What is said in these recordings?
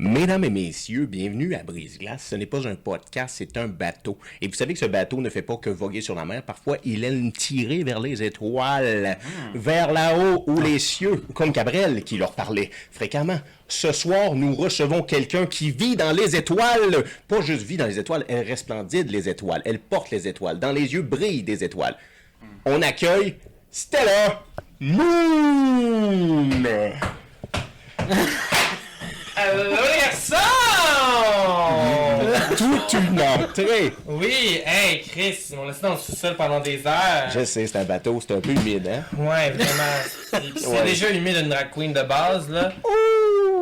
Mesdames et messieurs, bienvenue à Brise-Glace. Ce n'est pas un podcast, c'est un bateau. Et vous savez que ce bateau ne fait pas que voguer sur la mer. Parfois, il aime tirer vers les étoiles, vers là-haut ou les cieux, comme Cabrel qui leur parlait fréquemment. Ce soir, nous recevons quelqu'un qui vit dans les étoiles. Pas juste vit dans les étoiles, elle resplendide les étoiles. Elle porte les étoiles. Dans les yeux brillent des étoiles. On accueille Stella Moon. Garçon! Toute une entrée. Oui, hey, Chris, ils m'ont laissé dans le sous-sol pendant des heures. Je sais, c'est un bateau, c'est un peu humide, hein? Ouais, vraiment. C'est Ouais. déjà humide une drag queen de base, là.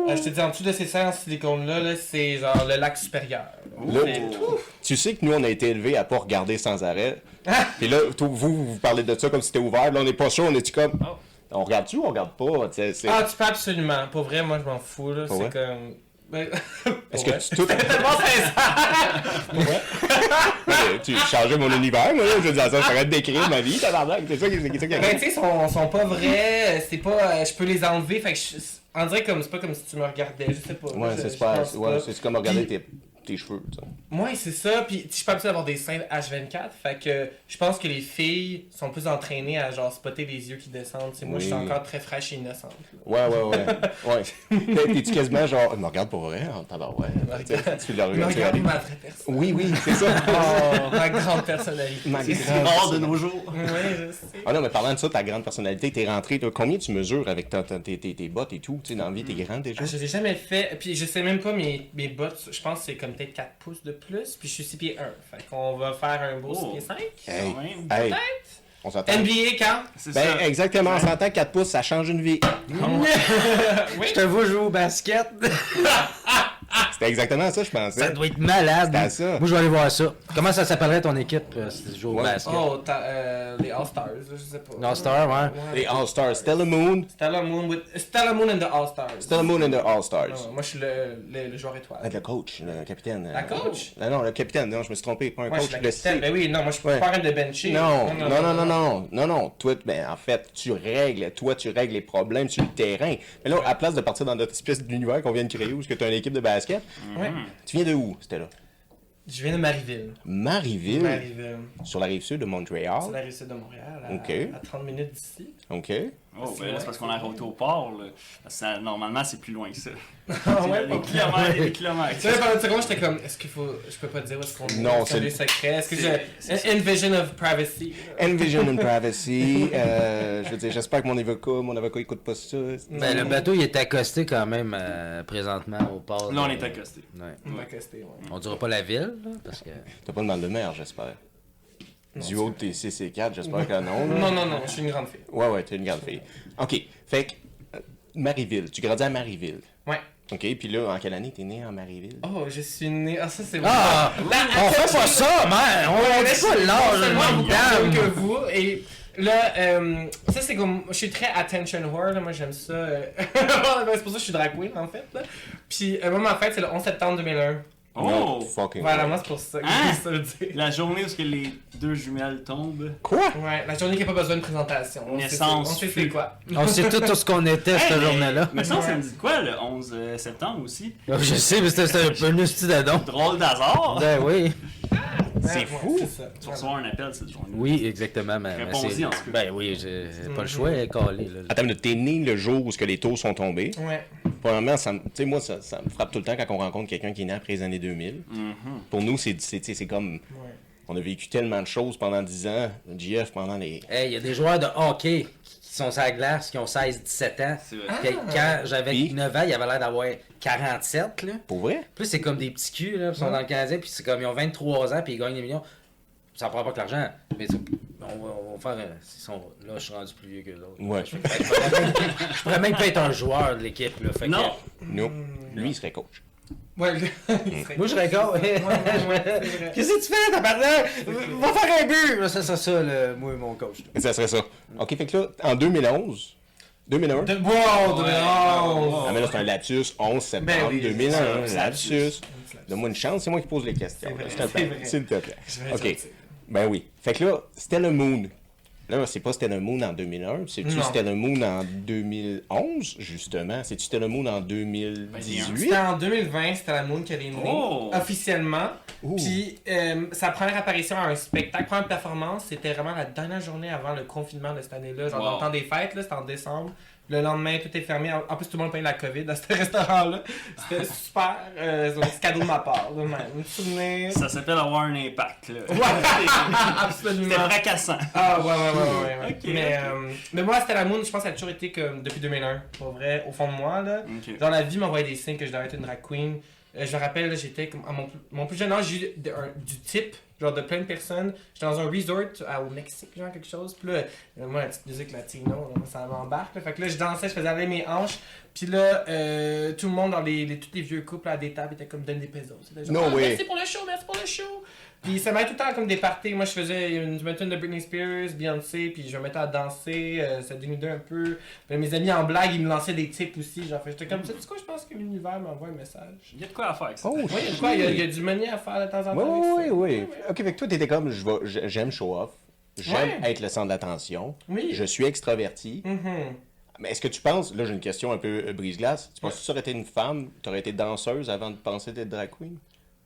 Euh, je te dis, en dessous de ces serres en silicone-là, là, c'est genre le lac supérieur. Là, tu sais que nous, on a été élevés à pas regarder sans arrêt. Puis là, vous, vous parlez de ça comme si c'était ouvert. Là, on n'est pas sûr, on est-tu comme. On regarde-tu ou on regarde pas? C'est- Ah, tu peux absolument. Pour vrai, moi, je m'en fous, là. Pour C'est vrai? comme. Ben, Est-ce que tu, tout, Tellement sincère! Tu changeais mon univers, moi, là. Je veux dire, ça, j'arrête d'écrire ma vie, tabarnak. C'est ça qui qui Ben, tu sais, ils sont, sont pas vrais. C'est pas. euh, Je peux les enlever. Fait que je. On dirait comme. C'est pas comme si tu me regardais. Je sais pas. Ouais, Je- c'est super. Ouais, c'est c'est comme regarder Puis- tes, tes cheveux. Ouais, c'est ça. Puis je suis pas habitué d'avoir des seins H24. Fait que je pense que les filles sont plus entraînées à genre spotter les yeux qui descendent. C'est moi, je suis Oui. encore très fraîche et innocente. là. Ouais, ouais, ouais. ouais. T'es- T'es-tu quasiment genre. Me regarde pour vrai? hein, tabarouette. Tu Mais regardes. regarde regardes. ma vraie personne. Oui, oui, c'est ça. Oh, ma grande personnalité. Ma C'est grande- rare de nos jours. Ouais, je sais. Ah non, mais parlant de ça, ta grande personnalité, t'es rentré, toi, combien tu mesures avec ta- ta- tes, tes, tes bottes et tout? Tu sais, dans la vie, t'es grand déjà? Ah, je l'ai jamais fait. Puis je sais même pas mes, mes bottes. Je pense que c'est comme peut-être 4 pouces de plus. Puis je suis 6 pieds 1. Fait qu'on va faire un beau 6 Oh. pieds 5. Hey, quand même. hey, Peut-être. on s'entend. NBA quand? Ben, ça. exactement, on s'entend 4 pouces, ça change une vie. Oui. Je te vois jouer au basket. C'était exactement ça, je Ça pensais. doit être malade. C'était ça. Moi, je vais aller voir ça. Comment ça s'appellerait ton équipe euh, si tu joues au Ouais. basket? Oh, t'as, euh, les All-Stars, je sais pas. Les All-Stars, ouais. Les All-Stars, Stella Moon, Stella Moon, with... Stella Moon and the All-Stars. Stella Moon and the All-Stars. Non, moi, je suis le, le, le joueur étoile. Ah, le coach, le capitaine. La euh, coach? Non, non, le capitaine, non, je me suis trompé, pas un Moi, je coach, suis le la capitaine. Ben oui, non, moi, je suis Ouais. pas en train de bencher. Non, non, non, non, non, non, non, toi, ben, en fait, tu règles, toi, tu règles les problèmes sur le terrain. Mais là, à place de partir dans notre espèce d'univers qu'on vient de créer où est-ce que tu as une équipe de basket, Ouais. tu viens de où, c'était là? Je viens de Marieville. Marieville, Marieville. sur la rive sud de Montréal. C'est la rive sud de Montréal, à, Ok. à 30 minutes d'ici. OK. Oh, ben là, c'est parce qu'on a route au port. Là. Parce que ça- normalement, c'est plus loin que ça. Ah ouais, bon. kilomètres, les Tu kilomètres. sais, pendant une seconde, j'étais comme, est-ce qu'il faut. Je peux pas te dire où est-ce qu'on est. Non, c'est des secrets? Est-ce que c'est- j'ai. Invision of privacy? Envision and Privacy. euh, je veux dire, j'espère que mon avocat, mon avocat écoute pas ça. Ben, le bateau, il est accosté quand même euh, présentement au port. Là, on est accosté. Ouais. On m'a accosté, ouais. On dira pas la ville, là, parce que... T'as pas de mal de mer, j'espère. Du haut de tes CC4, j'espère que non. là. Non, non, non, je suis une grande fille. Ouais, ouais, t'es une grande fille. OK. Fait que, euh, Marieville, tu grandis à Marieville. Ouais. OK, puis là, en quelle année t'es né en Marieville? Oh, je suis né. Ah, ça, c'est Ah! On fait pas ça, man! On dit pas l'âge, jeune que vous. Et là, euh, ça, c'est comme. Je suis très attention whore, là. Moi, j'aime ça. euh. C'est pour ça que je suis drag queen, en fait. Là. Puis, euh, moi, ma fête, c'est le 11 septembre 2001. Oh! fucking Voilà, moi, c'est pour ça que Hein? je veux dire. La journée où ce que les deux jumelles tombent. Quoi? Ouais, la journée qui n'a pas besoin de présentation. On sait Naissance, On sait c'est quoi. On sait tout, tout ce qu'on était cette mais- journée-là. Mais ça, ça Ouais. me dit de quoi le 11 septembre aussi? Je sais, mais c'était c'était un peu hostie d'adon. Drôle d'hasard! Ben oui. C'est Ouais, fou. c'est ça. Tu reçois un appel cette journée. Oui, exactement. Mais, mais Réponds-y, c'est- en tout cas. Ben oui, j'ai j'ai pas le choix, elle est calée, là. Attends, mais t'es né le jour où ce que les taux sont tombés. Ouais. Premièrement, ça, me- tu sais, moi, ça, ça me frappe tout le temps quand on rencontre quelqu'un qui est né après les années 2000. Mhm. Pour nous, c'est c'est- tu sais, c'est comme... Ouais. On a vécu tellement de choses pendant 10 ans. JF, pendant les... Hey, il y a des joueurs de hockey qui sont sur la glace, qui ont 16-17 ans. Vrai. Puis Quand j'avais Puis? 9 ans, il avait l'air d'avoir 47, là. Pour vrai? Puis c'est comme des petits culs, là, ils sont dans le Canadien, puis c'est comme ils ont 23 ans, puis ils gagnent des millions. Ça prend pas que l'argent, mais on va, on va faire. là, je suis rendu plus vieux que l'autre. Ouais. Je pourrais même- je pourrais même pas être un joueur de l'équipe, Non! Non. Lui, il serait coach. Ouais, serait- moi, je c'est vrai. Qu'est-ce que tu fais, tabarnak? Va faire un but! Ça, ça, ça, le, moi et mon coach. Et ça serait ça. OK, fait que là, en 2011... 2001? De... Wow. Ah, mais là, c'est un lapsus 11 septembre Ben oui, 2001. c'est un un lapsus. Donne-moi une chance, c'est moi qui pose les questions. S'il te c'est plaît. OK. Ben oui. Fait que là, Stella Moon. Là, c'est pas Stellar Moon en 2001, c'est-tu. Stellar Moon en 2011, justement? C'est-tu Stellar Moon en 2018? C'était en 2020, c'était la Moon qui avait né, Oh! officiellement. Ouh. Puis euh, sa première apparition à un spectacle, première performance, c'était vraiment la dernière journée avant le confinement de cette année-là. Genre Wow. dans le temps des fêtes, là, c'était en décembre. Le lendemain, tout est fermé. En plus, tout le monde paye la COVID dans ce restaurant-là. C'était super. Euh, c'est un petit cadeau de ma part, là, même. Souvenir. Ça s'appelle avoir un impact, là. Absolument. C'était fracassant. Ah ouais, ouais, ouais, ouais. ouais. Mais, ok. euh, mais moi, c'était la Moon, je pense qu'elle a toujours été comme depuis 2001. Pour vrai, au fond de moi, là. Dans la vie, m'envoyait des signes que je devais être une drag queen. Euh, je me rappelle, là, j'étais comme à mon, plus- mon plus jeune âge, j'ai eu de- un- du type, genre de plein de personnes. J'étais dans un resort à- au Mexique, genre quelque chose. Puis là, euh, moi, la petite musique latino, là, ça m'embarque. là. Fait que là, je dansais, je faisais aller mes hanches. Puis là, euh, tout le monde dans les, les- tous les vieux couples à des tables étaient comme donne des pesos. C'était genre, No Ah, way. Merci pour le show, merci pour le show. Puis ça m'avait tout le temps comme des parties. Moi, je faisais une, je mettais une de Britney Spears, Beyoncé, puis je me mettais à danser, euh, ça dénudait un peu. Puis mes amis en blague, ils me lançaient des tips aussi. Genre, fait, j'étais comme, tu sais quoi, je pense que l'univers m'envoie un message. Il y a de quoi à faire avec ça. Oh, Oui, il y a quoi, il y a, il y a du money à faire de temps en temps. oui, avec ça. oui, oui. Ouais, Ok, fait que toi, t'étais comme, je vais- je- j'aime show off, j'aime Ouais. être le centre d'attention, Oui. je suis extraverti. Mhm. Mais est-ce que tu penses, là j'ai une question un peu euh, brise-glace, tu penses que tu aurais été une femme, tu aurais été danseuse avant de penser d'être drag queen?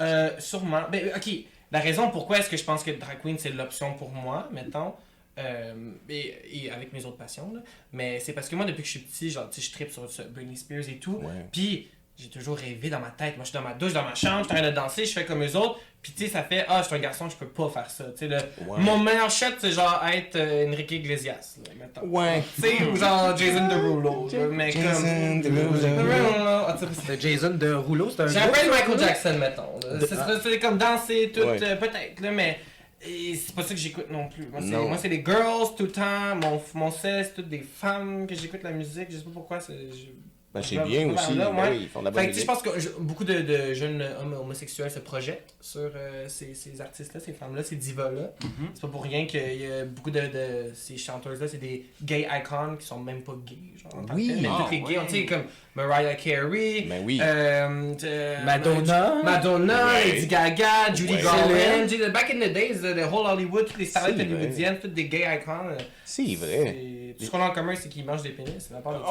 Euh, sûrement. Ben, ok, la raison pourquoi est-ce que je pense que drag queen c'est l'option pour moi, mettons, euh, et, et avec mes autres passions, là, mais c'est parce que moi depuis que je suis petit, genre, je tripe sur Britney Spears et tout, puis j'ai toujours rêvé dans ma tête. Moi, je suis dans ma douche, dans ma chambre, je suis en train de danser, je fais comme eux autres, puis tu sais, ça fait, ah, je suis un garçon, je peux pas faire ça. Tu sais, le- Ouais. mon meilleur shot, c'est genre être euh, Enrique Iglesias, là, mettons. Ouais. Tu sais, ou genre Jason Derulo, là, mais Jason comme. Derulo. Derulo, tu sais, C'est Jason de Rouleau, c'est un ça, Michael? Jackson, mettons. C'est Ah. c'est comme danser, tout, Ouais. euh, peut-être, là, mais c'est pas ça que j'écoute non plus. Moi, c'est- Non. Moi, c'est les girls tout le temps. Mon, mon c'est toutes des femmes que j'écoute la musique. Je sais pas pourquoi. c'est- je- Ben, c'est bien je- aussi, là, ben oui, ils font de la bonne Fait je pense que je- beaucoup de, de jeunes hommes homosexuels se projettent sur euh, ces, ces artistes-là, ces femmes-là, ces divas-là. Mhm. C'est pas pour rien qu'il y a beaucoup de, de ces chanteuses-là, c'est des gay icons qui sont même pas gays. Genre, Oui. tels. mais Ah, toutes les gays, ouais. on- tu sais, comme Mariah Carey, Ben oui. euh, euh, Madonna. Madonna, Ouais. Lady Gaga, Judy Ouais. Garland. Back in the days, the whole Hollywood, toutes les vrai. hollywoodiennes, toutes des gay icons. euh, C'est vrai. C'est- Tout ce qu'on a en commun, c'est qu'ils mangent des pénis. À part de Ils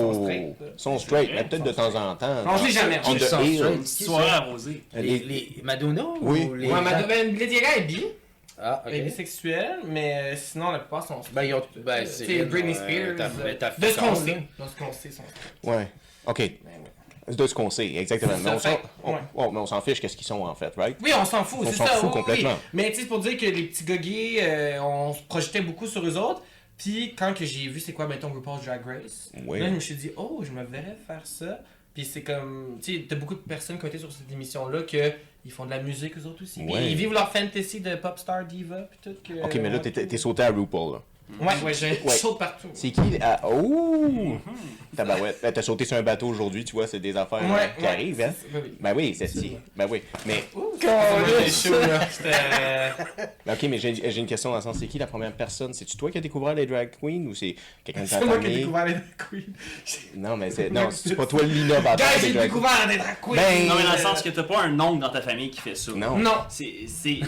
sont Oh! straight. sont straight, mais peut-être de temps en temps. On sait jamais. On petite soirée arrosée. Les, les Madonna Oui. ou les Ouais, Madonna, ben, Lady Gaga est bi, Ah, ok. bisexuelle, mais euh, sinon, la plupart sont Ben, ils ont. straight. Ben, c'est. Britney euh, Spears. t'as- euh, De ce qu'on sait. De ce qu'on sait, sont straight. Ouais. OK. Ben, ouais. De ce qu'on sait, exactement. Mais on s'en fait- on- ouais. ouais, mais on s'en fiche qu'est-ce qu'ils sont en fait, right? Oui, on s'en fout, On c'est s'en ça. fout oui, oui. complètement. Mais tu sais, c'est pour dire que les petits gays, euh, on se projetait beaucoup sur eux autres. Puis quand que j'ai vu c'est quoi, mettons, RuPaul's Drag Race, Oui. là, je me suis dit, oh, je me verrais faire ça. Puis c'est comme, tu sais, t'as beaucoup de personnes qui ont été sur cette émission-là que ils font de la musique eux autres aussi. Puis Ouais. ils vivent leur fantasy de pop star diva. Puis tout. Que, OK, mais là, t'es- t'es t'es sauté à RuPaul, là. Ouais, ouais, j'ai Ouais. chaud partout. C'est qui? Ah, oh! Tabarouette. Ben, T'as sauté sur un bateau aujourd'hui, tu vois, c'est des affaires euh, qui ouais, arrivent, hein? oui. Ben oui, c'est si. Ben oui. Mais, C'est chaud, là. Euh, ben, OK, mais j'ai j'ai une question dans le sens, c'est qui la première personne? C'est-tu toi qui as découvert les drag queens ou c'est quelqu'un de ta C'est moi qui ai famille? découvert les drag queens. Non, mais c'est non, c'est pas toi l'innovateur Gars, des j'ai découvert des drag queens. Ben, Non, mais dans le sens que t'as pas un oncle dans ta famille qui fait ça. Non. Non. C'est. Tu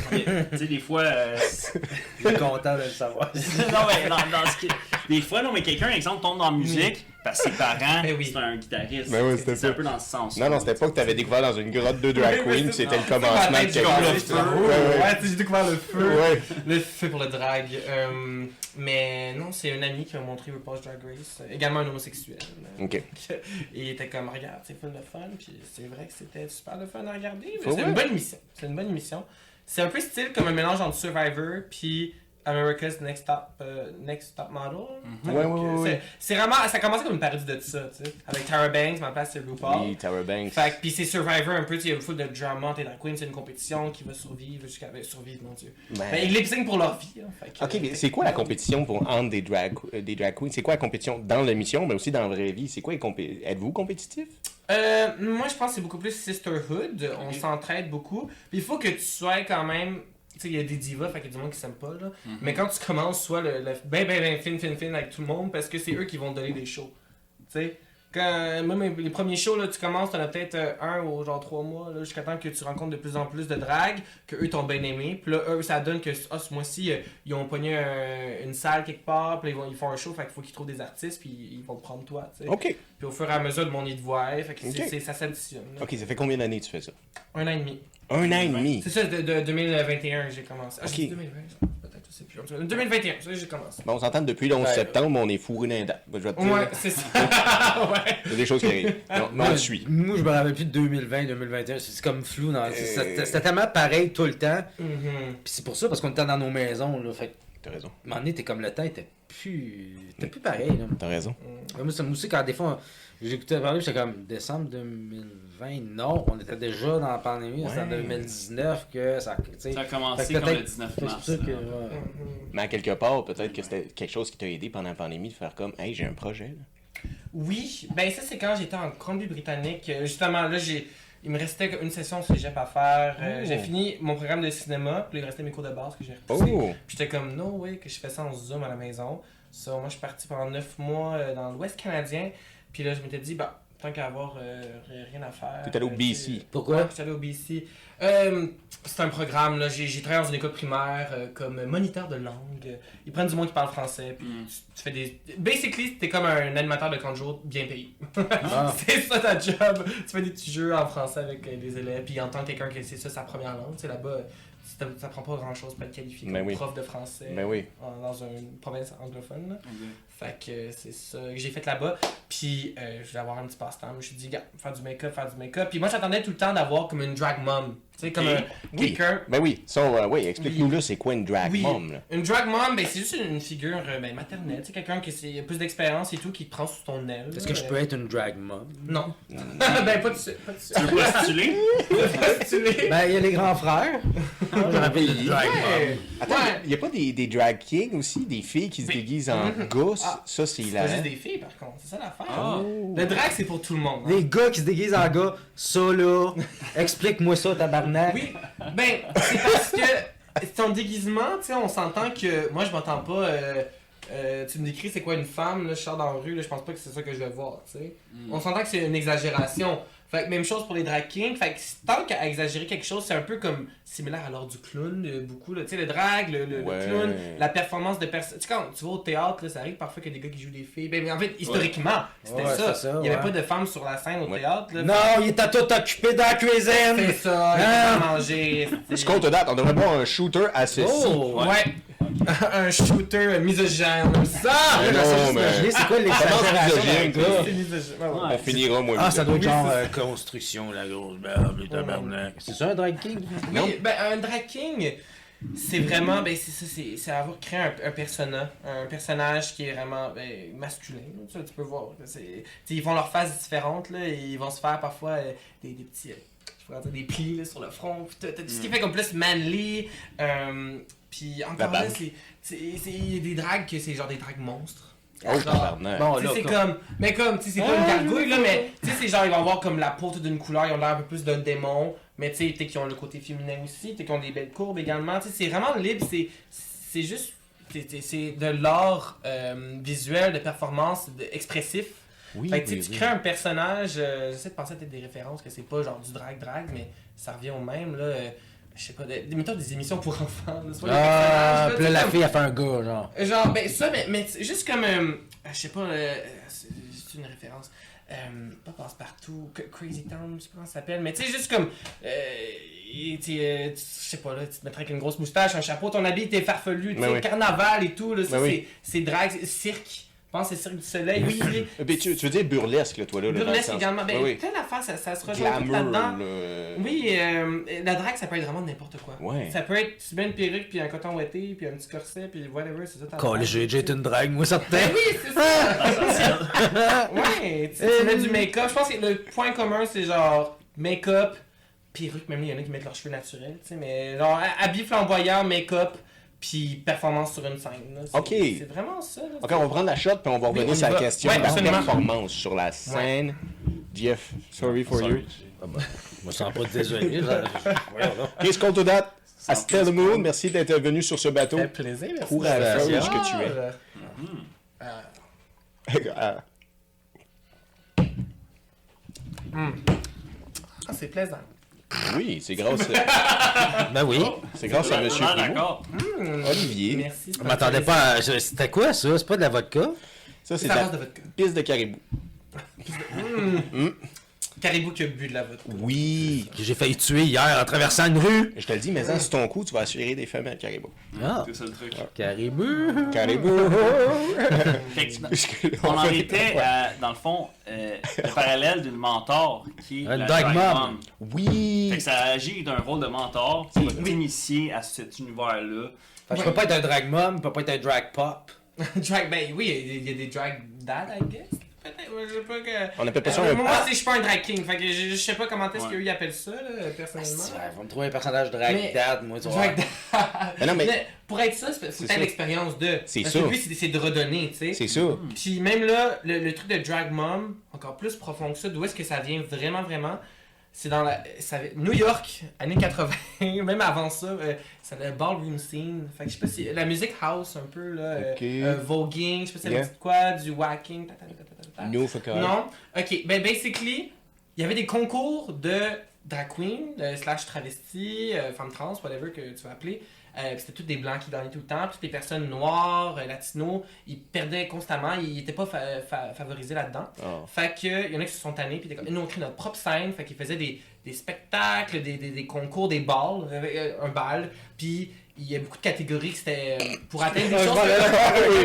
sais, des fois. euh, c'est- Je suis content de le savoir. non, mais dans, dans ce qui- Des fois, non, mais quelqu'un, exemple, tombe dans la musique parce que ses parents, Ben oui. c'est un guitariste. Ben oui, c'était c'est un peu dans ce sens. Non, non, c'était pas que t'avais découvert dans une grotte de drag queen, c'était le commencement de quelque chose. j'ai découvert le feu. Ouais, j'ai découvert le feu. Ouais. Le feu pour le drag. Euh, mais non, c'est un ami qui m'a montré RuPaul's Drag Race. Également un homosexuel. OK. Et il était comme, regarde, c'est full de fun. Puis c'est vrai que c'était super de fun à regarder. C'est une bonne émission. C'est une bonne émission. C'est un peu style comme un mélange entre Survivor puis America's Next Top, euh, Next Top Model. Mhm. Ouais, ouais, ouais, C'est- ouais. C'est vraiment, ça a commencé comme une parodie de ça, tu sais. Avec Tara Banks, ma place c'est RuPaul. Oui, Tara Banks. Fait que, pis c'est Survivor un peu, tu sais, il y a une foule de drama, t'es drag queen, c'est une compétition qui va survivre jusqu'à. ben, survivre, mon dieu. Ben, Ben, ils lip pour leur vie, hein, fait que- OK, mais c'est quoi la compétition pour entre des drag, euh, des drag queens? C'est quoi la compétition dans l'émission, mais aussi dans la vraie vie? C'est quoi compé- Êtes-vous compétitif? Euh, moi, je pense que c'est beaucoup plus sisterhood, on s'entraide beaucoup. Puis il faut que tu sois quand même. Tu sais, il y a des divas, fait qu'il y a du monde qui s'aime pas, là. Mais quand tu commences, sois le, le ben, ben, ben, fin, fin, fin avec tout le monde, parce que c'est eux qui vont te donner des shows. Tu sais? quand, même les premiers shows, là, tu commences, t'en as peut-être euh, un ou genre trois mois, là, jusqu'à temps que tu rencontres de plus en plus de drague, que eux t'ont bien aimé. Puis là, eux, ça donne que ah, ce mois-ci, euh, ils ont pogné un- une salle quelque part, puis ils, vont, ils font un show, fait qu'il faut qu'ils trouvent des artistes, puis ils vont te prendre toi, tu sais. OK. Puis au fur et à mesure, le monde y te voit, fait que ça s'additionne. OK, ça fait combien d'années que tu fais ça? Un an et demi. Un an et demi. C'est ça, de, de 2021 j'ai commencé. Ah, Ok. j'ai dit 2020, peut-être, je sais plus. En tout cas, 2021, c'est là que j'ai commencé. Bon, on s'entend depuis le 11 Ouais. septembre, on est fourré d'un date. Je vais te dire, Ouais, c'est ça. ouais. il y a des choses qui arrivent. Non, mais on le suit. Moi, je me rappelle plus de 2020, 2021. C'est c'est comme flou. dans- c'est- Euh. C'était c'était tellement pareil tout le temps. Mhm. Puis c'est pour ça, parce qu'on était dans nos maisons. Là, fait que, T'as raison. à un moment donné, t'es comme le temps était plus. T'es plus pareil. Là. T'as raison. Ouais, Moi, ça moi aussi, quand des fois, j'écoutais parler, j'étais comme décembre 2020. Non, on était déjà dans la pandémie. C'était en Ouais. 2019 que ça. Ça a commencé que comme le peut-être- 19 C'est mars. que. ouais. Mais à quelque part, peut-être que c'était quelque chose qui t'a aidé pendant la pandémie de faire comme, hey, j'ai un projet. là. Oui, ben ça c'est quand j'étais en Colombie-Britannique. Euh, Justement, là, j'ai. Il me restait une session cégep à faire. Euh, Oh. J'ai fini mon programme de cinéma, puis il restait mes cours de base que j'ai repoussés. Oh! Puis j'étais comme, no way, que je fais ça en Zoom à la maison. So, moi, je suis parti pendant 9 mois euh, dans l'Ouest canadien. Puis là, je m'étais dit, bah, tant qu'à avoir euh, rien à faire. T'es allé au euh, BC. tu sais, Pourquoi? Ouais, j'étais allé au BC. Euh, c'est un programme, là. J'ai j'ai travaillé dans une école primaire euh, comme moniteur de langue. Ils prennent du monde qui parle français, puis Mm. tu, tu fais des. Basically, t'es comme un animateur de camp de jour bien payé. Ah. c'est ça ta job. Tu fais des petits jeux en français avec euh, des élèves, puis en tant que quelqu'un que c'est ça sa première langue, tu sais, là-bas, euh, ça ça prend pas grand chose pour être qualifié Ben comme oui. prof de français Ben oui. en- dans une province anglophone. Fait que c'est ça que j'ai fait là-bas. Puis euh, je voulais avoir un petit passe-temps. Je me suis dit, gars, faire du make-up, faire du make-up. Puis moi, j'attendais tout le temps d'avoir comme une drag mom. Tu sais, comme un, Oui. quelqu'un. Ben oui, ça, euh, oui, explique-nous là, c'est quoi une drag Oui. mom, là? Une drag mom, ben, c'est juste une figure euh, ben, maternelle. Tu sais, quelqu'un qui a plus d'expérience et tout, qui te prend sous ton aile. Est-ce que je peux être une drag mom? Non. ben, pas de suite. Tu veux postuler? Ben, il y a les grands frères. J'en les drag mom. Attends, Ouais. il y a pas des, des drag kings aussi, des filles qui se Mais- déguisent en Mhm. Ah. Ça, c'est C'est juste des filles, par contre. C'est ça l'affaire. Ah. Le drag, c'est pour tout le monde. hein. Les gars qui se déguisent en gars, ça là, explique-moi ça, tabarnak. Oui, ben, c'est parce que ton déguisement, tu sais, on s'entend que. Moi, je m'entends pas. euh, euh, tu me décris c'est quoi une femme, là, je sors dans la rue, là, je pense pas que c'est ça que je vais voir, tu sais. Mm. On s'entend que c'est une exagération. Fait que même chose pour les drag kings. Fait que tant qu'à exagérer quelque chose, c'est un peu comme similaire à l'art du clown, euh, beaucoup. là. Tu sais, le drag, le, le- le Ouais. clown, la performance de personnes. Tu sais, quand tu vas au théâtre, là, ça arrive parfois qu'il y a des gars qui jouent des filles. Ben, mais en fait, historiquement, c'était Ouais, ça. c'est ça, Il y avait ouais. pas de femmes sur la scène au Ouais. théâtre. Là. Non, il était tout occupé dans la C'est cuisine. ça, il Ah. manger. c'est- Ce qu'on te date, on devrait voir un shooter à ceci. Oh! Ouais. un shooter misogyne. Ça! Mais non, mais- Imaginez, c'est quoi l'exagération? On finira, moi. Ah, ça doit être genre euh, construction, la grosse barbe, le tabarnak. C'est ça un drag king? Non. Ben, un drag king, c'est vraiment, ben, c'est ça, c'est c'est avoir créé un, un persona, un personnage qui est vraiment ben, masculin. là, Ça, tu peux voir. tu ils font leurs faces différentes, là, et ils vont se faire parfois euh, des, des petits. Des plis là, sur le front. puis t'as- t'as tout ce qui fait comme plus manly. euh, puis encore là, c'est c'est- c'est des drags que c'est genre des drags monstres. Oh, Genre, tabarnak. Bon, Tu sais, là, c'est comme- comme. Mais comme, tu sais, c'est pas une gargouille, là, mais tu sais, c'est genre, ils vont avoir comme la peau toute d'une couleur, ils ont l'air un peu plus d'un démon, mais tu sais, peut-être qu'ils ont le côté féminin aussi, peut-être qu'ils ont des belles courbes également, tu sais, c'est vraiment libre, c'est c'est juste. c'est- c'est- C'est de l'art euh, visuel, de performance, de- expressif. Oui, Fait que tu sais, oui, tu oui. crées un personnage, euh, j'essaie de penser à peut-être des références, que c'est pas genre du drag-drag, mais ça revient au même, là. euh, je sais pas, des, mettons des émissions pour enfants, là, des Ah, puis là, la comme- fille a fait un gars, genre. Genre, ben ça, mais, mais juste comme. euh, je sais pas, euh, c'est c'est une référence. Euh, pas Passe-Partout, Crazy Town, je sais pas comment ça s'appelle, mais tu sais, juste comme. Euh, tu euh, sais pas, là, tu te mettrais avec une grosse moustache, un chapeau, ton habit était farfelu, tu Ben sais, oui. carnaval et tout, là, ça, Ben oui. c'est c'est drag, cirque. Je pense que c'est Cirque du Soleil aussi. Euh, ben, tu, tu veux dire burlesque, là, toi, là. Burlesque également. Ben, Oui, oui. plein d'affaires, ça, ça se rejoint tout là-dedans. là, Oui, euh, la drague, ça peut être vraiment n'importe quoi. Ouais. Ça peut être, tu mets une perruque, puis un coton ouetté, puis un petit corset, puis whatever, c'est Calé, drague. j'ai déjà été une drague, moi, certain. Ben oui, c'est ça! ouais, tu, sais, tu mets du make-up. Je pense que le point commun, c'est genre make-up, perruque, même il y en a qui mettent leurs cheveux naturels, tu sais, mais genre ha- habit flamboyant, make-up, puis performance sur une scène. là. C'est- Ok. C'est vraiment ça. là. Ok, on va prendre la shot, puis on va Oui, revenir sur la va. question Ouais, de la absolument. performance sur la scène. Jeff, sorry for you. Ah ben, Je me sens pas désolé. Qu'est-ce qu'on te date? Astel Moon, merci d'être venu sur ce bateau. Ça fait plaisir, merci. Courageuse que tu es? Ah. Ah. Ah, c'est plaisant. Oui, c'est grâce, Ben oui. c'est grâce à Monsieur d'accord. Olivier. Merci. Je m'attendais pas à... C'était quoi ça? C'est pas de la vodka? Ça, c'est à ta base de vodka. piste de caribou. Caribou qui a bu de la vodka. Oui. Que j'ai failli tuer hier en traversant une rue. Je te le dis, mais c'est ton coup, tu vas assurer des femmes à caribou. Ah. C'est ça le truc. Caribou. Caribou. Fait que, on en était, dans le fond, euh, le parallèle d'une mentor qui est la drag mom. mom. Fait Oui. que ça agit d'un rôle de mentor qui va t'initier à cet univers-là. Fait que je peux pas être un drag mom, je peux pas être un drag pop. drag, ben oui, il y a- il y, a des drag dad, I guess. Peut-être, je sais pas que. On appelle pas ça Euh, un moi, c'est- je suis pas un drag king, fait que je, je sais pas comment est-ce Ouais. qu'eux ils appellent ça, là, personnellement. Ouais, va me trouver un personnage drag Mais- dad, moi, tu vois. Drag dad. Mais non, mais- Mais pour être ça, c'est faut ça. l'expérience de. C'est Parce ça. que lui, c'est de redonner, tu sais. C'est ça. Puis même là, le, le truc de drag mom, encore plus profond que ça, d'où est-ce que ça vient vraiment, vraiment C'est dans la. Ça, New York, années 80, même avant ça, euh, c'est le ballroom scene. Fait que je sais pas si. La musique house, un peu, là. euh, Ok. euh, voguing, je sais pas si ça Yeah. quoi, du whacking. ta. No fuck off. Non. Ok, ben basically, il y avait des concours de drag queen, euh, slash travesti, euh, femme trans, whatever que tu vas appeler. Euh, c'était tous des blancs qui gagnaient tout le temps. Toutes les personnes noires, euh, latinos, ils perdaient constamment. Ils n'étaient pas fa- fa- favorisés là-dedans. Oh. Fait que, il y en a qui se sont tannés, puis nous on crée notre propre scène, fait qu'ils faisaient des, des spectacles, des, des, des concours, des balles, euh, un bal, puis il y a beaucoup de catégories que c'était euh, pour atteindre des Ah, je choses.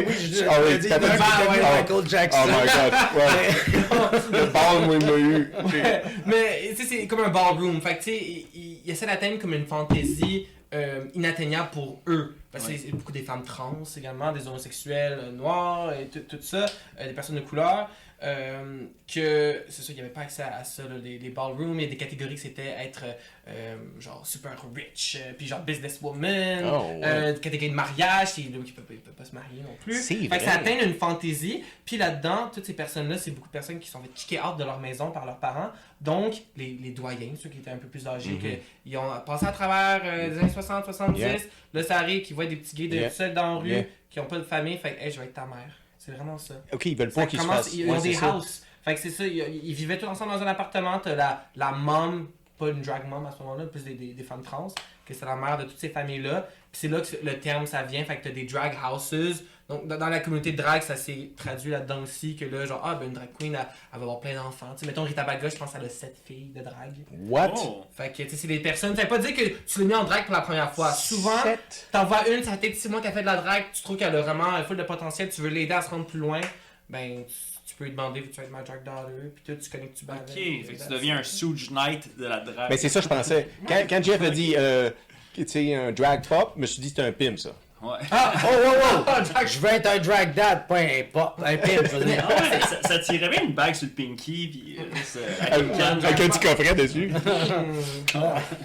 oui, je- Ah oui, je dis, t'as Michael pas- Jackson. Ah. Michael Oh Jackson. my god. Ouais. Le ball, moi, il m'a eu. Mais tu sais, c'est comme un ballroom. Fait que tu sais, il, il essaient d'atteindre comme une fantaisie euh, inatteignable pour eux. Parce que Ouais. c'est beaucoup des femmes trans également, des homosexuels euh, noirs et tout, tout ça, euh, des personnes de couleur. Euh, que c'est ça, il n'y avait pas accès à, à ça, là, les, les ballrooms et des catégories que c'était être euh, genre super rich, euh, puis genre businesswoman, Oh, ouais. catégorie de mariage, c'est là qui ne peuvent pas se marier non plus. Fait que ça atteint une fantaisie. Puis là-dedans, toutes ces personnes-là, c'est beaucoup de personnes qui sont fait kicker out de leur maison par leurs parents. Donc, les, les doyens, ceux qui étaient un peu plus âgés, que, ils ont passé à travers les années 60, 70. Yeah. Là, ça arrive qu'ils voient des petits gays de Yeah. seuls dans la rue, Yeah. qui n'ont pas de famille. Fait que, hey, je vais être ta mère. C'est vraiment ça. Ok, ils veulent pas qu'ils se fassent. ils, Ouais, ont des houses. Fait que c'est ça, ils, ils vivaient tous ensemble dans un appartement. T'as la, la mom, pas une drag mom à ce moment-là, plus des, des, des femmes trans, que c'est la mère de toutes ces familles-là. Puis c'est là que le terme ça vient. Fait que t'as des drag houses. Donc dans, dans la communauté de drag, ça s'est traduit là-dedans aussi. Que là, genre, ah, ben une drag queen, elle, elle va avoir plein d'enfants. Tu sais, mettons Rita Baga, je pense qu'elle a sept filles de drag. What? Oh. Fait que, tu sais, c'est des personnes. Ça veut pas dire que tu l'as mis en drag pour la première fois. Souvent. T'en vois une, ça fait peut-être 6 mois qu'elle fait de la drague, tu trouves qu'elle a vraiment full de potentiel, tu veux l'aider à se rendre plus loin, ben tu, tu peux lui demander, tu vas être ma drag daughter, puis toi tu connais que tu bats Ok, fait que tu deviens un. Suge Knight de la drague. Mais c'est ça, je pensais. Quand, quand Jeff a dit, euh, tu sais, un drag pop, je me suis dit, c'était un pimp, ça. Ouais. Ah, oh, oh, oh! Je veux être un drag dad, pas un pop. Un pimp, je veux dire. Ah ouais, ça, ça tirait bien une bague sur le pinky, puis euh, avec un petit coffret dessus.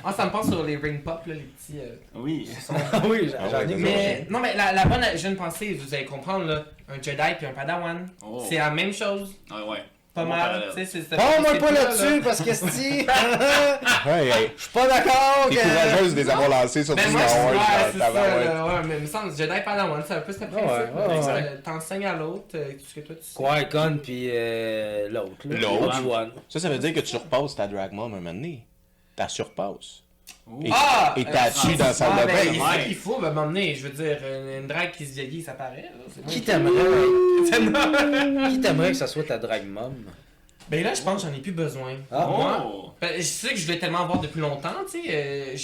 Ah, ça me pense sur les ring pop, là, les petits. euh, Oui. Ah oui, Ah j'en ouais, ai Mais non, mais la, la bonne jeune pensée, vous allez comprendre, là, un Jedi puis un Padawan, Oh. c'est la même chose, Ouais, ouais. Pas mal. Tu sais, c'est- Oh, moi pas là, là-dessus, parce que si. Je suis pas d'accord. T'es que- courageuse de les avoir lancés sur Star je Wars. ouais, mais il me semble Jedi Padawan, c'est un peu ce principe. Euh, T'enseignes à l'autre euh, tout ce que toi tu sais. Qui-Gon puis euh, l'autre. là. L'autre. Ça, ça veut dire que tu surpasses ta drag mom un moment donné. Ta surpasses. Et, Ah! et t'as Euh, tué dans la salle Ah, de ben, c'est qu'il faut, ben, m'emmener. Je veux dire, une, une drague qui se vieillit, ça paraît. là. Qui t'aimerait? Qui t'aimerait que ça soit ta drag mom? Ben là, je pense que j'en ai plus besoin. Ah. Moi, ben, je sais que je voulais tellement avoir depuis longtemps, tu sais. euh,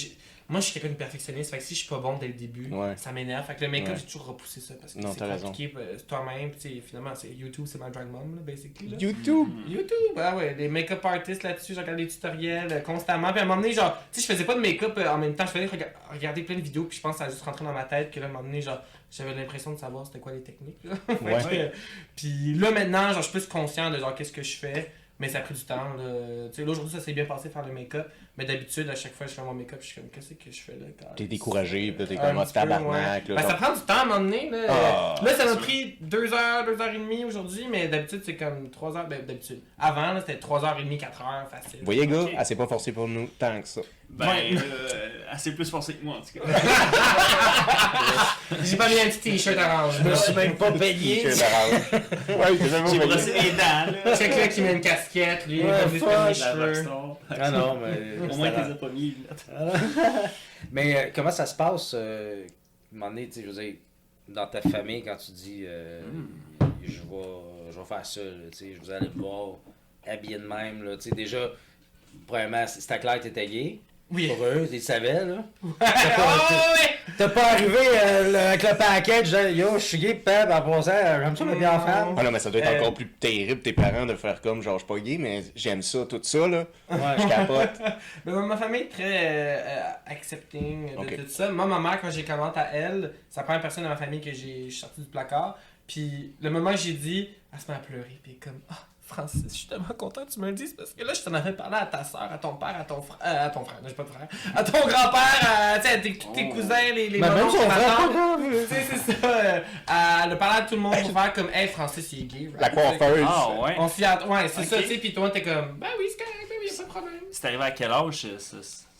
moi, je suis quelqu'un de perfectionniste, fait que si je suis pas bon dès le début, Ouais. ça m'énerve. Fait que le make-up, Ouais. j'ai toujours repoussé ça parce que Non, c'est compliqué euh, toi-même. puis tu sais, finalement, c'est YouTube, c'est ma drag mom, là, basically. Là. YouTube. YouTube, ah ouais, les make-up artists là-dessus, j'ai regardé des tutoriels euh, constamment. Puis à un moment donné, genre, tu sais, je faisais pas de make-up euh, en même temps, je faisais rega- regarder plein de vidéos, puis je pense que ça a juste rentré dans ma tête que là, à un moment donné, genre, j'avais l'impression de savoir c'était quoi les techniques. Là. Ouais. que, euh, puis là, maintenant, genre, je suis plus conscient de genre, qu'est-ce que je fais, mais ça a pris du temps. Là. Tu sais, là, aujourd'hui, ça s'est bien passé faire le make-up, Mais d'habitude, à chaque fois que je fais mon make-up, je suis comme, qu'est-ce que je fais là? T'es découragé, puis t'es Un comme, petit peu, tabarnak, ouais. là, Ben, ça prend du temps à un moment donné. Là, Ah, là ça m'a pris 2 heures, 2 heures et demie aujourd'hui, mais d'habitude, c'est comme 3 heures. Ben, d'habitude. Avant, là, c'était 3 heures et demie, 4 heures, facile. Vous voyez, gars, Ok. elle s'est pas forcée pour nous tant que ça. Ben, Ouais. euh, assez plus forcé que moi, en tout cas. J'ai pas mis un petit t-shirt orange. Je me suis même pas payé. vraiment J'ai pas brossé les dents, là. Check là qui met une casquette, lui, Ouais, il les La cheveux. Ah non, mais. Au moins, c'était t'es pas mis, là. Mais euh, comment ça se passe, euh, à un moment donné, tu sais, je veux dire, dans ta famille, quand tu dis, euh, je, vais, je vais faire ça, là, tu je vous allez me voir habillé de même, là, tu sais, déjà, premièrement, c'était clair que t'étais gay, Oui. pour eux, ils savaient, là. Oh, ouais! T'as pas arrivé euh, le- avec le package, genre, yo, je suis gay, pep, en passant, euh, j'aime ça, mais bien en femme. Ah non, mais ça doit être Euh, encore plus terrible, tes parents, de faire comme, genre, je suis pas gay, mais j'aime ça, tout ça, là. Ouais. Je capote. Mais ma famille est très euh, euh, accepting de, Ok. tout ça. Moi, ma mère, quand j'ai commenté à elle, c'est la première personne de ma famille que j'ai je suis sorti du placard. Puis le moment que j'ai dit, elle se met à pleurer. Puis elle est comme, ah, Francis, je suis tellement content que tu me le dises parce que là, je t'en avais parlé à ta soeur, à ton père, à ton frère, euh, à ton frère, non, j'ai pas de frère, à ton grand-père, à, tu sais, à tes, tous tes Oh. cousins, les, les Mais même mamans. Tu sais, c'est ça. euh, Elle a parlé à tout le monde pour faire comme, hey, Francis, il est gay. La coiffeuse. Ah, ouais. On s'y att- Ouais, c'est ça, tu sais. Puis toi, t'es comme, ben oui, c'est correct, ben oui, y'a pas de problème. C'est arrivé à quel âge, ça?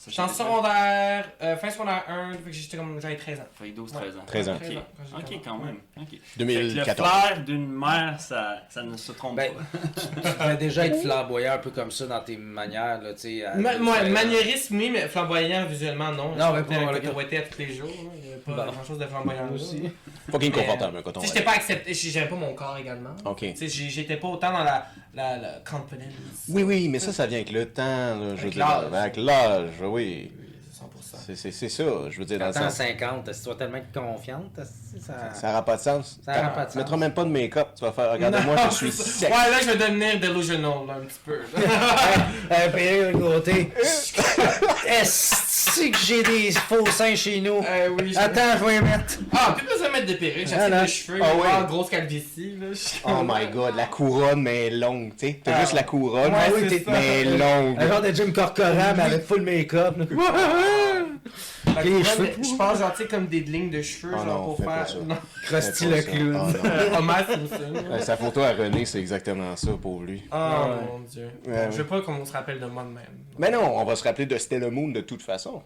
J'étais en secondaire, euh, fin secondaire 1, fait que j'étais comme, j'avais 13 ans. Fait que 12-13 ans. 13 ans. Ok, 13 ans, quand quand même. Ok. Fait que 2014. le flair d'une mère, ça, ça ne se trompe Ben, pas. Tu devais déjà être flamboyant un peu comme ça dans tes manières, là, tu sais. à- Ma- moi, euh, maniérisme, oui, mais flamboyant visuellement, non. Non, mais pas- coton ouaté à tous les jours. Il n'y avait pas Bon. grand chose de flamboyant aussi. Fucking confortable, un coton. Tu sais, j'étais pas accepté, j'aimais pas mon corps également. Ok. Tu sais, j'ai- j'étais pas autant dans la, la, la confidence. Oui, oui, mais ça, ça vient avec le temps, là, je veux Avec dire. l'âge. Avec l'âge, oui. Oui, 100%. C'est- C'est c'est ça, je veux dire, dans Quand le en sens. 50, est-ce que tu vas tellement être confiante? Ça... Ça n'aura pas de sens. Ça aura pas de Tu sens. mettras même pas de make-up, tu vas faire, regardez-moi, Non, je suis sec. Ouais, là, je vais devenir delusional, là, un petit peu. Un perruque de côté. Est-ce que j'ai des faux seins chez nous? Euh, oui, je- Attends, je vais les mettre. Ah, plus besoin de mettre des perruques, j'ai Ah, assez non. de cheveux, Ah, ouais. ouais. grosse calvitie, là. Oh my god, la couronne, mais longue, tu sais. T'as Ah. juste la couronne, Ouais, mais mais longue. Un genre de Jim Corcoran, mais avec full make-up. Je pense, genre, tu sais, comme des lignes de cheveux, Ah genre, non, pour pas faire. Krusty pas le ça. clown. Homer Simpson. Euh, Sa photo à René, c'est exactement ça pour lui. Oh mon dieu. Ouais, Je veux pas qu'on se rappelle de moi de même. Mais non, on va se rappeler de Stella Moon de toute façon.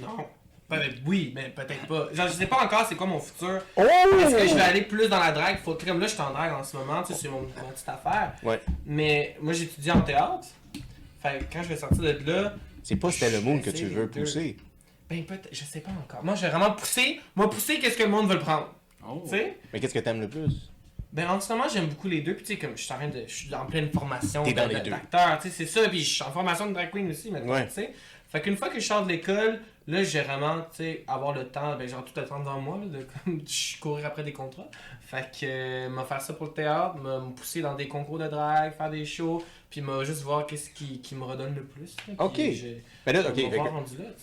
Non. Peut-être oui, mais peut-être pas. Genre, je sais pas encore c'est quoi mon futur. Oh! Est-ce que je vais aller plus dans la drague? Faut comme là, je suis en drague en ce moment, tu sais, c'est mon, mon petite affaire. Ouais. Mais moi, j'étudie en théâtre. Fait que quand je vais sortir de là, C'est pas Stella Moon que Je tu veux pousser. ben peut-être, je sais pas encore. Moi, j'ai vraiment poussé. Moi, pousser, qu'est-ce que le monde veut le prendre? Oh. Tu sais? Mais qu'est-ce que t'aimes le plus? Ben en ce moment j'aime beaucoup les deux, puis tu sais comme je suis en train de je suis en pleine formation d'acteur, tu sais c'est ça, puis je suis en formation de drag queen aussi maintenant, Ouais. tu sais. Fait qu'une fois que je sors de l'école, là j'ai vraiment tu sais avoir le temps, ben genre tout le temps devant moi là, de comme courir après des contrats. Fait que euh, m'a faire ça pour le théâtre, me pousser dans des concours de drag, faire des shows, puis m'a juste voir qu'est-ce qui, qui me redonne le plus. là, Ok. Mais là, ok, fait que là,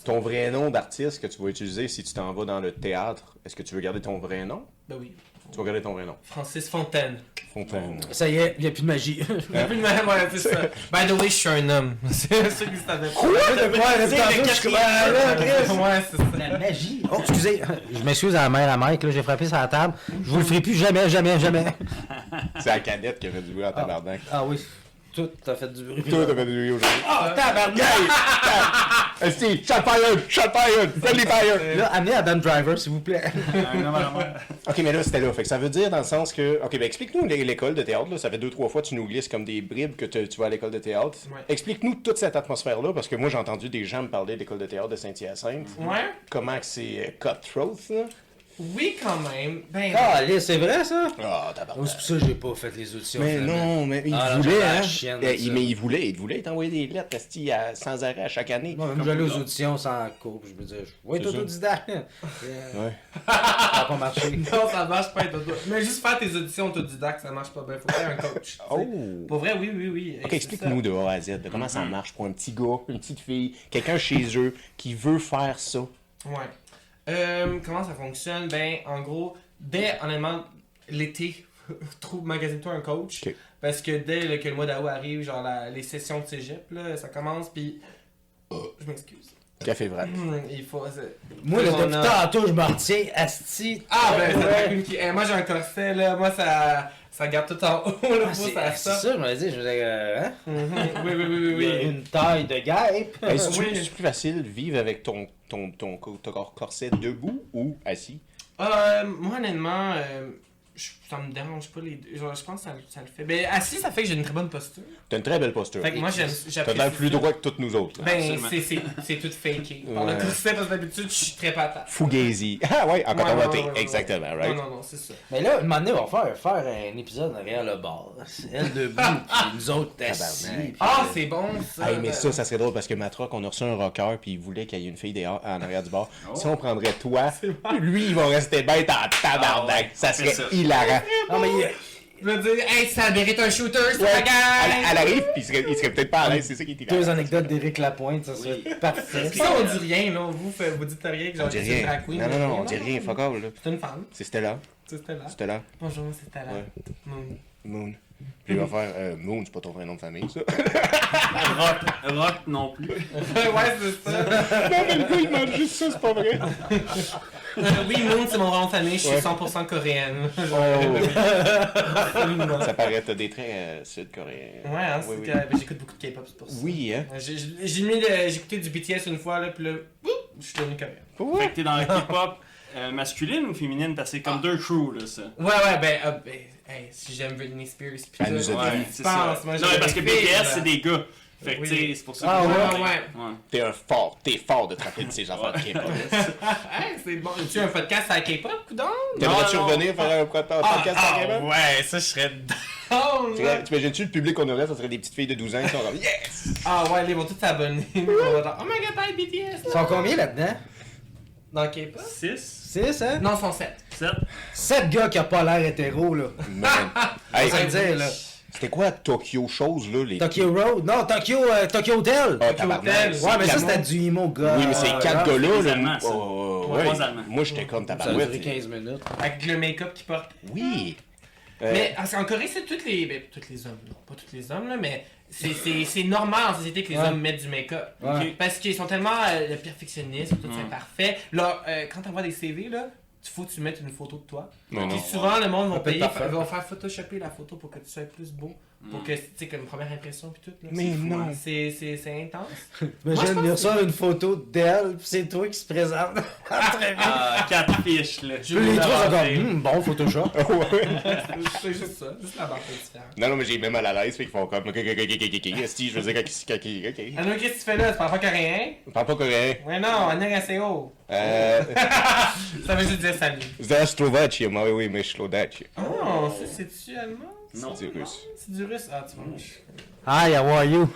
ton vrai nom d'artiste que tu vas utiliser si tu t'en vas dans le théâtre, est-ce que tu veux garder ton vrai nom? Ben oui. Tu vas garder ton vrai nom. Francis Fontaine. Fontaine. Ça y est, il n'y a plus de magie. ouais, c'est ça. By the way, je suis un homme. C'est ça que vous savez pas. Comme, quatrième. ah. Ouais, c'est ça. La magie. Oh, excusez. Je m'excuse à la mère à Mike, là, j'ai frappé sur la table. Je vous le ferai plus jamais, jamais, jamais. C'est la cadette qui a fait du bruit en tabarnak. Ah oui. Tout a fait du bruit. Toi, t'as fait du bruit aujourd'hui. Ah, tabarnak! Esti, shot fired! Shot fired! Friendly fire! Là, amenez Adam Driver, s'il vous plaît. Ok, mais là, c'était là. Fait que ça veut dire dans le sens que. Ok, ben explique-nous l'é- l'école de théâtre. Là. Ça fait deux, trois fois que tu nous glisses comme des bribes que tu vas à l'école de théâtre. Ouais. Explique-nous toute cette atmosphère-là, parce que moi, j'ai entendu des gens me parler de l'école de théâtre de Saint-Hyacinthe. Ouais. Comment que c'est euh, cutthroat, là? Oui, quand même. Ben, Ah, allez, c'est vrai, ça? Ah, Oh, c'est pour ça que j'ai pas fait les auditions. Mais non, mais il Ah, voulait, hein? chienne de Eh, il- mais il voulait, il voulait t'envoyer des lettres, à- sans arrêt à chaque année. Moi, même j'allais aux auditions sans cours, puis je me disais, je vais être C'est ça. autodidacte. Euh, Ouais. Ça a pas marché. non, ça marche pas être auto- Mais juste faire tes auditions autodidactes, ça marche pas bien. Faut faire un coach. Oh! Pour vrai, oui, oui, oui. Ok, explique-nous de A à Z, de comment ça marche pour un petit gars, une petite fille, quelqu'un chez eux qui veut faire ça. ça. Ouais. Euh, comment ça fonctionne? Ben, en gros, dès, honnêtement, l'été, trouve, magasine-toi un coach. Parce que dès le- que le mois d'août arrive, genre la- les sessions de cégep, là, ça commence, puis. Je m'excuse. Café vrai. Il faut. Moi, On depuis a- tantôt, je m'en retiens. Asti. Ah, ben, Ouais. qui. eh, moi, j'ai un corset, là. Moi, ça, ça garde tout en haut, là. Ah, faut c'est ça c'est sort. ça, je me dis, je me disais, euh, hein? Mhm. Oui, oui, oui, oui. Il y a oui. Une taille de guêpe. C'est Oui. c'est plus facile de vivre avec ton, ton, ton, ton corset debout ou assis? Euh, moi, honnêtement, euh, je- ça me dérange pas les deux. Genre, je pense que ça, ça le fait. Ben, assis, ça fait que j'ai une très bonne posture. T'as une très belle posture. Fait que moi, j'aime. T'as l'air plus droit que toutes nous autres. Ben, c'est- c'est c'est tout faké. Par Ouais. le corset, parce que d'habitude, je suis très patate. Fugazi. Ah ouais, en Ouais, coton ouais. Exactement, right? Non, non, non, c'est ça. Mais là, un moment donné, on va faire, faire un épisode derrière le bar. C'est elle debout, puis nous autres assis. Ah, c'est bon, ça. Hey, mais ça, ça serait drôle parce que Matrock, on a reçu un rocker puis il voulait qu'il y ait une fille dehors, en arrière du bar. Oh. Si on prendrait toi, lui, il va rester bête en tabarnak. Ah ouais, ça on serait ça. Hilarant. Non, mais il- Je veux dire, hey, ça mérite un shooter, c'est Ouais, la elle, elle arrive puis il serait, il serait peut-être pas à l'aise, c'est ça qui est deux anecdotes d'Éric Lapointe, ça serait Oui. parfait. Ça, on dit rien, là. Vous, fait- vous dites rien que genre, c'est drag queen. Non, non, non, on dit rien, fuck all, là. C'est une femme. C'est Stella. C'est Stella. Stella. Bonjour, c'est Stella. Ouais. Moon. Moon. Puis il va faire euh, Moon, c'est pas ton vrai nom de famille, ça. Rock, rock non plus. ouais, c'est ça. non, mais le gars, il demande juste ça, c'est pas vrai. Euh, oui, Moon, c'est mon nom de famille, je suis Ouais. 100% coréenne. Oh. ça paraît, t'as des traits euh, sud-coréens. Ouais, hein, Oui, c'est oui. que ben, j'écoute beaucoup de K-pop, c'est pour ça. Oui, hein. J'ai j'ai mis le- j'ai écouté du BTS une fois, là, puis là, boum, je suis devenu coréen. Fait Ouais. que t'es dans la K-pop euh, masculine ou féminine? Parce que c'est comme deux crews, là, ça. Ouais, ouais, ben, euh, ben, hey, si j'aime Britney Spears, pis Elle tout, nous a ouais, dit. C'est pense, ça. moi, non, parce que BTS, c'est des gars. Fait que, Oui. tu sais, c'est pour ça Ah que. ouais, ouais. ouais. T'es un fort, t'es fort de te rappeler de ces enfants de K-pop. Hey, c'est bon. Tu as un podcast à K-pop, coudon? T'aimerais-tu non. revenir faire un un podcast à K-pop? ouais, ça, je serais down, Tu là. sais, T'imagines-tu le public qu'on aurait, ça serait des petites filles de 12 ans qui sont comme Yes! Ah ouais, ils vont tous s'abonner. Ils vont dire, oh my god, BTS! Ils sont combien là-dedans? Dans K-pop? 6, Six, hein? Non, ils sont 7. 7. Sept gars qui ont pas l'air hétéro, là. Man. Hey, Ça veut dire, là. c'était quoi Tokyo chose là les... Tokyo Road? Non, Tokyo, euh, Tokyo Hotel! Ah, tabarnak. Hotel. Ouais, mais ça, c'était du emo gars. Oui, mais c'est quatre là. gars-là. des là. Allemands, ça. Oh, Ouais, ouais. trois Allemands. Moi, j'étais comme Ça a tabarouette. duré 15 minutes. Avec le make-up qu'ils portent. Oui. Euh, Mais en en Corée, c'est tous les. Ben, tous les hommes, non, pas tous les hommes, là, mais c'est- c'est c'est normal en société que les Ouais. hommes mettent du make-up. Ouais. Parce qu'ils sont tellement euh, le perfectionnisme, tout c'est parfait. Là, euh, quand t'envoies des CV, là, il faut que tu mettes une photo de toi. non, Puis non. souvent, le monde va payer, vont faire photoshopper la photo pour que tu sois plus beau. Pour que, tu sais, comme première impression, puis tout. Là. Mais C'est non. hein. C'est c'est- c'est intense. Imagine, il reçoit une photo d'elle, pis c'est toi qui se présente. Très bien. Ah, 4 fiches, là. Je Puis les trois hum, bon Photoshop. Ouais. C'est juste ça, juste la barre est différente. Non, non, mais j'ai même mal à l'aise, fait qu'ils font comme. Ok, ok, ok, ok, ok, ok. Je veux dire, ok. Qu'est-ce que tu fais là? Tu parles pas coréen? Je parle pas coréen. Ouais, non, Annyeonghaseyo. Euh. Ça veut juste dire salut. Zdravstvuyte, moi, oui, mais. Oh, c'est-tu allemand? Non. C'est russe. C'est du russe? Ah, tu vois. Hi, how are you?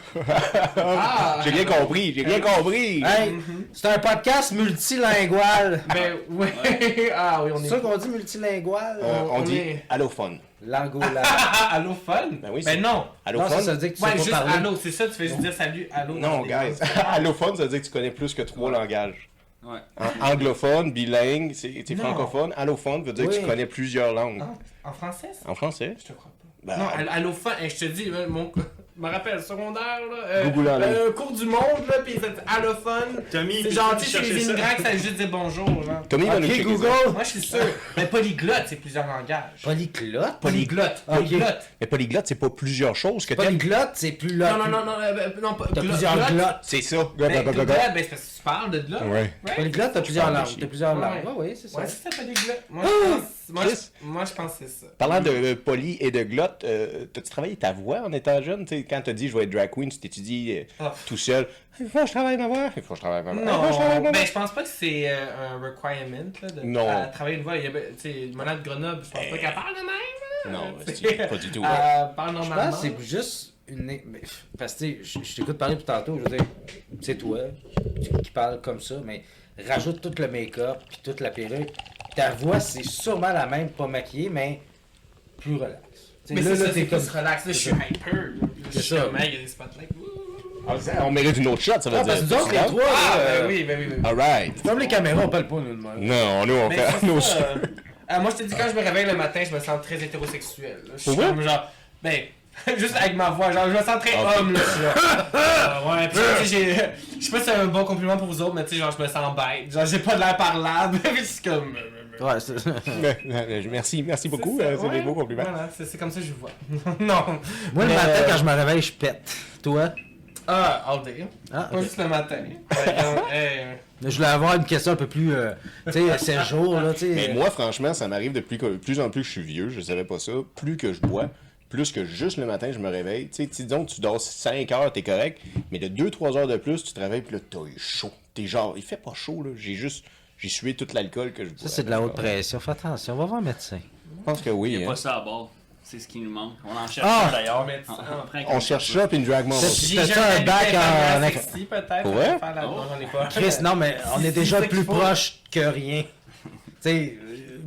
Ah! J'ai rien compris, j'ai rien compris. Hey, c'est un podcast multilingual. Ben, ouais. Ah oui, on C'est est. ça qu'on dit multilingual? Euh, on on dit est- allophone. Langola. Ah, fun? Ben oui, Ben c'est- non. Non, ça, Allophone? ça veut dire que tu Ouais, sais juste pas parler. allô, c'est ça, tu fais juste dire salut, allô. Non, guys. allophone, ça veut dire que tu connais plus que trois langages. Ouais. An- anglophone, bilingue, c'est c'est francophone. Allophone veut dire que Oui. tu connais plusieurs langues. En, en français? ça? En français? Je te crois. Ben, non, all- allophone, hey, je te dis, euh, mon. Je me rappelle, secondaire, là. Euh, euh, cours du monde, là, pis c'est allophone. Tommy, C'est gentil, c'est cherchais les ça? immigrants que ça veut juste dire bonjour, là. Tommy va nous Ok, checker Google. Moi, je suis sûr. Mais polyglotte, c'est plusieurs langages. Polyglotte? Polyglotte. Ok. Polyglotte. Mais polyglotte, c'est pas plusieurs choses que t'aimes. Polyglotte, c'est plus là. Non, non, non, non, euh, euh, non, pas. T'as glo- plusieurs glotte. glottes. C'est ça. Ben, Go, go, go, go, go. glotte, ben, c'est parce que tu parles de glotte. Ouais. Right? Polyglotte, t'as plusieurs langues. T'as plusieurs Ouais. langues. Ouais, ouais, c'est ça. Ouais, c'est ça, polyglotte. Moi, je pense, moi, Chris. je, moi, je pense que c'est ça. Parlant de euh, poly et de glotte, euh, t'as-tu travaillé ta voix en étant jeune? Tu sais, quand t'as dit je vais être drag queen, tu t'étudies euh, Ah. tout seul. Il faut que je travaille ma voix. Il faut que je travaille ma voix. Je Non, ma voix. ben je pense pas que c'est euh, un requirement là, de Non. à travailler une voix. Il y a, ben, tu sais, Mona de Grenoble, je pense pas qu'elle parle de même. là. Non, c'est- pas du tout. Elle parle Je normalement. pense que c'est juste une. mais- Parce que tu sais, je, je t'écoute parler depuis tantôt, je veux dire, c'est toi qui- qui parle comme ça, mais rajoute tout le make-up puis toute la perruque. Ta voix, c'est sûrement la même, pas maquillée, mais plus relax. Mais là, c'est là, c'est comme. plus relax. Là, je suis hyper. hey, il y a des spotlights. Ah, On mérite une autre shot, ça veut Ah, dire. parce que nous autres, Tu les trois, Ah, là, ben euh, oui, ben oui, ben oui. Alright. Comme les caméras, on parle pas nous de même. Non, nous, on Mais fait nos euh, Euh, moi, je te dis, quand je me réveille le matin, je me sens très hétérosexuel. là. Je suis comme genre, ben, juste avec ma voix, genre, je me sens très homme, là. genre, Ah, ouais, pis tu sais, j'ai. Je sais pas si c'est un bon compliment pour vous autres, mais tu sais, genre, je me sens bête. Genre, j'ai pas de l'air parlable. Puis c'est comme. Ouais, c'est- Merci, merci beaucoup. euh, C'est ouais. des beaux compliments. Voilà, c'est comme ça que je vous vois. non. Moi, le matin, euh, quand je me réveille, je pète. Toi? Ah, all day. Ah, Pas juste le matin. Hey, Je voulais avoir une question un peu plus, euh, tu sais, 7 jours, là, tu sais. Mais moi, franchement, ça m'arrive depuis que, plus en plus que je suis vieux, je savais pas ça, plus que je bois, plus que juste le matin, je me réveille. Tu sais, tu- disons, tu dors 5 heures, t'es correct, mais de 2-3 heures de plus, tu te réveilles, puis là, t'as chaud. T'es genre, il fait pas chaud, là. J'ai juste, j'ai sué tout l'alcool que je bois. Ça, c'est de la haute pression. Fais attention, on va voir un médecin. Je pense que oui. Il n'y a hein. pas ça à bord. C'est ce qui nous manque. On en cherche Ah! un, d'ailleurs. Mais- On- on cherche ça, puis une drag mom. C'est- jamais un bac en- peut-être. La- Oh. Chris, non, mais on est déjà plus proche que rien. Tu sais,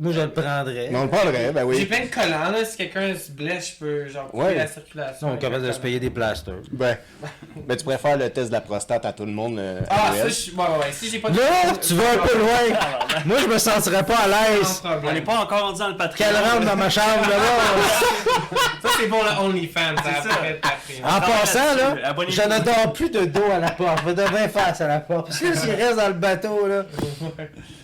moi, je le prendrais. Mais on le parlerait, ben J'ai oui. plein de collants, là. Si quelqu'un se blesse, je peux, genre, couper Ouais. la circulation. Non, on est capable de se payer des plasters. Ben, ben, tu pourrais faire le test de la prostate à tout le monde. euh, Ah, ça, annuel? je suis. Ouais, ouais, ouais. Si j'ai pas de. Là, tu vas un peu loin. Moi, je me sentirais pas à Sans l'aise. On n'est problème. pas encore rendu dans le Patreon. Qu'elle rentre dans ma chambre là-bas. Ça, c'est pour le OnlyFans. Ça, ça. après, après. En passant, là, Abonnez-vous. je ne dors plus de dos à la porte. Je vais face à la porte. Parce que s'il reste dans le bateau, là.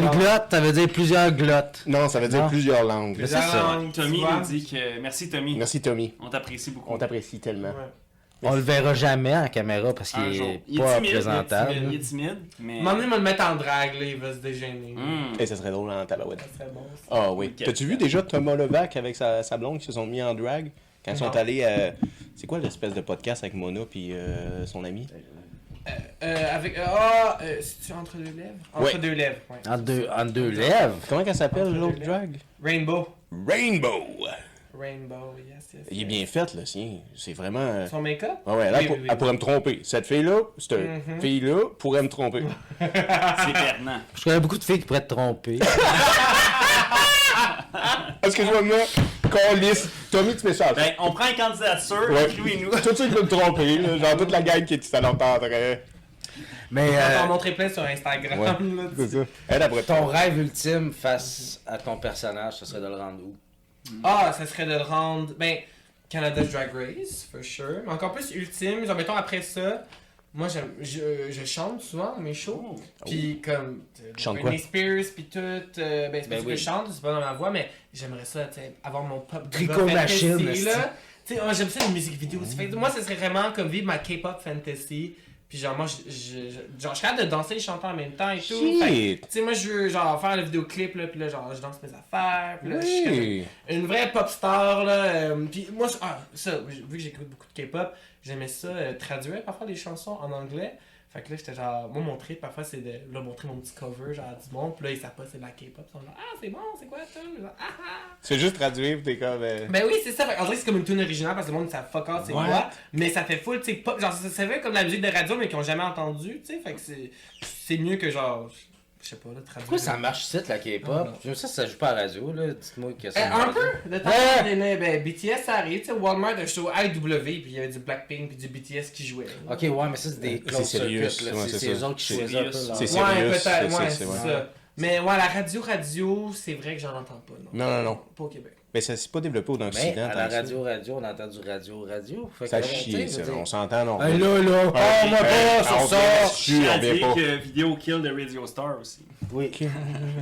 Polyglotte, ça veut dire plusieurs glottes. Non, ça veut dire Non. plusieurs langues. Mais c'est ça. Tommy nous dit que. Merci, Tommy. Merci, Tommy. On t'apprécie beaucoup. On t'apprécie tellement. Ouais. On le verra jamais en caméra parce qu'il est Il pas timide, présentable. Il est timide, il est timide, mais. Va le mettre en drague, là. Il va se déjeuner. Hmm. Et ça serait drôle en tabarouette. Ça serait bon. Ah oui. Ok. T'as-tu vu déjà Thomas Levac avec sa, sa blonde qui se sont mis en drag quand ils sont allés à. C'est quoi l'espèce de podcast avec Mona puis euh, son ami? Euh, avec. euh, Ah, euh, c'est-tu entre deux lèvres? Entre Ouais. deux lèvres, ouais. En deux, en deux lèvres. Comment qu'elle s'appelle l'autre drag Rainbow. Rainbow Rainbow, yes, yes. Il est bien fait là, sien. C'est vraiment. euh, Son make-up? Ah ouais, là, Oui, pour- oui, oui, elle pourrait me tromper. Cette fille-là, cette Mhm. fille-là pourrait me tromper. C'est perdant. Je connais beaucoup de filles qui pourraient te tromper. Parce lisse. Tommy, tu mets ça. Ben, on prend une candidature, Ouais. écris-nous. Tout ça, il veut me tromper. là. Genre toute la gang qui est à l'entendrait. Mais On va euh, montrer plein sur Instagram. Ouais. là, C'est ça. Elle, elle pourrait ton rêve ultime face à ton personnage, ce serait de le rendre où? Ah, ça serait de le rendre. Ben, Canada's Drag Race, for sure. Mais encore plus ultime. Genre, mettons après ça. Moi, je, je chante souvent mes shows. Puis, comme. euh, Tu chantes Britney Spears, puis tout. euh, ben, c'est pas Ben oui. que je chante, c'est pas dans ma voix, mais j'aimerais ça, tu sais, avoir mon pop. Tricot fantasy, machine, là. Tu sais, moi, j'aime ça les musiques vidéo. Fait moi, ce serait vraiment comme vivre ma K-pop fantasy. Puis, genre, moi, je, genre, je suis capable de danser et chanter en même temps et tout. Tu sais, moi, je veux, genre, faire le vidéoclip, là, puis là, genre, je danse mes affaires. Puis là, je suis comme- une vraie pop star là euh, puis moi ah, ça vu que j'écoute beaucoup de K-pop j'aimais ça euh, traduire parfois des chansons en anglais. Fait que là j'étais genre moi mon trip parfois c'est de leur montrer mon petit cover genre du monde. Puis là ils savent pas c'est de la K-pop. Ils sont genre ah c'est bon c'est quoi ça? Genre, ah, ah. Tu fais juste traduire, pis t'es comme. euh, ben oui c'est ça. Dirait que c'est comme une tune originale parce que le monde ça fuck c'est quoi mais ça fait full tu sais pop genre ça, ça fait comme la musique de radio mais qu'ils ont jamais entendu tu sais. Fait que c'est c'est mieux que genre je sais pas là traduire Pourquoi ça marche ici, la K-pop? Ah. J'aime ça, ça joue pas à la radio, là. Dites-moi que ça un marche. peu. Le temps Ouais. qu'il y en a, ben, BTS ça arrive, tu sais, Walmart a show IW, puis il y avait du Blackpink puis du BTS qui jouait. Ok, ouais, mais ça, c'est des C'est close sérieux, circuits, C'est c'est c'est eux autres qui C'est choisissent un peu sérieux, c'est ouais, peut-être, c'est- ouais, c'est- c'est ça. Mais ouais, la radio radio, c'est vrai que j'en entends pas. Non, Non, non, non. Pas au Québec. Mais ça s'est pas développé au Mais Occident. à la radio, radio, on entend du radio, radio. Fait Ça chie, On s'entend, non. Hey, là, là, oh, moi pas sur on ça! Je on dire que Vidéo Kill de Radio Star aussi. Oui.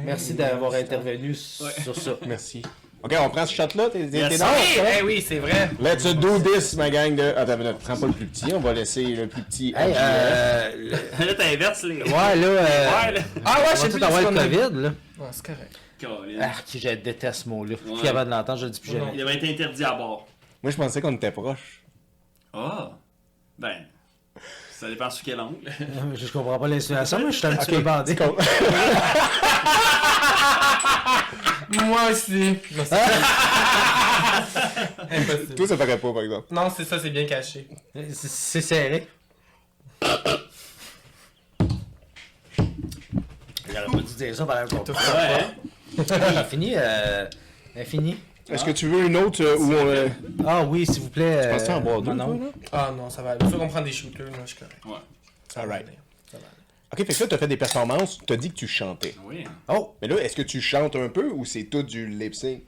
Merci d'avoir intervenu sur ça. Merci. Ok, on prend ce shot-là, t'es eh oui, c'est vrai. Let's do this, ma gang de. Attends, mais prends pas le plus petit, on va laisser le plus petit. Hey, euh. Là, t'inverses les. Ouais, là, euh. Ouais, là. Ah ouais, On je sais tout plus le COVID, là. Ouais, c'est correct. Ah, je déteste ce mot-là. Je suis Ouais. capable de l'entendre, je le dis plus jamais. Il devrait être interdit à bord. Moi, je pensais qu'on était proches. Ah. Ben. Ça dépend sur quel angle. Euh, Je comprends pas l'insinuation, mais je suis un petit peu bandé. Moi aussi. Non, c'est Impossible. Toi, ça paraît pas, par exemple. Non, c'est ça, c'est bien caché. C'est- serré. J'aurais pas dû dire ça par exemple. Ouais. Il fini. Euh... Infini. Est-ce que tu veux une autre euh, où on. euh, Ah oui, s'il vous plaît. euh, Penses-tu en boire deux, non, toi, non. là? Ah non, ça va aller. Faut qu'on prenne des shooters, moi je suis correct. Ouais. Ça va Alright. aller. Ça va aller. Ok, fait que là, t'as fait des performances, t'as dit que tu chantais. Oui. Oh! Mais là, est-ce que tu chantes un peu ou c'est tout du lip sync?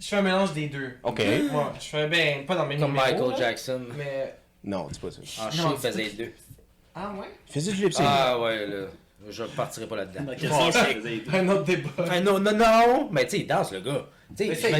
Je fais un mélange des deux. Ok. Ouais, je fais ben, pas dans mes Comme numéros, Michael là, Jackson. Mais. Non, dis pas ça. Non, il c'est- faisait les deux. Ah ouais? Faisais du lip sync? Ah ouais, là. Je partirai pas là-dedans. Un autre débat. Enfin, non, non, non! Mais tu sais, il danse, le gars. Tu sais,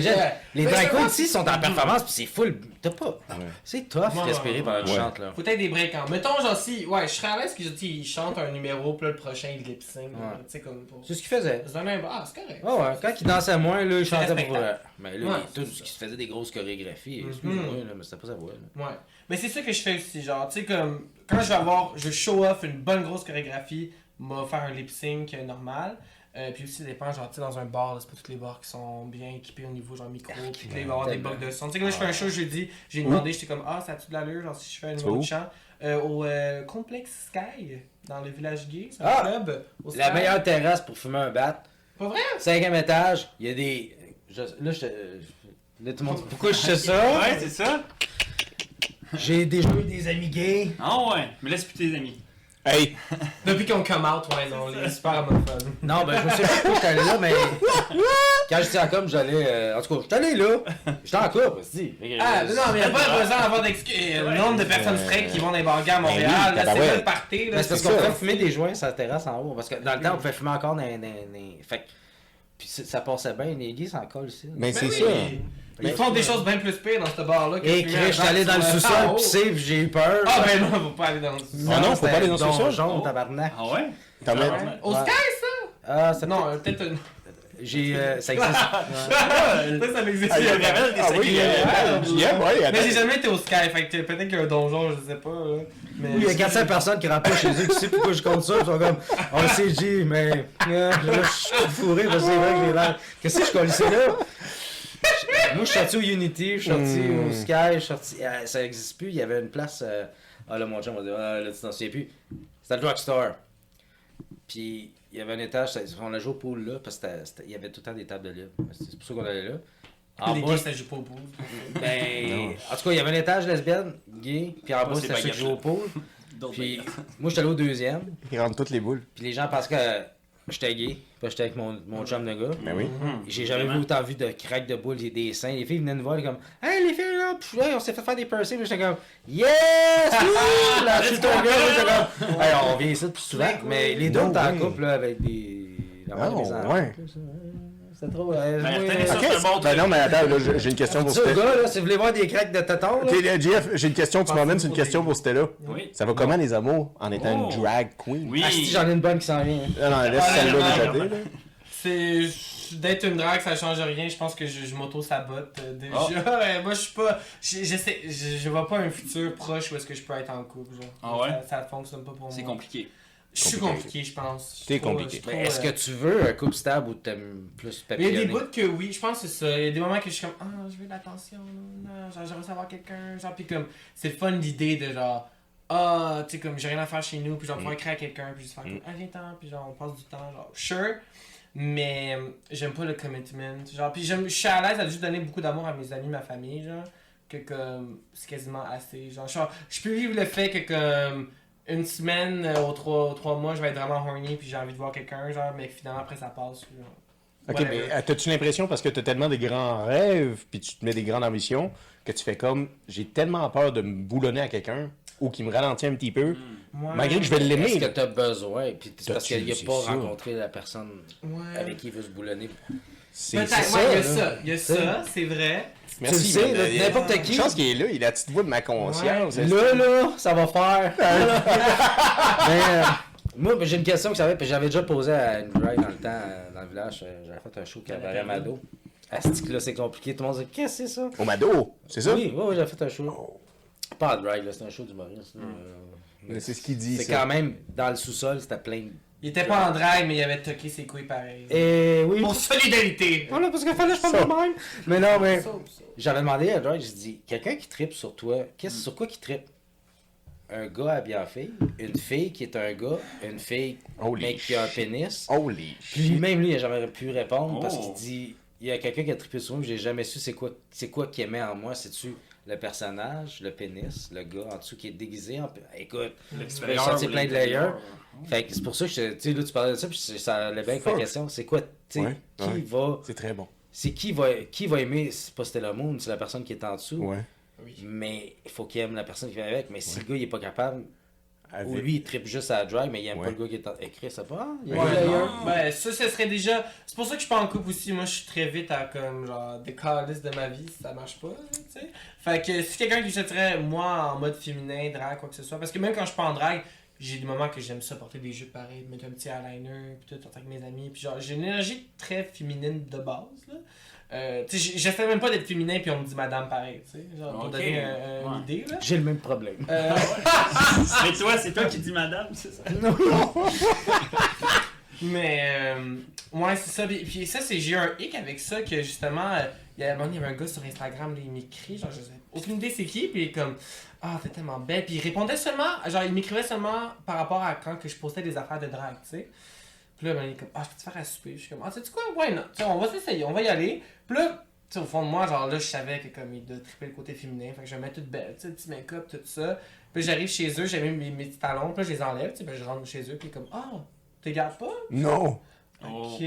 les Mais drag c'est queens vrai. ici sont en performance, puis c'est full. T'as pas. C'est tough Ouais, respirer ouais, pendant que tu ouais. chantes, là. Faut être des breaks. Mettons, genre, si. Ouais, je serais à l'aise que il chante un numéro, puis là, le prochain, il lip sync. là, Ouais. Tu sais, comme pour. C'est ce qu'il faisait. Se un. Ah, c'est correct. Ouais, quand il dansait moins, là, il chantait pour. euh, Mais là, Ouais, il- tout qui se faisait des grosses chorégraphies. Mhm. Excuse-moi, là, mais c'était pas sa voix. Ouais. Mais c'est ça que je fais aussi, genre, tu sais, comme, quand je vais avoir, je show off une bonne grosse chorégraphie, m'a faire un lip sync normal. Euh, puis aussi, ça dépend, genre, tu sais, dans un bar, c'est pas tous les bars qui sont bien équipés au niveau, genre, micro, puis là, il va y avoir des bugs de son. Tu sais, que là, je fais un show jeudi, j'ai demandé, j'étais comme, ah, ça a-tu de l'allure, genre, si je fais un de chant, euh, au euh, Complex Sky, dans le village gay, c'est un Ah! club. Au La Sky. meilleure terrasse pour fumer un bat. Pas vrai? Cinquième étage, il y a des. je- Là, je. Là, tout le monde. Pourquoi je sais ça? Ouais, c'est ça. J'ai déjà eu des amis gays. Ah ouais. Mais laisse plus tes amis. Hey! Depuis qu'on come out, ouais, non, il est super homophobe. Non, ben je me sais pas pourquoi j'étais allé là, mais. Quand j'étais en com, j'allais. euh, En tout cas, j'étais allé là. J'étais en couple, aussi. Ah, non, mais il n'y a pas besoin d'avoir d'excuses. Le nombre de personnes straight qui vont dans les bars à Montréal, oui, là, c'est tabarouette. pas le party, là. Mais c'est parce qu'on ça. pouvait fumer des joints sur la terrasse en haut. Parce que dans le temps, on pouvait fumer encore dans les. les- Fait que- Puis c'est- ça passait bien, les gays s'en collent ici. Mais Ben c'est ça. Ils font des choses bien plus pires dans ce bar-là. que Et Chris, un j'étais allé dans le sous-sol pisser, puis j'ai eu peur. Ah, ben non, faut pas aller dans le sous-sol. Ah non, faut pas aller dans le sous-sol. jaune, Oh. tabarnak. Ah ouais? T'en mets- Ouais. Au. Sky, ça? Ah, c'est Non, peut-être. une- J'ai. euh, ça existe. Ça, ça m'existe. Ah, il y a des Ah oui, euh, JM, ouais, Mais attends. j'ai jamais été au Sky, fait que peut-être qu'il y a un donjon, je sais pas. là. Mais Il y a 400 personnes qui rentrent pas chez eux, qui savent pourquoi je compte ça, ils sont comme, on le sait, G, mais euh, là, je suis fourré parce que c'est vrai que j'ai l'air. Qu'est-ce que je connaissais là? Moi, je suis sorti au Unity, je suis sorti Hmm. au Sky, je suis sorti. euh, ça existe plus, il y avait une place. euh, Ah là, mon chum m'a dit, ah là, tu t'en souviens plus. C'était le drugstore. Puis, il y avait un étage, on a joué au pool là, parce qu'il y avait tout le temps des tables de libre. C'est pour ça qu'on allait là. En les bas, gays, ça joue pas au pool. ben, en tout cas, il y avait un étage lesbienne, gay, puis en bas, c'était ceux qui jouaient au pool. Puis, moi, j'étais allé au deuxième, Ils rentrent toutes les boules. puis les gens pensaient que j'étais gay, puis j'étais avec mon, mon chum de gars. Ben oui. J'ai jamais vu autant vu de craques de boules et des seins. Les filles venaient nous voir comme Hey les filles là, pff, on s'est fait faire des piercings. J'étais comme Yes! Ouh! Là, je suis ton gars, j'étais comme Hey, on vient ici plus souvent. Mais les deux, on était en couple là, avec des. la mère de Oh, mes enfants, ouais. plus. C'était trop. euh, Ben, ça, euh, bon Ben non, mais attends, là, j'ai une question pour dis aux Stella. gars, là, si vous voulez voir des craques de là. Ok, là, Jeff, j'ai une question, tu m'emmènes, c'est une question pour Stella. Oui. Ça va comment les amours en étant Oh. une drag queen? Oui. Ah, si j'en ai une bonne qui s'en vient. Non, non, laisse Ah, celle-là non. là. C'est d'être une drague, ça change rien. Je pense que je, je m'auto-sabote euh, déjà. Oh. Ouais, moi, je suis pas. Je, je, sais- je, je vois pas un futur proche où est-ce que je peux être en couple. Genre. Ah ouais? Ça, ça fonctionne pas pour moi. C'est compliqué. Je suis Compliqué. je pense. T'es compliqué. Mais est-ce euh, que tu veux un couple stable ou t'aimes plus Mais il y a des bouts que oui, je pense que c'est ça. Il y a des moments que je suis comme, ah, je veux de l'attention, j'aimerais savoir quelqu'un. Genre, puis comme, c'est le fun l'idée de genre, ah, tu sais, comme, j'ai rien à faire chez nous, puis genre, pouvoir écrire à quelqu'un, puis juste faire comme, ah, viens-t'en, puis genre, on passe du temps, genre, sure. Mais j'aime pas le commitment. Genre, puis j'aime- je suis à l'aise à juste donner beaucoup d'amour à mes amis, ma famille, genre, que comme, c'est quasiment assez. Genre, genre, je peux vivre le fait que comme, une semaine euh, aux trois, aux trois mois, je vais être vraiment horny, puis j'ai envie de voir quelqu'un, genre, mais finalement, après, ça passe. genre. Ok, Whatever. mais euh, t'as-tu l'impression, parce que t'as tellement des grands rêves, puis tu te mets des grandes ambitions, que tu fais comme, j'ai tellement peur de me boulonner à quelqu'un, ou qui me ralentit un petit peu, Ouais. malgré que je vais l'aimer. Est-ce que là. t'as besoin? Puis c'est parce T'as-tu- qu'il a c'est pas ça. rencontré la personne Ouais. avec qui il veut se boulonner? C'est Peut-être, c'est ouais, ça, il y a là. ça, il y a C'est- ça, c'est vrai. Merci, Tu sais, euh, n'importe qui. chance qu'il est là, il a la petite voix de ma conscience. Là, que- là, ça va faire. Mais, euh, moi, ben, j'ai une question que j'avais, puis j'avais déjà posé à une drag dans le temps, euh, dans le village. euh, J'avais fait un show cabaret Mado. À ce là c'est compliqué. Tout le monde dit Qu'est-ce que c'est ça? Au Mado, c'est ça? Oui, oui, oui, j'ai fait un show. Pas de drag, là, c'est un show d'humoriste. là. Euh, Mais C'est ce qu'il dit. C'est ça. quand même, dans le sous-sol, c'était plein de. Il était pas en drague, mais il avait toqué ses couilles pareil. Et oui. Pour solidarité. Voilà, parce qu'il fallait que je parle de même. Mais non, mais. J'avais demandé à Drake, j'ai dit, quelqu'un qui tripe sur toi, qu'est-ce sur quoi qui tripe? Un gars habillé en fille, une fille qui est un gars, une fille Holy mais qui a un pénis. Holy Puis shit. même lui, il a jamais pu répondre parce Oh. qu'il dit, il y a quelqu'un qui a trippé sur moi, j'ai jamais su c'est quoi, c'est quoi qu'il aimait en moi, c'est-tu le personnage, le pénis, le gars en dessous qui est déguisé en. Écoute, tu peux sortir plein de layers. Fait que c'est pour ça que je- tu sais, là, tu parlais de ça, puis ça allait bien avec ma question. C'est quoi, tu sais, Ouais, qui ouais. va. C'est très bon. C'est qui va, qui va aimer, c'est pas Stella Moon, c'est la personne qui est en dessous. Ouais. Oui. Mais il faut qu'il aime la personne qui vient avec. Mais si le gars il est pas capable, ou lui il tripe juste à la drag, mais il aime Ouais. pas le gars qui est en... écrit, ça pas. Il y a Ouais, des layers. non. Ben, ça, ce serait déjà. C'est pour ça que je suis pas en couple aussi. Moi, je suis très vite à comme genre de ma vie si ça marche pas, tu sais. Fait que si quelqu'un qui châterait moi en mode féminin, drag, quoi que ce soit. Parce que même quand je suis pas en drag, j'ai des moments que j'aime ça porter des jupes pareils, mettre un petit eyeliner, puis tout, sortir avec mes amis. Puis genre, j'ai une énergie très féminine de base, là. Euh, tu sais, j- j'essaie même pas d'être féminin, puis on me dit madame pareil, tu sais. Genre, pour donner un- un- Ouais. une idée, là. J'ai le même problème. Euh, Mais toi, c'est toi qui dis madame, c'est ça? Mais, euh, ouais, c'est ça. Puis, puis ça, c'est, j'ai eu un hic avec ça que justement, euh, il y a il y avait un gars sur Instagram, là, il m'écrit, genre, je sais aucune idée c'est qui, puis comme, ah, t'es tellement belle. Puis il répondait seulement, genre, il m'écrivait seulement par rapport à quand que je postais des affaires de drague, tu sais. Puis là, ben, il est comme, ah, je peux te faire à souper. Je suis comme, ah, sais-tu quoi, ouais, non. Tu sais, on va s'essayer, on va y aller. Puis là, tu sais, au fond de moi, genre, là, je savais que comme il doit triper le côté féminin, fait que je me mets toute belle, tu sais, petit make-up, tout ça. Puis j'arrive chez eux, j'ai mis mes, petits talons, puis là, je les enlève, tu sais, ben, je rentre chez eux, puis comme, ah, t'es gardes pas? Non! Ok.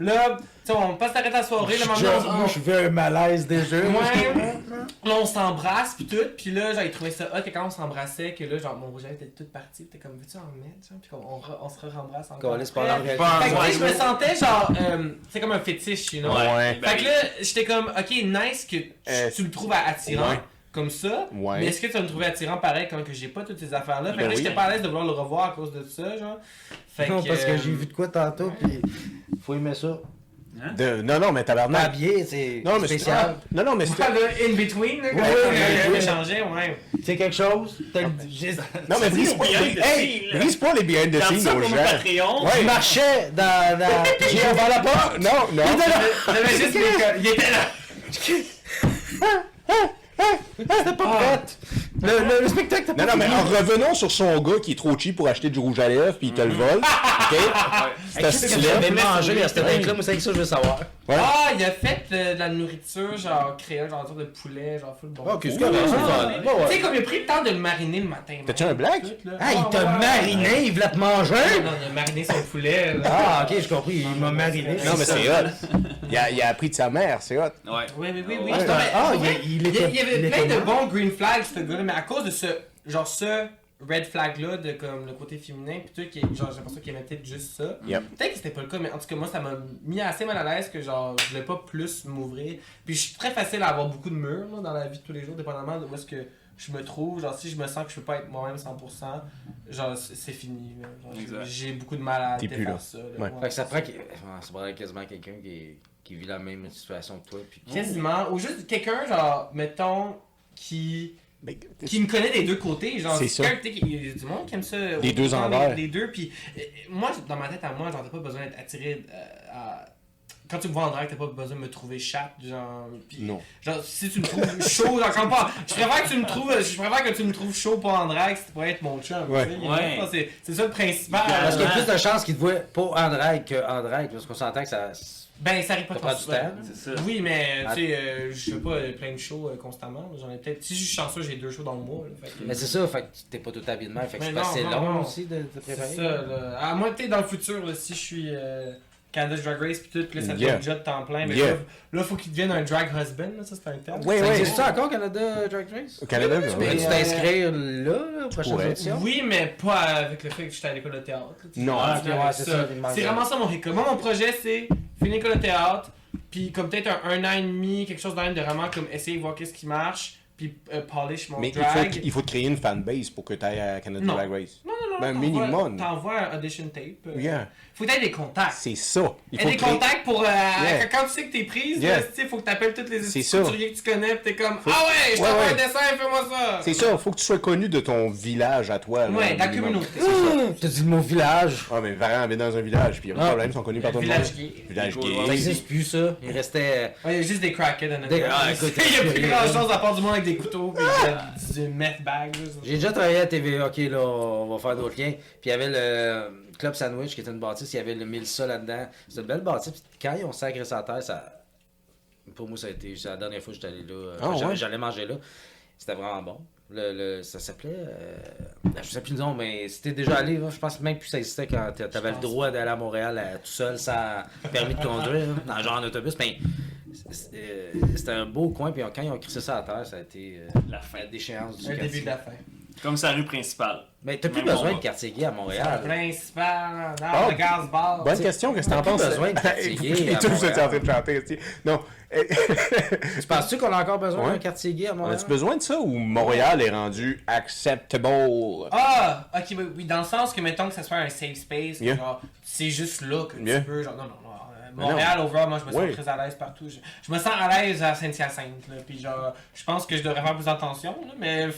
Là, tu sais, on passe t'arrêter la soirée, là, maintenant, on, je veux un malaise déjà. Ouais. là, on s'embrasse, pis tout, pis là, il trouvait ça hot, que quand on s'embrassait, que là, genre, mon rouge à lèvres était toute partie, pis t'es comme, veux-tu en remettre, genre, pis on, on, se rembrasse encore. Calisse pas Fait que, je me sentais, genre, euh, c'est comme un fétiche, you know. Ouais. Fait que là, j'étais comme, ok, nice que tu, Euh, tu le trouves attirant. ouais. Comme ça, Ouais. mais est-ce que tu vas me trouver attirant pareil quand que j'ai pas toutes ces affaires-là? Fait que Ben là, oui. j'étais pas à l'aise de vouloir le revoir à cause de ça, genre. Fait Non, parce que euh, j'ai vu de quoi tantôt, puis faut aimer ça. Hein? De- Non, non, mais tabarnak. habillé, c'est Non, mais c'est spécial. Non, non, mais c'est. le in-between, là, quand Ouais, ouais, ouais. échangeait, ouais. C'est quelque chose. t'as Non, mais brise pas, hey, là. brise pas les behind the scenes aux gens. Ouais. Je marchais dans. dans... J'ai ouvert la porte. Non, non. Juste mes co- Il était là. C'était pas prête. Le, le, le spectacle t'as Non, pas non, mais fini. en revenant sur son gars qui est trop cheap pour acheter du rouge à lèvres, puis il te le vole, ok? C'est Qu'est-ce que stylé. j'avais mangé à cette date-là? Moi, c'est ça que je veux savoir. Ouais. Ah, il a fait euh, de la nourriture, genre créole, genre de poulet, genre full bon. Ok, c'est Ouh, correct, c'est ah, fun. Bon, ouais. Tu sais, comme il a pris le temps de le mariner le matin. T'as-tu un black? Ah, il t'a ouais, ouais. mariné, il voulait te manger? Non, non, il a mariné son poulet. là. Ah, ok, j'ai compris, il m'a mariné. Non, mais c'est hot. Il a, il a appris de sa mère, c'est hot. Ouais. Oui, oui, oui, Ah, il- était- il y avait plein de bon. bons green flags, ce gars-là, mais à cause de ce, genre, ce red flag-là, de comme le côté féminin, pis tout, qui, est- genre, j'ai l'impression qu'il aimait peut-être juste ça. Yep. Peut-être que c'était pas le cas, mais en tout cas, moi, ça m'a mis assez mal à l'aise que, genre, je voulais pas plus m'ouvrir. Puis je suis très facile à avoir beaucoup de murs, là, dans la vie de tous les jours, dépendamment de où est-ce que je me trouve. Genre, si je me sens que je peux pas être moi-même 100%, genre, c'est fini. là. J'ai- beaucoup de mal à défaire là. ça. là. Ouais. Fait que ça prend ça quasiment quelqu'un qui, qui vit la même situation que toi. Puis Quasiment. Ou juste quelqu'un, genre, mettons, qui. Qui me connaît des deux côtés. Genre, C'est ça. il y a du monde qui aime ça. Les deux envers. Les, les deux, puis euh, moi, dans ma tête à moi, genre, t'as pas besoin d'être attiré euh, à. Quand tu me vois en direct, t'as pas besoin de me trouver chatte, genre. Non. Genre, si tu me trouves chaud, genre, comme pas. Je préfère que tu me trouves. Je préfère que tu me trouves chaud pas en drag, si tu pourrais être mon chum. Ouais. Ouais. C'est c'est ça le principal. Parce qu'il y a Ouais. plus de chances qu'il te voit pas en drag qu'en drag, parce qu'on s'entend que ça. Ben, ça arrive pas trop souvent. temps. C'est ça. Oui, mais Ah. tu sais, euh, je sais pas, euh, plein de shows euh, constamment. J'en ai peut-être. Si je suis chanceux, j'ai deux shows dans le mois. là, fait que- Mais c'est ça, fait que t'es pas tout habillé de même, fait que Mais c'est non, assez long non. aussi de te C'est préparer. ça, là. À moins que t'es dans le futur, là, si je suis euh, Canada's Drag Race pis tout, pis là ça te Yeah. fait un job temps plein, mais Yeah. là, là, faut qu'il devienne un drag husband, là, ça c'est un terme. Oui, Ça oui. existe ça encore, Canada Drag Race? Au Canada, Oui, euh, t'inscrire là, là, auditions? Oui, mais pas avec le fait que j'étais à l'école de théâtre. tu. Non. Ah, ouais, c'est ça, C'est vraiment ça mon hic. Moi, mon projet, c'est finir l'école de théâtre, puis comme peut-être un, un an et demi, quelque chose dans même de vraiment comme essayer de voir qu'est-ce qui marche, puis euh, polish mon Mais il faut, drag. il faut créer une fanbase pour que tu ailles à Canada Non. Drag Race. Non, non, non, Ben, minimum. T'envoies un audition tape. euh, Yeah. Faut que t'aies des contacts. C'est ça. Il Il y faut a des créer- contacts pour. euh, Yeah. Quand tu sais que t'es prise, Yeah. là, tu sais, faut que t'appelles toutes les C'est petits ça. couturiers que tu connais, pis t'es comme Faut- Ah ouais, je Ouais, t'envoie ouais. un dessin, fais-moi ça. C'est ça, faut que tu sois connu de ton village à toi. là, Ouais, dans la communauté. Hum, T'as dit le mot village. Ah, mais Varan habite dans un village, puis il y a pas de Ah. problème, ils sont connus par tout le monde. Village gay. Village gay. Ça existe plus, ça. Il restait. Ouais, il y a juste des crackheads dans notre. Ah, Il y a plus grand chose à part du monde avec des couteaux pis du meth bag. là. J'ai déjà travaillé à TVA, ok, là, on va faire d'autres liens. Puis il y avait le Club Sandwich qui était une bâtisse, il y avait le Milsa là-dedans. C'était une belle bâtisse. Puis quand ils ont sacré sa terre, ça. Pour moi, ça a été. C'est la dernière fois que j'étais allé là. euh, Ah, j'allais- ouais? J'allais manger là. C'était vraiment bon. Le, le- ça s'appelait. euh, je sais plus le nom, mais c'était déjà allé. là, je pense même plus que ça existait quand t'a- t'avais le droit d'aller à Montréal tout seul sans permis de conduire, là, dans genre en autobus. Mais c'est- euh, c'était un beau coin. Puis quand ils ont crissé ça à terre, ça a été euh, La fin. la déchéance du Le quartier. début de la fin. Comme sa rue principale. Mais t'as plus Même besoin combat. de quartier gay à Montréal. Principal, dans Oh, le gaz bar. Bonne question, qu'est-ce que t'en a plus penses? besoin de quartier gay Et à tout, vous êtes en train de chanter. ici. Non. Tu penses-tu qu'on a encore besoin Ouais. d'un quartier gay à On Montréal? a-tu besoin de ça ou Montréal est rendu acceptable? Ah, ok, oui, oui, dans le sens que mettons que ça soit un safe space, que Yeah. genre, c'est juste là que Yeah. tu peux, genre, non, non, non. euh, Montréal, overall, moi je me sens Oui. très à l'aise partout. Je, je me sens à l'aise à Saint-Hyacinthe, puis genre, je pense que je devrais faire plus attention, là, mais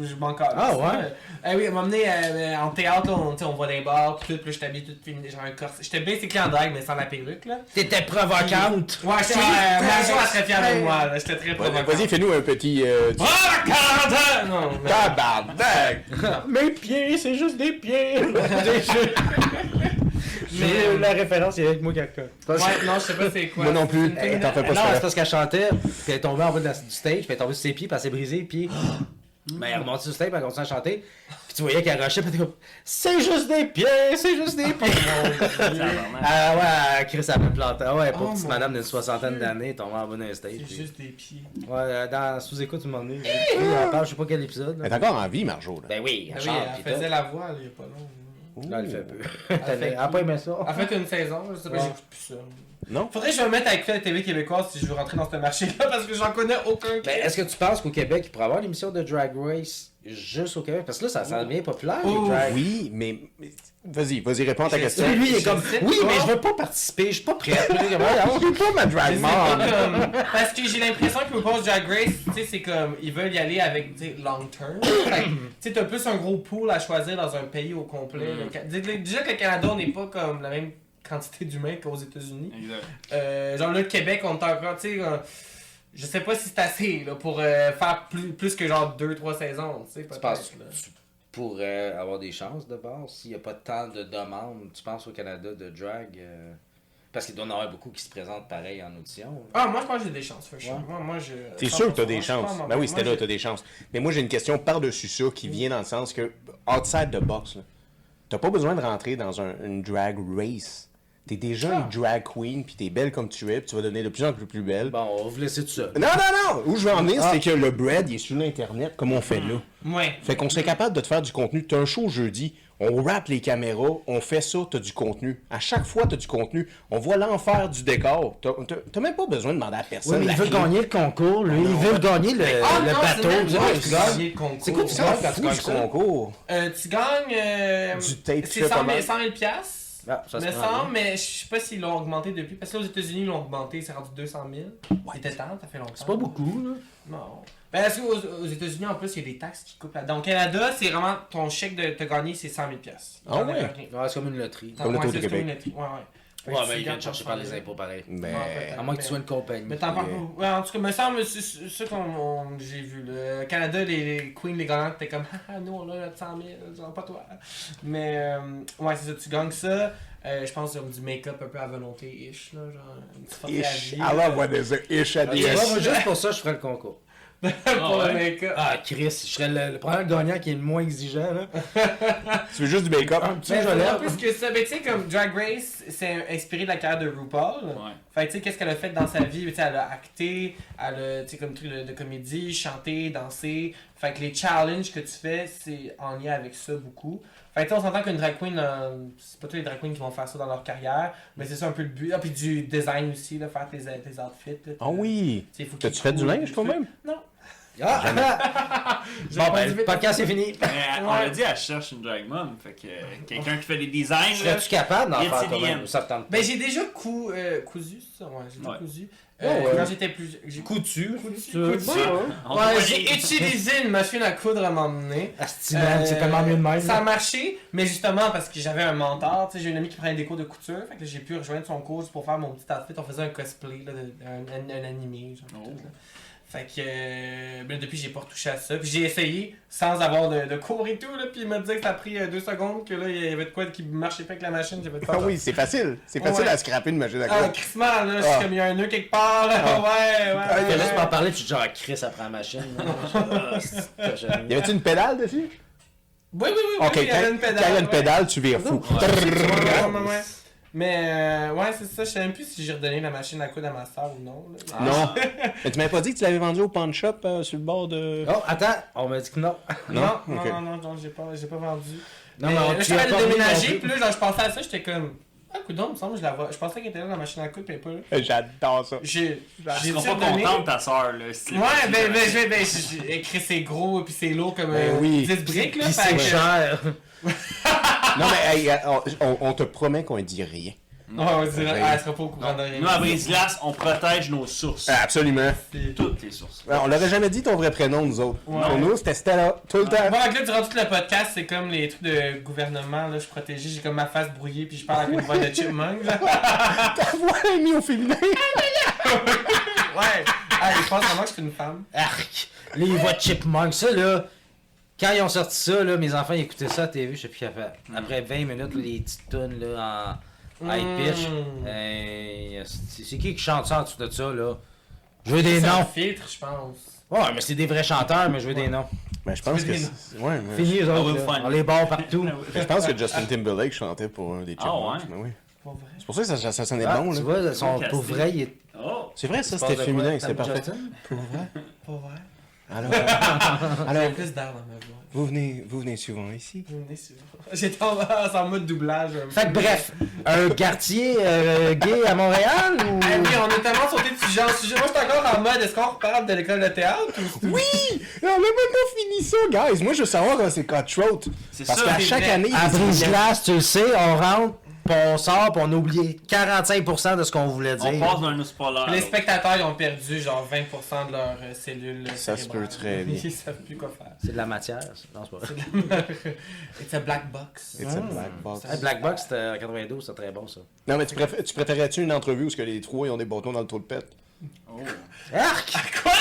je m'en calme. Ah, ouais? Eh oui, elle m'a emmené euh, en théâtre, là, on, tu sais, on voit des bars, puis tout, puis là, je t'habille tout fini, genre un corset. J'étais basically en drague, mais sans la perruque, là. T'étais provocante! Ouais, j'étais, euh, Marjo, elle serait fière de moi, là, j'étais très provocant. Vas-y, fais-nous un petit. euh, Provocante! Non, mais- Tabarnak! Mes pieds, c'est juste des pieds! mais, euh, la référence, il est avec moi quelqu'un. Ouais, non, je sais pas c'est quoi. Moi non plus. T'en fais pas non, c'est parce qu'elle chantait, puis elle est tombée en bas de la- du stage, puis elle est tombée sur ses pieds, puis elle s'est brisée, puis. Mais elle est remontée sur le stage, elle continue à chanter. Puis tu voyais qu'elle rushait, puis elle était comme C'est juste des pieds, c'est juste des pieds. Tabarnak. ah ouais, Chris, elle me plantait. Ah ouais, pas Oh petite madame d'une soixantaine d'années, tombée en bas d'un stage. C'est puis- juste des pieds. Ouais, euh, dans sous-écoute, tu m'en es. Oui, elle parle, je sais pas quel épisode. Elle est encore en vie, Marjo. Là. Ben oui, Ah elle faisait la voix là, il y a pas long. Là, elle fait peu. Elle fait- a pas aimé ça. Elle a fait une saison, je sais pas, Ouais. j'écoute plus ça. Non? Faudrait que je me mette à écouter la TV québécoise si je veux rentrer dans ce marché-là parce que j'en connais aucun. Ben, est-ce que tu penses qu'au Québec, il pourrait avoir l'émission de Drag Race juste au Québec? Parce que là, ça, ça devient populaire, Oh, drag. Oui, mais. Vas-y, vas-y, réponds à ta Je question. sais. Lui, il est comme, oui, mais je veux pas participer, je suis pas prêt. Je suis pas ma drag comme. Parce que j'ai l'impression que RuPaul's Drag Race, tu sais, c'est comme. Ils veulent y aller avec, tu sais, long term. Tu sais, t'as plus un gros pool à choisir dans un pays au complet. Mm. Le Déjà déjà que le Canada, on n'est pas comme la même quantité d'humains qu'aux États-Unis. Euh, genre là, le Québec, on est encore, tu sais, je sais pas si c'est assez là, pour euh, faire plus, plus que genre 2-3 saisons, tu sais, Tu peut-être. penses là. que tu pourrais avoir des chances de base s'il n'y a pas tant de demandes, tu penses au Canada de drag? euh, Parce qu'il doit y en avoir beaucoup qui se présentent pareil en audition. Ah, moi je pense que j'ai des chances, for sure. Ouais. Moi, moi, je. C'est sûr que t'as 100%, des chances? Ben oui, c'était là, t'as des chances. Mais moi, j'ai une question par-dessus ça qui vient dans le sens que, outside the box, t'as pas besoin de rentrer dans un, une drag race. T'es déjà Ah. une drag queen, puis t'es belle comme tu es, puis tu vas devenir de plus en plus plus belle. Bon, on va vous laisser tout ça. Non, non, non! Où je veux en venir, Ah. c'est que le bread, il est sur l'Internet, comme on fait là. Ouais. Fait qu'on serait capable de te faire du contenu. T'as un show jeudi, on rappe les caméras, on fait ça, t'as du contenu. À chaque fois, t'as du contenu. On voit l'enfer du décor. T'as même pas besoin de demander à personne. Oui, mais il veut gagner le concours, lui. Il veut gagner le, Ah, le bateau. le. C'est quoi tu Ça gagnes quand tu du gagnes ça? concours. Euh, tu gagnes. euh, Du tape, tu C'est fais 100 pas 000, mal. 100 000 piastres. Ah, ça me semble, bien. mais je sais pas s'ils l'ont augmenté depuis. Parce que là, aux États-Unis, ils l'ont augmenté, c'est rendu 200 000. Il était temps, ça fait longtemps. C'est pas beaucoup, là. Non. Ben, parce qu'aux aux États-Unis, en plus, il y a des taxes qui coupent là-dedans. Au Canada, c'est vraiment ton chèque de te gagner, c'est 100 000 piastres. Ah ouais? Ouais, c'est comme une loterie. Comme le Ouais, du comme Québec. une loterie. Ouais, ouais. Ouais, que mais il vient de chercher par les 100 000. Impôts pareil. Mais. À moins que tu sois une compagnie. Mais t'en parles pas. Ouais, en tout cas, me semble, c'est ça qu'on j'ai vu. Le Canada, les, les queens, les gagnantes, t'es comme, ah, nous, on a notre 100 000, genre, pas toi. Mais, euh, ouais, c'est ça, tu gagnes ça. Euh, je pense comme du make-up un peu à volonté-ish, là, genre, une petite Ish. vie. I love when there's a ish at the end. moi, juste pour ça, je ferais le concours. Pour Ah le ouais? make-up. Ah, Chris, je serais le, le premier gagnant qui est le moins exigeant, là. Tu veux juste du make-up? Tu Mais sais, je c'est lève. en plus que ça, mais tu sais, comme Drag Race, c'est inspiré de la carrière de RuPaul. Ouais. Fait que tu sais, qu'est-ce qu'elle a fait dans sa vie? Tu sais, elle a acté, elle a, comme truc de, de comédie, chanté, dansé. Fait que les challenges que tu fais, c'est en lien avec ça beaucoup. Fait que tu sais, on s'entend qu'une drag queen, euh, c'est pas tous les drag queens qui vont faire ça dans leur carrière, mais c'est ça un peu le but. Ah, puis du design aussi, là, faire tes, tes outfits. là, Ah oui! T'as-tu fait du linge quand même? Non. Ah! Bon, pas ben, le podcast est fini. On Ouais. l'a dit, elle cherche une drag mom. Fait que euh, quelqu'un qui fait des designs. là, Serais-tu capable d'en faire toi-même? Ben j'ai déjà cou, euh, cousu ça, ouais, j'ai déjà Ouais. cousu. Euh, ouais. Quand j'étais plus j'ai Coutu. cousu. Tu- cousu. on Ouais, voit j'ai utilisé une machine à coudre à un moment donné. Asti, man, c'est tellement mieux de même. Ça a marché, mais justement parce que j'avais un mentor, tu sais, j'ai une amie qui prenait des cours de couture, fait que j'ai pu rejoindre son cours pour faire mon petit outfit. On faisait un cosplay, là, de- un, un, un animé, genre, Oh. tout, là. Fait que euh, ben, depuis j'ai pas retouché à ça. Puis j'ai essayé sans avoir de, de cours et tout là. Puis il m'a dit que ça a pris euh, deux secondes que là il y avait de quoi qui marchait pas avec la machine. J'avais Ah oui, c'est facile. C'est facile Ouais. à scraper une machine à Ah coudre. crissement là, je Ah. suis comme il y a un nœud quelque part là. Ah. Ouais, ouais. Ah, ouais, Fait il là, tu tu dis genre Chris après la machine. Ah. Y avait-tu une pédale dessus? Oui, oui, oui, oui, Ok, y quand il y a une ouais. pédale, tu vires fou. Mais euh, ouais, c'est ça. Je sais même plus si j'ai redonné la machine à coudre à ma soeur ou non. là. Non. Mais tu m'avais pas dit que tu l'avais vendu au pawn shop euh, sur le bord de. Oh, attends, on m'a dit que non. Non, non, non, non, non, j'ai pas, j'ai pas vendu. Non, mais mais on- là, je pas déménager, puis là, genre, je pensais à ça, j'étais comme. Ah, coudon, il me semble, que je la vois. Je pensais qu'elle était là dans la machine à coudre, mais pas là. J'adore ça. J'ai. Je J'ai serai dit pas redonner. content de ta soeur, là. si- Ouais, ben, ben, je vais, ben, j'ai- j'ai écrit c'est gros, puis c'est lourd comme Ben euh, oui. 10 briques, là. Puis c'est que- cher. Non, mais hey, on, te promet qu'on ne dit rien. Ouais, on elle sera pas au courant de rien. Nous, à Brise-Glace, on protège nos sources. Ah, Absolument. Puis- Toutes les sources. On l'aurait jamais dit ton vrai prénom, nous autres. Ouais. Pour nous, c'était Stella, tout le temps. Moi, avec là, durant tout le podcast, c'est comme les trucs de gouvernement, là, je suis protégé, j'ai comme ma face brouillée, puis je parle avec une voix de chipmunk. Ta voix est mise au féminin. Ouais. Ah, je pense vraiment que je suis une femme. Arc! Les voix de Chipmunk, ça là. Quand ils ont sorti ça, là, mes enfants ils écoutaient ça à TV, je sais plus capable. Après 20 minutes, les petites tunes là, en high pitch. Mm. Hey, c'est c'est qui qui chante ça en dessous de ça là? Je veux des C'est un noms. filtre, je pense. Ouais, mais c'est des vrais chanteurs, mais je veux des noms. Ben, je pense que. Féminin. c'est- Ouais, mais- Fini, eux là. On les barre partout. Je pense que Justin Timberlake chantait pour un des Ah, Chipmunks. ouais? mais oui. Pas vrai? C'est pour ça que ça, ça sonnait Ah, bon, tu là. vois, son, Casting. pour vrai, il est. Oh! C'est vrai, ça, c'était féminin, Tam parfait. Justin? Pour vrai? Pas vrai? Alors, alors plus d'air dans ma voix. vous, venez, vous venez souvent ici. Vous venez sur- J'étais en, en mode doublage. un Fait que bref, un quartier euh, gay à Montréal ou? Ah oui, on est tellement sauté de sujet en sujet. Moi, j'étais encore en mode, est-ce qu'on reparle de l'école de théâtre ou Oui! Non, mais même pas fini ça, guys. Moi, je veux savoir quand c'est Cutthroat. C'est Parce ça, qu'à chaque vrai. année, À brise-glace, tu le sais, on rentre, puis on sort, puis on oublie 45% de ce qu'on voulait dire. On passe d'un polaire. Les spectateurs, ils ont perdu genre 20% de leurs euh, cellules Ça se peut très bien. Ils savent plus quoi faire. C'est de la matière. ça. Non, c'est pas vrai. It's a black box. It's a black box. Hey, Black Box, c'était en 92, c'était très bon ça. Non, mais tu, préfères- tu préférerais-tu une entrevue où ce que les trois ils ont des bâtons dans le trou de pète? Oh. Arc! Quoi?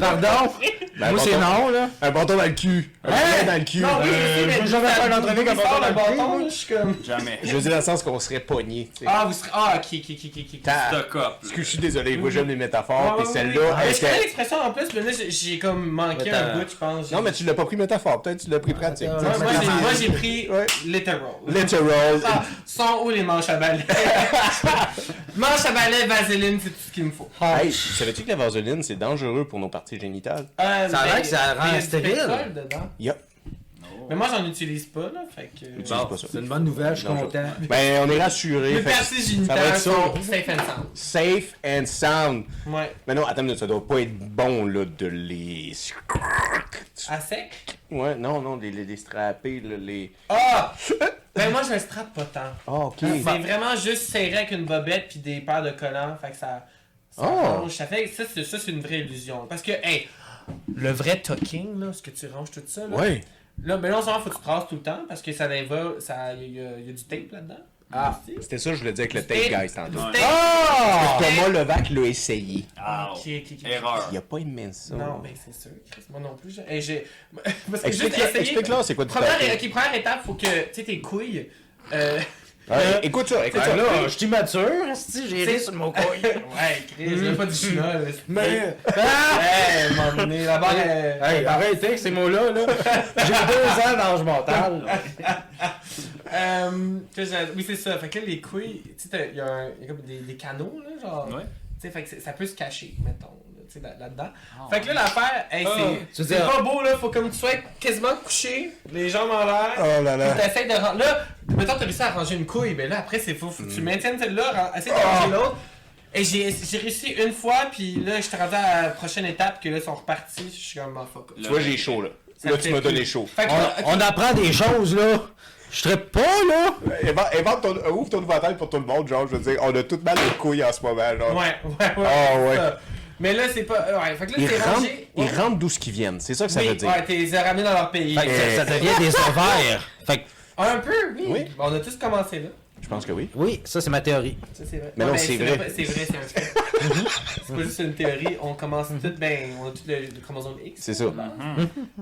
Pardon? Ben, Moi, c'est bâton- non, là. Un bâton dans le cul. Un Hein? pied dans le cul. Non, oui, Euh, mais jamais faire une entrevue comme bâton le dans le bâton, pied, là, je suis comme. Jamais. Je veux dire dans le sens qu'on serait pogné. tu sais. Ah, vous serez. Ah, ok, ok, ok, ok, ok. Stock up. Parce que je suis désolé, moi j'aime les métaphores, ouais, celle-là, je connais l'expression en plus, mais là, j'ai- comme manqué un bout, je pense. Non, mais tu l'as pas pris métaphore, peut-être tu l'as pris pratique. Moi, j'ai- ça- moi, j'ai pris Ouais. literal. Literal. Ah, sont où les manches à balai? manches à balai, vaseline, c'est tout ce qu'il me faut. Savais-tu que la vaseline c'est dangereux pour nos parties génitales? Euh, Ça a l'air que ça rend mais il y a du stérile. dedans. Mais moi, j'en utilise pas, là, fait que... Utilise Bon, pas ça. c'est une bonne nouvelle, je suis Non, content. Ben, on est rassurés. Les fait que parties ça va génitales être ça. sont safe and sound. Safe and sound. Ouais. Mais non, attends, une minute, ça doit pas être bon, là, de les. À sec? Ouais, non, non, les, les, les strapper, là, les. Ah! ben moi, je le strappe pas tant. Ah, ok. C'est vraiment juste serré avec une bobette puis des paires de collants, fait que ça... Ça, Oh. ça fait ça c'est ça c'est une vraie illusion parce que hey le vrai tucking là ce que tu ranges tout ça là, Ouais. là ben non seulement faut que tu traces tout le temps parce que ça va ça il y, a- il y a du tape là-dedans Ah, Aussi. c'était ça, je voulais dire avec le tape, Tape. guys, tantôt. Tape. Ah! Tape. Thomas Levac l'a essayé. Ah, Ok, ok, ok. Erreur. Il a pas aimé ça. Non, ben c'est sûr. Chris, Moi non plus. j'ai- j'ai... Parce que Explique-le, juste essayer... explique-le, c'est quoi du Première, étape, faut que, tu sais, tes couilles... Euh... Ouais, écoute ça, écoute ça. là, je suis mature, si j'ai ri sur mon couille. ouais, Chris, j'ai pas du chinol. Mais. Ah! Hey, m'a donné la barre... euh, Hey, arrêtez avec ces mots-là, là. J'ai deux ans d'âge mental. Euh, j'ai- oui, c'est ça. Fait que là, les couilles, tu sais, t'as- il y a, comme des, canaux, là, genre. Ouais. Tu sais, fait que ça peut se cacher, mettons, là, tu sais, là- là-dedans. Ah, fait que là, l'affaire, hey, Ah, c'est tu dire- pas beau, là. Faut comme tu sois quasiment couché, les jambes en l'air. Oh là là. Tu essaies de rendre. Là, mettons, t'as réussi à ranger une couille, mais là, après, c'est faux. Faut que Hmm. tu maintiennes celle-là, essaie de Ah. ranger l'autre. Et j'ai j'ai réussi une fois, puis là, je suis rendu à la prochaine étape, que là, ils sont repartis. Je suis comme, ah, fuck. Tu vois, j'ai chaud, là. Ça Là, me tu m'as donné chaud. Fait que, On, là, ok. on apprend des choses, là. Je serais pas, là. Évente, évente ton, euh, ouvre ton éventail pour tout le monde, genre, je veux dire, on a tout mal de couilles en ce moment, genre. Ouais, ouais, ouais. Ah, ouais. ça. Mais là, c'est pas. Ouais, fait que là, Ils c'est rentrent, rangé. ils Ouais. rentrent d'où ce qu'ils viennent, c'est ça que ça oui, veut dire. ouais, t'es les dans leur pays. Fait que ça, ça devient des ovaires. Fait que Un peu, oui. Oui. On a tous commencé là. Je pense que oui. Oui, ça c'est ma théorie. Ça, c'est vrai. Mais non, c'est vrai. C'est vrai, c'est un fait. c'est pas juste une théorie. On commence tout, ben, on a tout le, le chromosome X. C'est ça.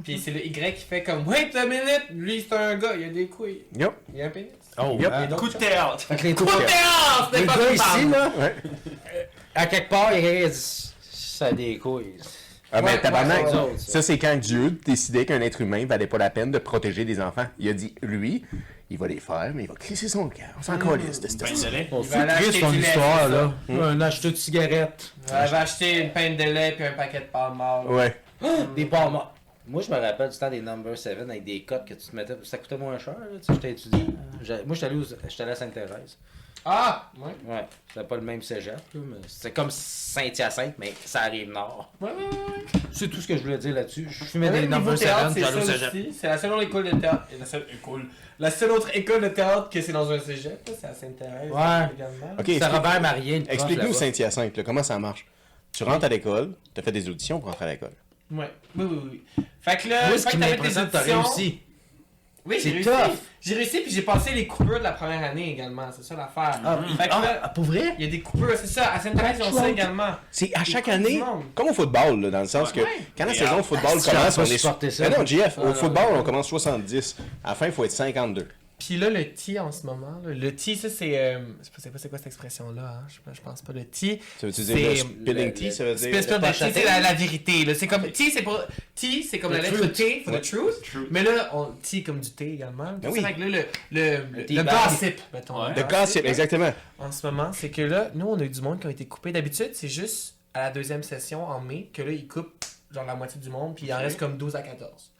Puis c'est le Y qui fait comme, wait a minute, lui c'est un gars, il a des couilles. Yup. Il a un pénis. Oh, Yep. Et donc, Coup de théâtre. Coup de théâtre! Pas gars ici, là, Ouais. à quelque part, il a a des couilles. Ah, ben, Ouais, tabarnak. ouais. Ça, c'est quand Dieu décidait qu'un être humain valait pas la peine de protéger des enfants. Il a dit, lui, il va les faire, mais il va crisser son cœur. On s'en calisse de cette lait. On aller acheter son histoire, là. Un acheteur de cigarettes. Elle va acheter une pinte de lait puis un paquet de palmes mâles. Ouais. Des pommes. Moi, je me rappelle du temps des Number 7 avec des cotes que tu te mettais. Ça coûtait moins cher, là, tu sais, j'étais étudiant. J'ai- Moi, j'étais allé, aux- allé à Sainte-Thérèse. Ah! Ouais. Ouais. C'était pas le même cégep, là, mais c'était comme Saint-Hyacinthe, mais ça arrive nord. Ouais, ouais, ouais. C'est tout ce que je voulais dire là-dessus. Je fumais Même des niveau Number 7, théâtre, c'est j'allais au cégep. aussi. C'est la seule autre école de théâtre. La seule école. La seule autre école de théâtre que c'est dans un cégep, là, c'est à Sainte-Thérèse. Ouais. également. Ok, C'est explique- Robert Marien, explique-nous. Saint-Hyacinthe, là, comment ça marche? Tu rentres à l'école, tu as fait des auditions pour rentrer à l'école. Ouais. Oui, oui, oui. Fait que là, Moi, ce qui m'impressionne, t'as réussi. Oui, j'ai réussi. J'ai réussi, puis j'ai passé les coupures de la première année également. C'est ça l'affaire. Ah, Fait que là, ah, pour vrai? il y a des coupures, c'est ça. À Sainte-Thérèse, ils ont ça également. C'est à chaque année, comme au football, là, dans le sens que Ouais. quand la Et saison de football Ah, commence, on est. ça. Mais non, JF, Ah, au non, football, non. on commence 70. À la fin, il faut être 52. Puis là, le T en ce moment, là, le T, ça c'est. euh, je sais pas c'est quoi cette expression-là, hein, je, je pense pas. Le T. Ça C'est- dire le spilling le- tea, ça veut C'est dire. de T, c'est la, la vérité. C'est comme. T, c'est pour. T, c'est comme The la lettre truth. T, for Ouais. the truth. True. Mais là, on T comme du thé également. Ben C'est oui. vrai que là, le, le, le, le gossip, mettons. Ouais. le De gossip, exactement. en ce moment, c'est que là, nous, on a eu du monde qui ont été coupés. D'habitude, c'est juste à la deuxième session en mai que là, ils coupent genre la moitié du monde, puis il en reste comme 12 à 14.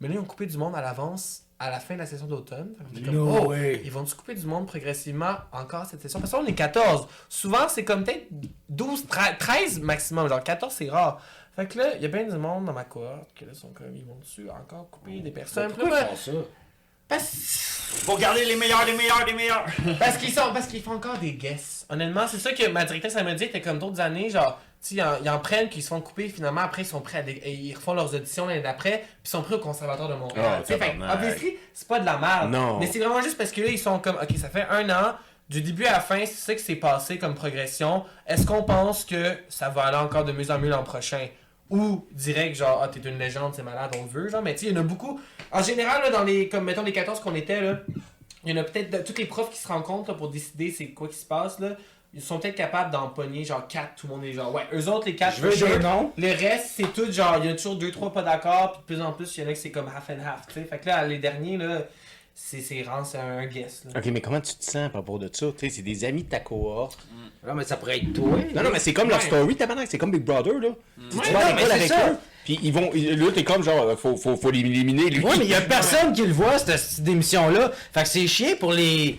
Mais là, ils ont coupé du monde à l'avance à la fin de la session d'automne. Était No oh, ils vont-tu couper du monde progressivement encore cette session? Parce qu'on est 14. Souvent, c'est comme peut-être 12, 13, 13 maximum. Genre 14, c'est rare. Fait que là, il y a bien du monde dans ma cohorte que là, sont comme, ils vont-tu encore couper des personnes? Pourquoi ils font ça? parce- Faut garder les meilleurs, les meilleurs, les meilleurs. parce qu'ils sont parce qu'ils font encore des guesses. Honnêtement, c'est ça que ma directrice elle m'a dit, c'était comme d'autres années, genre, ils, en- prennent qu'ils se font couper, finalement après ils sont prêts à ils refont leurs auditions l'année d'après, puis ils sont prêts au conservatoire de Montréal. Oh, fait obviously, c'est pas de la merde. Non. Mais c'est vraiment juste parce que là, ils sont comme OK, ça fait un an, du début à la fin, c'est ça que c'est passé comme progression. Est-ce qu'on pense que ça va aller encore de mieux en mieux l'an prochain? Ou direct, genre, ah, t'es une légende, c'est malade, on le veut, genre, mais tu sais, il y en a beaucoup. En général, là, dans les, comme mettons les 14 qu'on était, là, il y en a peut-être, tous les profs qui se rencontrent là, pour décider c'est quoi qui se passe, là, ils sont peut-être capables d'en pogner, genre, 4, tout le monde est genre, ouais, eux autres, les 4, Je veux des noms. le reste, c'est tout genre, il y a toujours 2-3 pas d'accord, puis de plus en plus, il y en a que c'est comme half and half, tu sais. Fait que là, les derniers, là, c'est c'est rend, c'est un guess, là. Ok, mais comment tu te sens à propos de ça? Tu sais, c'est des amis de ta cohorte. Non, mais ça pourrait être toi. Non, non, mais c'est comme leur story, tabarnak. C'est comme Big Brother, là. Tu Ouais, vas à l'école avec ça. eux, puis ils vont. Là, t'es comme genre, faut, faut, faut l'éliminer, lui. Ouais, mais il y a personne qui le voit, cette, cette émission-là. Fait que c'est chiant pour les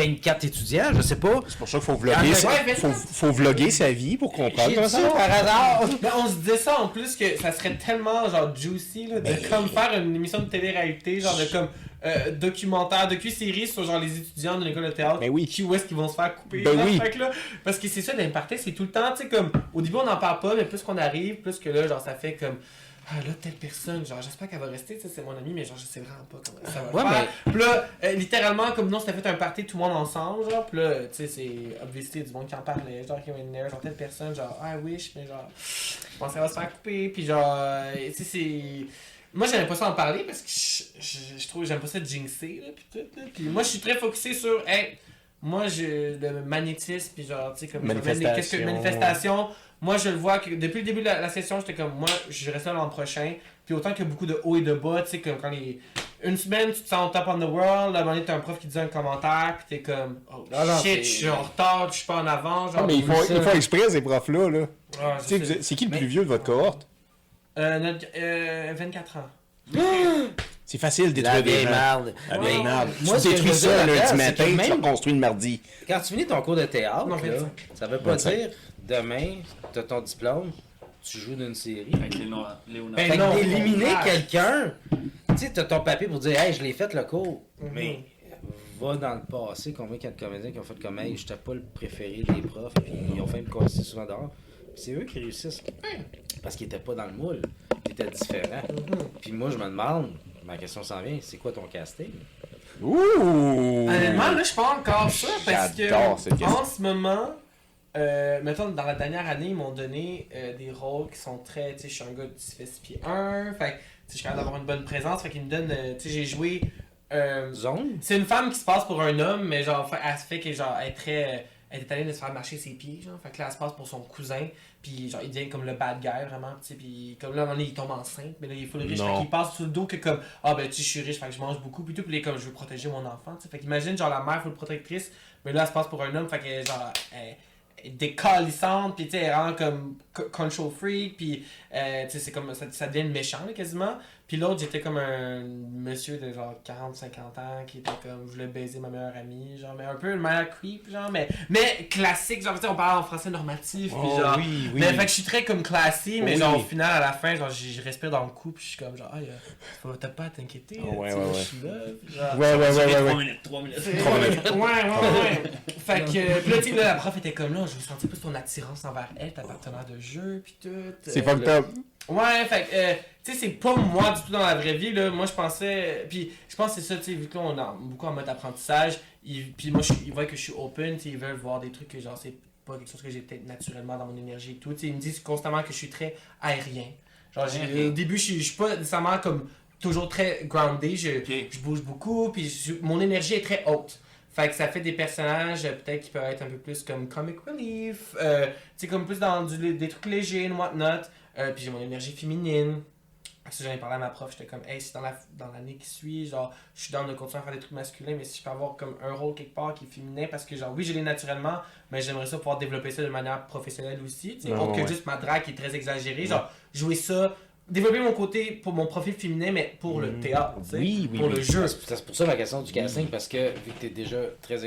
24 étudiants, je sais pas. C'est pour ça qu'il faut vlogger, sa... ouais, faut, faut vlogger sa vie pour comprendre comment dit ça par hasard. Mais on se disait ça en plus que ça serait tellement genre juicy là, de Ben- comme faire une émission de télé-réalité, genre de comme euh, documentaire, docu-série sur genre les étudiants de l'école de théâtre. Ben oui. Qui où est-ce qu'ils vont se faire couper. Ben là. oui. Fait que là, parce que c'est ça l'imparté, c'est tout le temps, tu sais, comme au début on n'en parle pas, mais plus qu'on arrive, plus que là, genre ça fait comme. Ah là, telle personne, genre j'espère qu'elle va rester, tu sais, c'est mon ami, mais genre je sais vraiment pas comment ça va Ouais, faire. Puis là, euh, littéralement, comme nous on s'était fait un party tout le monde ensemble, genre, puis là, tu sais, c'est obviously du monde qui en parlait, genre qui venait, genre telle personne, genre, I wish, mais genre, je pense qu'elle va se faire couper, puis genre, euh, tu sais, c'est. Moi j'aimais pas ça en parler parce que je, je, je trouve, j'aime pas ça jinxer, là, puis tout, là. Puis moi je suis très focusé sur, hey, moi je, le magnétisme, puis genre, tu sais, comme, qu'est-ce que manifestation. Moi, je le vois que depuis le début de la, la session, j'étais comme, moi, je reste là l'an prochain. Puis autant qu'il y a beaucoup de hauts et de bas, tu sais, comme quand les. Une semaine, tu te sens top on the world, la moment t'as un prof qui dit un commentaire, puis t'es comme, oh Ah non, shit, je suis en retard, je suis pas en avant, genre. Ah, mais ils font, ça. ils font exprès, ces profs-là. Là. Tu êtes- C'est qui le Mais- plus vieux de votre cohorte? Euh, notre- euh, 24 ans. C'est facile détruire des vieille Ouais. vieille merde. Moi, tu détruis ça lundi matin, tu même- le construis le mardi. Quand tu finis ton cours de théâtre, Non, là, 25. ça veut pas 25. dire demain, t'as ton diplôme, tu joues d'une série. Avec Léonard. Ben, Fait non, d'éliminer quelqu'un, tu sais, t'as ton papier pour dire, hey, je l'ai fait le cours. Mhm. Mais va dans le passé, combien il y a de comédiens qui ont fait comme, hey, j'étais pas le préféré des profs, puis ils ont fait me casser souvent dehors. Puis c'est eux qui réussissent. Parce qu'ils étaient pas dans le moule. Ils étaient différents. Mhm. Puis moi, je me demande, ma question s'en vient, c'est quoi ton casting? Ouh! Honnêtement, là, je suis pas encore sûr parce que en ce moment, euh, mettons, dans la dernière année, ils m'ont donné euh, des rôles qui sont très. Tu sais, je suis un gars qui fait 6 pieds 1, fait que, tu sais, je suis capable d'avoir une bonne présence, fait qu'ils me donnent. euh, tu sais, j'ai joué. euh, Zone? c'est une femme qui se passe pour un homme, mais genre, fait- elle se fait que genre, elle est très. Elle est allée de se faire marcher ses pieds, genre. Fait que là, elle se passe pour son cousin. Puis, genre, il devient comme le bad guy, vraiment. Tu sais, puis, comme là, à un moment donné, il tombe enceinte. Mais là, il est full riche. Non. Fait qu'il passe sous le dos que, comme, ah, ben, tu sais, je suis riche, fait que je mange beaucoup. Puis tout. Puis, là, comme, je veux protéger mon enfant. Tu sais. Fait qu'imagine, genre, la mère full protectrice. Mais là, elle se passe pour un homme. Fait que, genre, elle, décalissante. Puis, tu sais, elle vraiment comme co- control freak. Puis, euh, tu sais, c'est comme, ça, ça devient méchant, quasiment. Puis l'autre, j'étais comme un monsieur de genre 40-50 ans qui était comme, je voulais baiser ma meilleure amie, genre, mais un peu une manière creep, genre, mais, mais classique, genre, tu sais, on parle en français normatif, puis Oh, genre. oui, oui. Mais fait que je suis très comme classy, mais Oui. genre au final, à la fin, genre, je, respire dans le cou, puis je suis comme, genre, ah, t'as pas à t'inquiéter, Oh, ouais, ouais, ouais. je suis là, puis genre. Ouais, ouais, ouais, ouais, 3 ouais. minutes, 3 minutes. C'est- Trois minutes. Ouais, ouais, ouais. fait que, pis là, tu sais, là, la prof était comme là, je veux sentir plus ton attirance envers elle, ta partenaire de jeu, pis tout. C'est Euh, fucked up. Ouais, fait que, euh, tu sais, c'est pas moi du tout dans la vraie vie, là. Moi, je pensais. Puis, je pense que c'est ça, tu sais, vu que là, on est beaucoup en mode apprentissage. Ils, puis, moi, je, ils voient que je suis open, tu sais, ils veulent voir des trucs que, genre, c'est pas quelque chose que j'ai peut-être naturellement dans mon énergie et tout. Tu sais, ils me disent constamment que je suis très aérien. Genre, Aérien. au début, je suis, pas nécessairement comme toujours très groundé. Je, bouge beaucoup, puis je- mon énergie est très haute. Fait que ça fait des personnages euh, peut-être qui peuvent être un peu plus comme comic relief, euh, tu sais, comme plus dans du- des trucs légers whatnot. Euh, puis j'ai mon énergie féminine. Ça, j'en ai parlé à ma prof, j'étais comme, hey, si dans la- dans l'année qui suit, genre, je suis dans de continuer à faire des trucs masculins, mais si je peux avoir comme un rôle quelque part qui est féminin, parce que, genre, oui, je l'ai naturellement, mais j'aimerais ça pouvoir développer ça de manière professionnelle aussi, tu sais, autre que ouais. juste ma drague qui est très exagérée, genre, jouer ça, développer mon côté pour mon profil féminin, mais pour le Mm. théâtre, Oui, oui, pour oui. le jeu. C'est c'est pour ça ma question du casting, parce que vu que t'es déjà très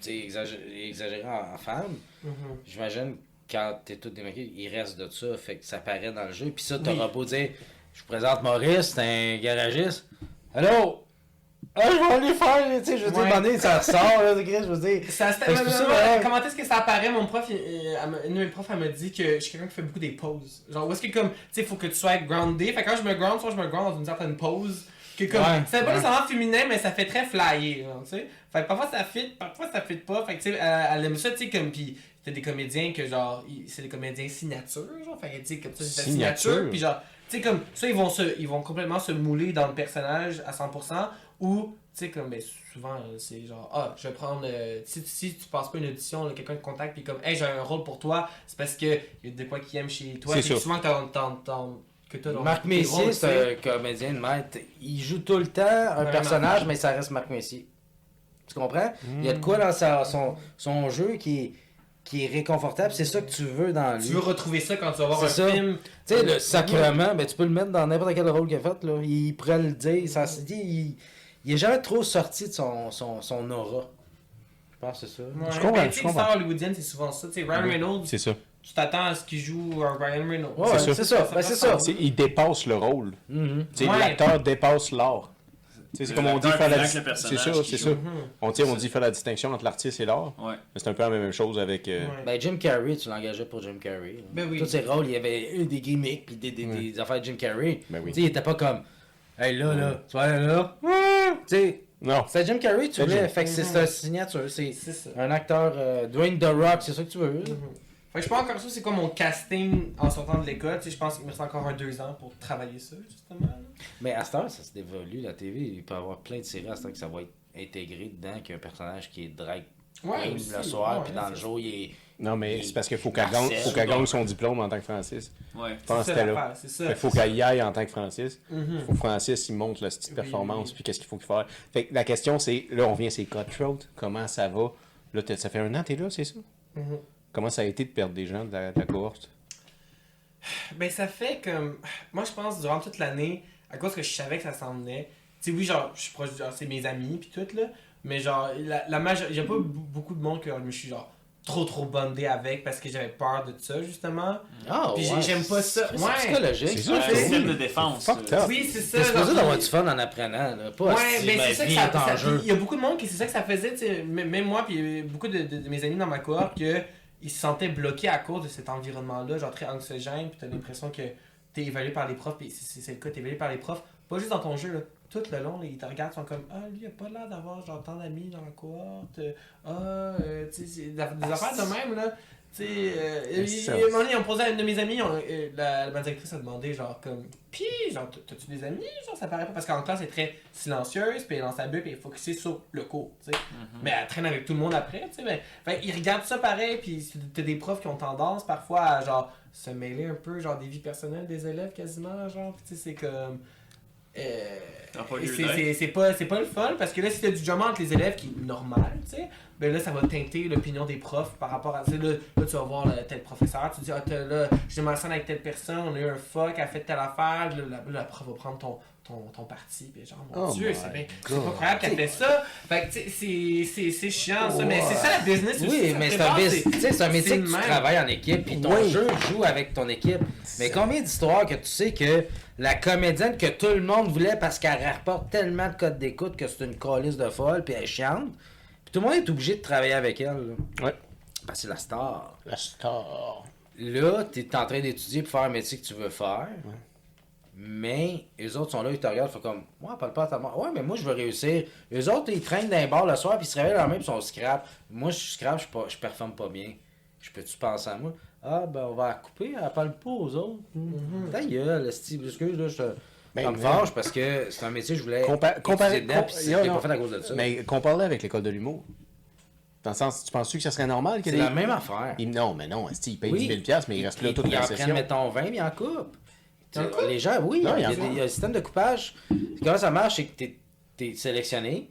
sais, exagéré, en, femme, Mhm. j'imagine quand t'es tout démaquillé, il reste de ça, fait que ça paraît dans le jeu. Puis ça, t'auras Oui. beau dire, je vous présente Maurice, c'est un garagiste. Allô? Ah, je vais aller faire, tu sais, je veux dire, Ouais. donné, ça ressort, là, je veux dire. Ça, ça. Comment est-ce que ça apparaît? Mon prof, il- il- elle m'a- une de mes profs, elle m'a dit que je suis quelqu'un qui fait beaucoup des pauses. Genre, où est-ce que comme, tu sais, faut que tu sois groundé. Fait que quand je me ground, soit je me ground dans une certaine pause. Que comme, Ouais, c'est pas ouais. nécessairement féminin, mais ça fait très flyer, genre, tu sais. Fait que parfois ça fit, parfois ça fit pas. Fait que, tu sais, elle, elle aime ça, tu sais, comme, pis t'as des comédiens que, genre, c'est des comédiens signature, genre. Fait que, tu sais, comme ça, c'est Signature. signature. Pis genre, tu sais, comme, ça, ils vont, se, ils vont complètement se mouler dans le personnage à 100%. Ou, tu sais, comme, ben, souvent, euh, c'est genre, ah, je vais prendre. euh, si, si tu passes pas une audition, quelqu'un te contacte, puis comme, hey, j'ai un rôle pour toi, c'est parce que y a de quoi qui aime chez toi. C'est Puis sûr. souvent, t'en- que t'as dans Marc Messier, c'est un comédien de maître. Il joue tout le temps un personnage, mais ça reste Marc Messier. Tu comprends? Il y a de quoi dans sa- son, son jeu qui est, qui est réconfortable. C'est ça que tu veux dans lui. Tu veux retrouver ça quand tu vas voir un ça. film. Tu sais, le sacrement, ben, tu peux le mettre dans n'importe quel rôle qu'il a fait. Là. Il pourrait le dire. Ça se dit, il, il est jamais trop sorti de son, son, son aura. Je pense que c'est ça. Ouais, Je comprends, ben, je tu sais, comprends. l'histoire hollywoodienne, c'est souvent ça. Tu sais, Ryan Reynolds, C'est ça. tu t'attends à ce qu'il joue un Ryan Reynolds. Ouais, C'est ça. c'est ça. Ben, c'est ça. Il dépasse le rôle. Ouais. L'acteur dépasse l'art. C'est comme on dit faire la C'est ça, c'est ça. Mhm. On, dit, on dit faire la distinction entre l'artiste et l'art. Ouais. Mais c'est un peu la même chose avec. euh, Ouais. Ben, Jim Carrey, tu l'engageais pour Jim Carrey. Ben oui. Tous ses rôles, il y avait eu des gimmicks puis des, des, Ouais. des affaires de Jim Carrey. Ben oui. Tu sais, il était pas comme Hey là, là, tu vas aller là. Tu sais, Non. c'était Jim Carrey, tu C'est voulais. Jim. Fait que c'est Mhm. sa signature. C'est C'est un acteur, euh, Dwayne The Rock, c'est ça que tu veux. là. Mhm. Fait que je pense encore ça, c'est quoi mon casting en sortant de l'école. Tu sais, je pense qu'il me reste encore un deux ans pour travailler ça, justement. là. Mais à cette heure, ça se dévolue, la TV. Il peut y avoir plein de séries à cette heure que ça va être intégré dedans, qu'il y a un personnage qui est drag queen aussi. le soir, Ouais, puis dans le jour, il est. Non, mais Il- c'est parce qu'il faut qu'elle gagne, faut qu'elle gagne son diplôme en tant que Francis. Ouais. Je pense C'est ça c'était là. l'affaire, c'est ça. Il faut qu'elle y aille en tant que Francis. Mhm. faut que Francis il montre la petite Oui, performance oui. puis qu'est-ce qu'il faut qu'il fasse. Fait que la question c'est là on vient c'est Cutthroat, comment ça va? Là ça fait un an t'es là, c'est ça? Mhm. Comment ça a été de perdre des gens de la, de la cohorte? Ben, ça fait comme. Moi, je pense, durant toute l'année, à cause que je savais que ça s'en venait. Tu sais, oui, genre, je suis proche, genre, c'est mes amis, puis tout, là. Mais, genre, la, la major... il y a pas beaucoup de monde que je me suis, genre, trop, trop bondé avec parce que j'avais peur de ça, justement. Ah, Puis j'ai- j'aime pas ça. C'est Ouais. psychologique. C'est C'est un ça, c'est- système de défense. Fucked up. Oui, c'est ça. T'es supposé d'avoir du fun en apprenant, là. Pas Ouais, ben ma c'est ça que ça, ça-. Il y a beaucoup de monde qui c'est ça que ça faisait, tu sais, m- même moi puis beaucoup de, de- de mes amis dans ma cohorte que ils se sentaient bloqués à cause de cet environnement-là, genre très anxiogène, puis t'as l'impression que t'es évalué par les profs, puis c'est c'est le cas, t'es évalué par les profs, pas juste dans ton jeu. Tout le long, ils te regardent, ils sont comme Ah, lui, il a pas l'air d'avoir genre tant d'amis dans la cohorte. Ah, euh, tu sais, des affaires de même, là. Tu sais, euh, il- moment donné, ont posé à une de mes amies, on- euh, la, la directrice a demandé, genre, comme, pis, genre, t'as- t'as-tu des amis? Genre, ça paraît pas, parce qu'en classe, elle est très silencieuse, puis elle est dans sa bulle, puis elle est focusée sur le cours, tu sais. Mais elle traîne avec tout le monde après, tu sais. Mais, fait, ils regardent ça pareil, puis t'as des profs qui ont tendance parfois à, genre, se mêler un peu, genre, des vies personnelles des élèves quasiment, genre, tu sais, c'est comme. Euh, c'est- d'être. c'est c'est pas, c'est pas le fun parce que là, si t'as du drama entre les élèves qui est normal, tu sais, ben là, ça va teinter l'opinion des profs par rapport à. Là, là, tu vas voir là, tel professeur, tu dis, ah, là, j'ai ma scène avec telle personne, on a eu un fuck, elle a fait telle affaire, là, la, la prof va prendre ton, ton, ton parti, puis genre, mon Oh Dieu, c'est bien. C'est pas croyable qu'elle fait ça. Fait que, tu sais, c'est- chiant, ça, mais c'est ça la business aussi, Oui, mais c'est un, un métier que tu travailles en équipe, puis ton Oui. jeu joue avec ton équipe. Mais combien d'histoires que tu sais que la comédienne que tout le monde voulait parce qu'elle rapporte tellement de codes d'écoute que c'est une calice de folle, puis elle est chiante, puis tout le monde est obligé de travailler avec elle. là. Ouais. Parce que c'est la star. La star. Là, tu es en train d'étudier pour faire un métier que tu veux faire. Mais les autres sont là, ils te regardent, ils font comme, moi, parle pas à ta mère. Ouais, mais moi, je veux réussir. Les autres, ils traînent d'un bar le soir, puis ils se réveillent la main, puis ils sont scrap. Moi, je suis scrap, je, pas- je performe pas bien. Je peux-tu penser à moi? Ah, ben, on va la couper, elle parle pas aux autres. Ta gueule, Steve, excuse, là, je te. Ben, ça me mais- fâche parce que c'est un métier que je voulais. Compa- comparer- dedans, pas fait à cause de ça. Mais avec l'école de l'humour. Dans le sens, tu penses-tu que ça serait normal que c'est la même affaire. Ils- Non, mais non, ils payent Oui. 10 000 piastres, mais ils restent là Ils- toute ils la en session? prennent, mettons, 20, mais ils en. Tu en coupent? Les gens, oui, Non, il y, ils a, en il y un système de coupage. Comment ça marche, c'est que tu es, sélectionné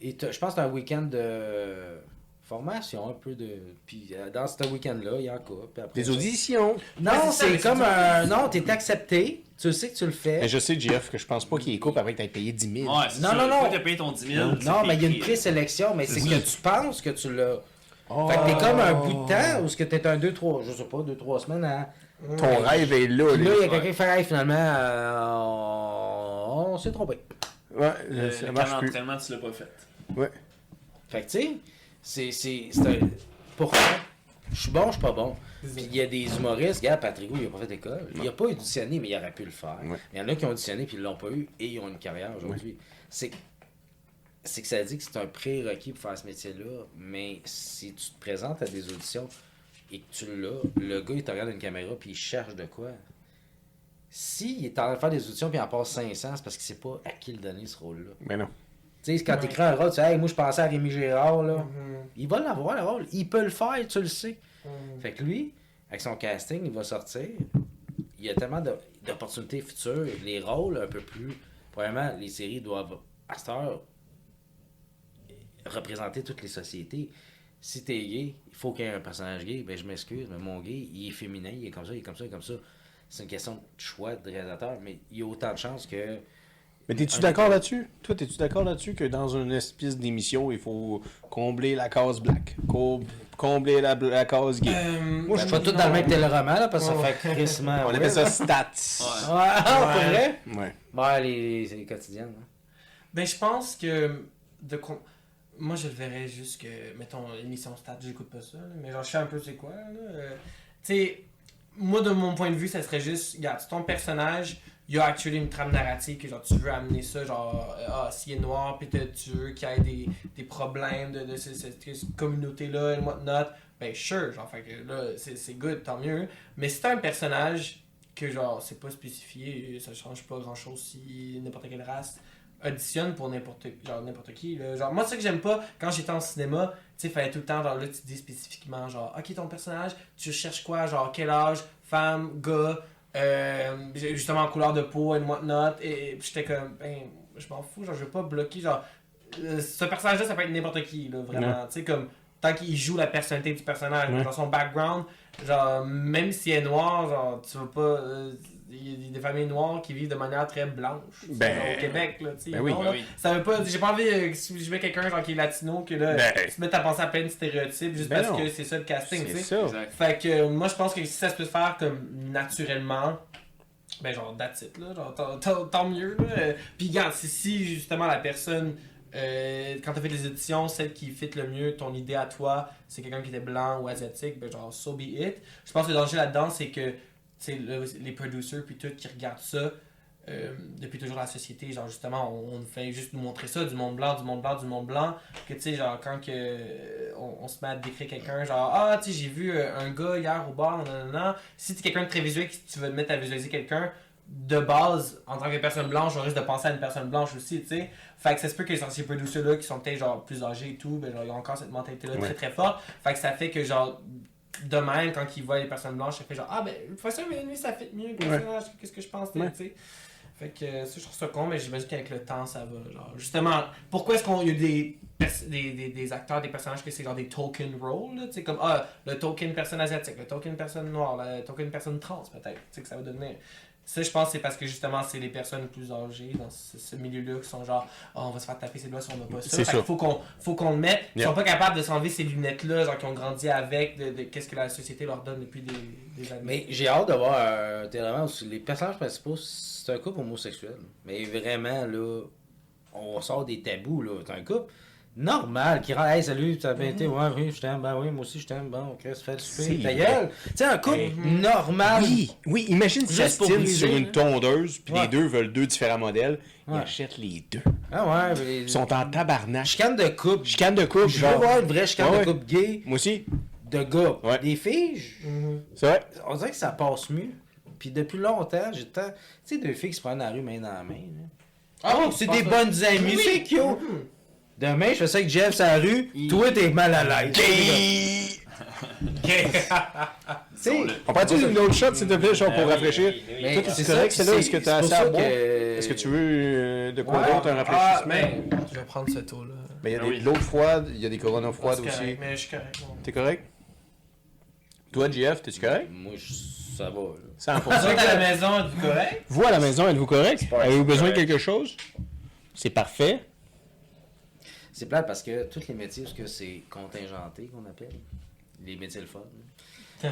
et je pense que c'est un week-end de formation, un peu de. Puis euh, dans ce week-end-là, il y en coupe. puis après Des ça- auditions. Non, Ouais, c'est ça, comme un. Non, t'es accepté, tu sais que tu le fais. Mais je sais, Jeff, que je pense pas qu'ils coupent après que t'aies payé 10 000. Ouais, Non, ça. non, non. que t'as payé ton 10 000. Non, mais il y a une présélection, mais c'est C'est que tu penses que tu l'as. Oh. Fait que t'es comme un bout de temps où ce que t'es un 2-3, je sais pas, 2-3 semaines à. Ton rêve est là. Puis là, là. il y a quelqu'un qui fait, hey, finalement, euh, on, s'est trompé. Ouais, Le, ça le marche plus. tu l'as pas fait. Ouais. Fait que, tu sais, c'est, c'est, c'est un... Pourquoi? Je suis bon, je suis pas bon. Puis il y a des humoristes, regarde, Patrick Roux, il a pas fait d'école. Il a pas auditionné, mais il aurait pu le faire. Ouais. Il y en a qui ont auditionné, puis ils l'ont pas eu, et ils ont une carrière aujourd'hui. C'est, c'est que ça dit que c'est un prérequis pour faire ce métier-là, mais si tu te présentes à des auditions et que tu l'as, le gars, il te regarde une caméra, puis il cherche de quoi. S'il est en train de faire des auditions, puis il en passe 500, c'est parce qu'il sait pas à qui le donner, ce rôle-là. Mais non. Tu sais, quand Ouais. t'écris un rôle, tu sais, hey, moi je pensais à Rémi Gérard, là. Mhm. Il va l'avoir, le rôle. Il peut le faire, tu le sais. Mhm. Fait que lui, avec son casting, il va sortir. Il y a tellement d'opportunités futures. Les rôles un peu plus. Probablement, les séries doivent, à cette heure, représenter toutes les sociétés. Si t'es gay, il faut qu'il y ait un personnage gay. Ben, je m'excuse, mais mon gay, il est féminin, il est comme ça, il est comme ça, il est comme ça. C'est une question de choix de réalisateur, mais il y a autant de chances que. Mais t'es-tu d'accord là-dessus? Toi, t'es-tu d'accord là-dessus que dans une espèce d'émission, il faut combler la case black, com- combler la, la case gay? Euh, Moi, je suis pas tout dans le même téléroman, là, parce que ça fait crissement. On appelle ça stats. Ouais. Ouais, ah, pour Ouais. vrai? Ouais. Ouais, les, les, les quotidiennes. hein. Ben, je pense que. De con- Moi, je le verrais juste que. Mettons, l'émission Stat, j'écoute pas ça, là, mais genre, je sais un peu c'est quoi. Là. euh, tu sais, moi, de mon point de vue, ça serait juste. Regarde, c'est ton personnage, il y a actually une trame narrative que genre, tu veux amener ça, genre, euh, ah, s'il est noir, puis tu veux qu'il y ait des, des problèmes de, de ce- cette, cette communauté-là et whatnot, ben, sure, genre, que là, c'est good, tant mieux. Mais si t'as un personnage que, genre, c'est pas spécifié, ça change pas grand-chose si n'importe quelle race auditionne pour n'importe genre n'importe qui là. genre moi ça que j'aime pas quand j'étais en cinéma tu sais fallait tout le temps genre là tu dis spécifiquement genre ok ton personnage tu cherches quoi genre quel âge femme gars euh, justement couleur de peau et whatnot et, et puis j'étais comme ben je m'en fous genre je veux pas bloquer genre euh, ce personnage là ça peut être n'importe qui là vraiment tu sais comme tant qu'il joue la personnalité du personnage Ouais. genre son background genre même s'il est noir genre tu vas pas euh, il y a des familles noires qui vivent de manière très blanche. Ben, au Québec là tu sais. ben oui, non, ben oui. ça veut pas j'ai pas envie euh, que si je mets quelqu'un genre qui est latino que là Ben. tu te mets à penser à plein de stéréotypes juste Ben parce non. que c'est ça le casting tu C'est sais fait que euh, moi je pense que si ça se peut faire comme naturellement ben genre that's it là. Genre tant, tant- tant mieux là. Euh, puis regarde si, si justement la personne euh, quand t'as fait les éditions celle qui fit le mieux ton idée à toi c'est quelqu'un qui était blanc ou asiatique ben genre so be it. Je pense que le danger là dedans c'est que le- les producers puis tout qui regardent ça euh, depuis toujours la société, genre justement, on, on fait juste nous montrer ça, du monde blanc, du monde blanc, du monde blanc, que tu sais, genre quand que, euh, on, on se met à décrire quelqu'un, genre, ah, tu sais, j'ai vu euh, un gars hier au bar, nanana. Si tu es quelqu'un de très visuel, que tu veux te mettre à visualiser quelqu'un, de base, en tant que personne blanche, on risque de penser à une personne blanche aussi, tu sais. Fait que ça se peut que genre, ces producers-là, qui sont peut-être genre plus âgés et tout, ben genre, ils ont encore cette mentalité-là Ouais. très très forte. Fait que ça fait que genre, de même, quand ils voient les personnes blanches, ça fait genre, ah ben, ça, mais lui, ça fait mieux, le personnage, qu'est-ce que je pense, tu sais, Ouais. tu sais. Fait que ça, je trouve ça con, mais j'imagine qu'avec le temps, ça va. Genre, justement, pourquoi est-ce qu'il y a des, des, des, des acteurs, des personnages que c'est genre des token roles, tu sais, comme, ah, le token personne asiatique, le token personne noire, le token personne trans, peut-être, tu sais, que ça va devenir. Ça, je pense que c'est parce que justement, c'est les personnes plus âgées dans ce, ce milieu-là qui sont genre, Ah, on va se faire taper ses doigts si on n'a pas ça. C'est Fait ça. qu'il faut qu'on faut qu'on le mette. Ils Yeah. sont pas capables de s'enlever ces lunettes-là, genre, qui ont grandi avec, de, de qu'est-ce que la société leur donne depuis des, des années. Mais j'ai hâte de voir un télé où les personnages principaux, c'est un couple homosexuel. Mais vraiment, là, on sort des tabous, là. C'est un couple normal qui rentre, hey, salut, ça a bien été, ouais, oui, je t'aime, ben oui, moi aussi je t'aime, bon, ok, ça fait le C'est souper, ta gueule. Tu sais, un couple Mhm. normal. Oui, oui, imagine si briser, sur une tondeuse, puis Ouais. les deux veulent deux différents modèles. Ils achètent les deux. Ah ouais, mais... Ils sont en tabarnak. Chicane de couple. Chicane de couple, Je veux genre. voir une vraie chicane Ouais, de couple gay, Moi aussi, de gars. Ouais. Des filles, Mhm. c'est vrai. on dirait que ça passe mieux. Puis depuis longtemps, j'ai tant... Tu sais, deux filles qui se prennent dans la rue main dans la main. là. Ah oui, c'est des bonnes amies, Oui. c'est cute. Demain, je fais ça avec Jeff sur la rue, toi t'es mal à l'aise. Tu sais, On peut dire une autre shot, s'il te plaît, genre pour oui, rafraîchir? mais Toi, c'est correct, c'est- Est-ce que t'as assez à ça boire? que- Est-ce que tu veux euh, de quoi d'autre, un Ah, rafraîchissement? mais je vais prendre ce taux-là. Mais il y a Ah des- de l'eau froide, il y a des coronas froides aussi. Mais je suis correct. T'es correct? Toi, JF, t'es-tu correct? Moi, je- ça va. là. 100%. Toi, à la maison, êtes-vous correct? Vous, à la maison, êtes-vous correct? Avez-vous besoin de quelque chose? C'est parfait. C'est plate parce que tous les métiers, parce que c'est contingenté qu'on appelle, les métiers le fun.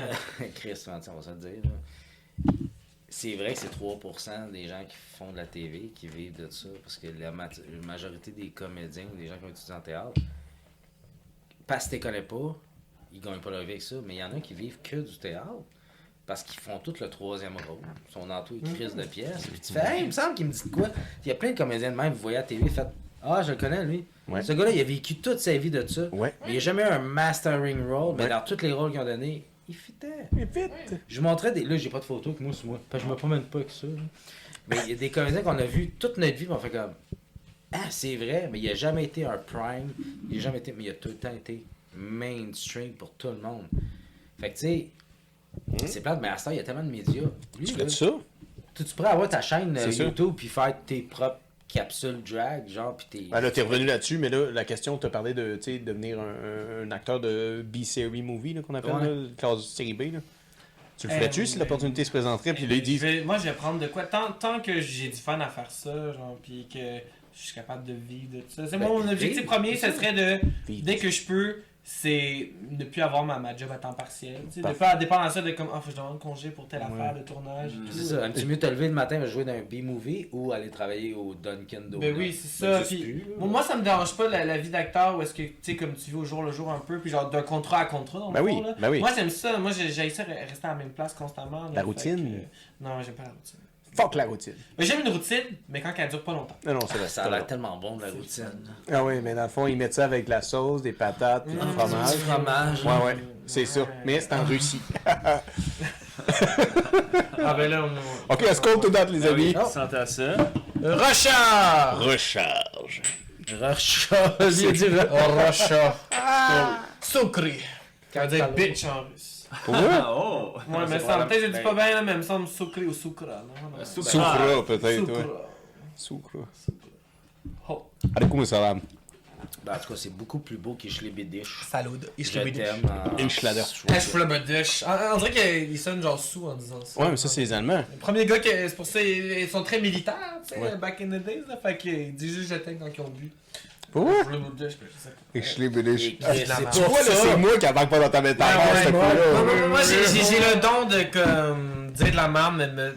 Chris, on va se le dire. là. C'est vrai que c'est 3% des gens qui font de la TV qui vivent de ça, parce que la, mat- la majorité des comédiens ou des gens qui ont étudié en théâtre, parce que tu connais pas, ils gagnent pas leur vie avec ça, mais il y en a qui vivent que du théâtre. Parce qu'ils font tout le troisième rôle. Ils sont dans tout, ils crise de pièces. Puis tu fais, hey, il me semble qu'il me dit quoi. Il y a plein de comédiens de même, vous voyez à la TV, faites, ah, je le connais lui. Ouais. Ce gars-là, il a vécu toute sa vie de ça. Ouais. Mais il n'y a jamais eu un mastering role, mais dans tous les rôles qu'ils ont donnés, il fitait. Et vite. Je vous montrais des. Là, j'ai pas de photos avec moi sur moi. Parce que je me promène pas avec ça. là. Mais il y a des comédiens qu'on a vus toute notre vie, puis on fait comme. Ah, c'est vrai, mais il a jamais été un prime. Il a jamais été. Mais il a tout le temps été mainstream pour tout le monde. Fait que tu sais. C'est plate, mais à temps, il y a tellement de médias. Lui, Tu là, fais ça? tu, tu pourrais avoir ta chaîne euh, C'est ça. YouTube puis faire tes propres capsules drag, genre, puis tes. Ben là, t'es revenu là-dessus, mais là, la question, t'as parlé de, tu sais, devenir un, un acteur de B-Series movie, là, qu'on appelle, Ouais. là, classe série B, là. Tu le Euh, ferais-tu si mais- l'opportunité se présenterait, puis là, ils disent... vais- moi, je vais prendre de quoi. Tant, tant que j'ai du fun à faire ça, genre, puis que je suis capable de vivre de ça. C'est Ben, moi, mon objectif premier, ce serait de, dès que je peux, c'est ne plus avoir ma, ma job à temps partiel. Tu sais, de dépendre à ça de comme, ah, faut que je demande congé pour telle Ouais. affaire de tournage. Mm. tout. C'est ça, un petit mieux te lever le matin et jouer dans un B-movie ou aller travailler au Dunkin' Donuts. Ben oui, c'est Ben, ça. puis- plus, là. bon, moi, ça me dérange pas la, la vie d'acteur où est-ce que, tu sais, comme tu vis au jour le jour un peu, puis genre d'un contrat à contrat, dans le Ben oui, fond, là. ben oui. Moi, j'aime ça. Moi, j'ai ça re- rester à la même place constamment. là. La routine. que- Non, j'aime pas la routine. Fuck la routine. Mais j'aime une routine, mais quand elle dure pas longtemps. Non, non, c'est vrai. Ça a l'air tellement bon de la routine. Ah oui, mais dans le fond, ils mettent ça avec de la sauce, des patates, du Mm. fromage. Du fromage. Ouais, ouais, c'est ça. Mais c'est en Russie. Ah ben là, on... Ok, est-ce qu'on te date, les Ah oui, amis? santé à ça. Rochard! Recharge. J'ai dit Rochard. Sucré. Ça veut dire bitch en russe. Pour vrai? Ah, oh! Ouais, mais ça, peut-être je dis pas bien, là, mais il me semble sucré ou sucra. non? Non. Soukra, peut-être, Sucra. ouais. Soukra. Oh. Alaikum salam. Ben, en tout cas, c'est beaucoup plus beau qu'Ishlebidish. Salud. Je t'aime. en- Inch'Lada. Eschflubberdish. On dirait qu'ils sonnent genre sous en disant ça. Ouais, mais ça, c'est les Allemands. Le premier gars, que, c'est pour ça, ils sont très militaires, tu sais, Ouais. back in the days, là. Fait qu'ils disent juste je t'aime quand ils ont bu. Pour vrai? Eschflubberdish, ben, je Ah, c'est Tu vois, c'est moi qui embarque pas dans ta métaphore, Ah ouais, ce moi, coup-là. moi, j'ai le don de comme, dire de la merde, mais me-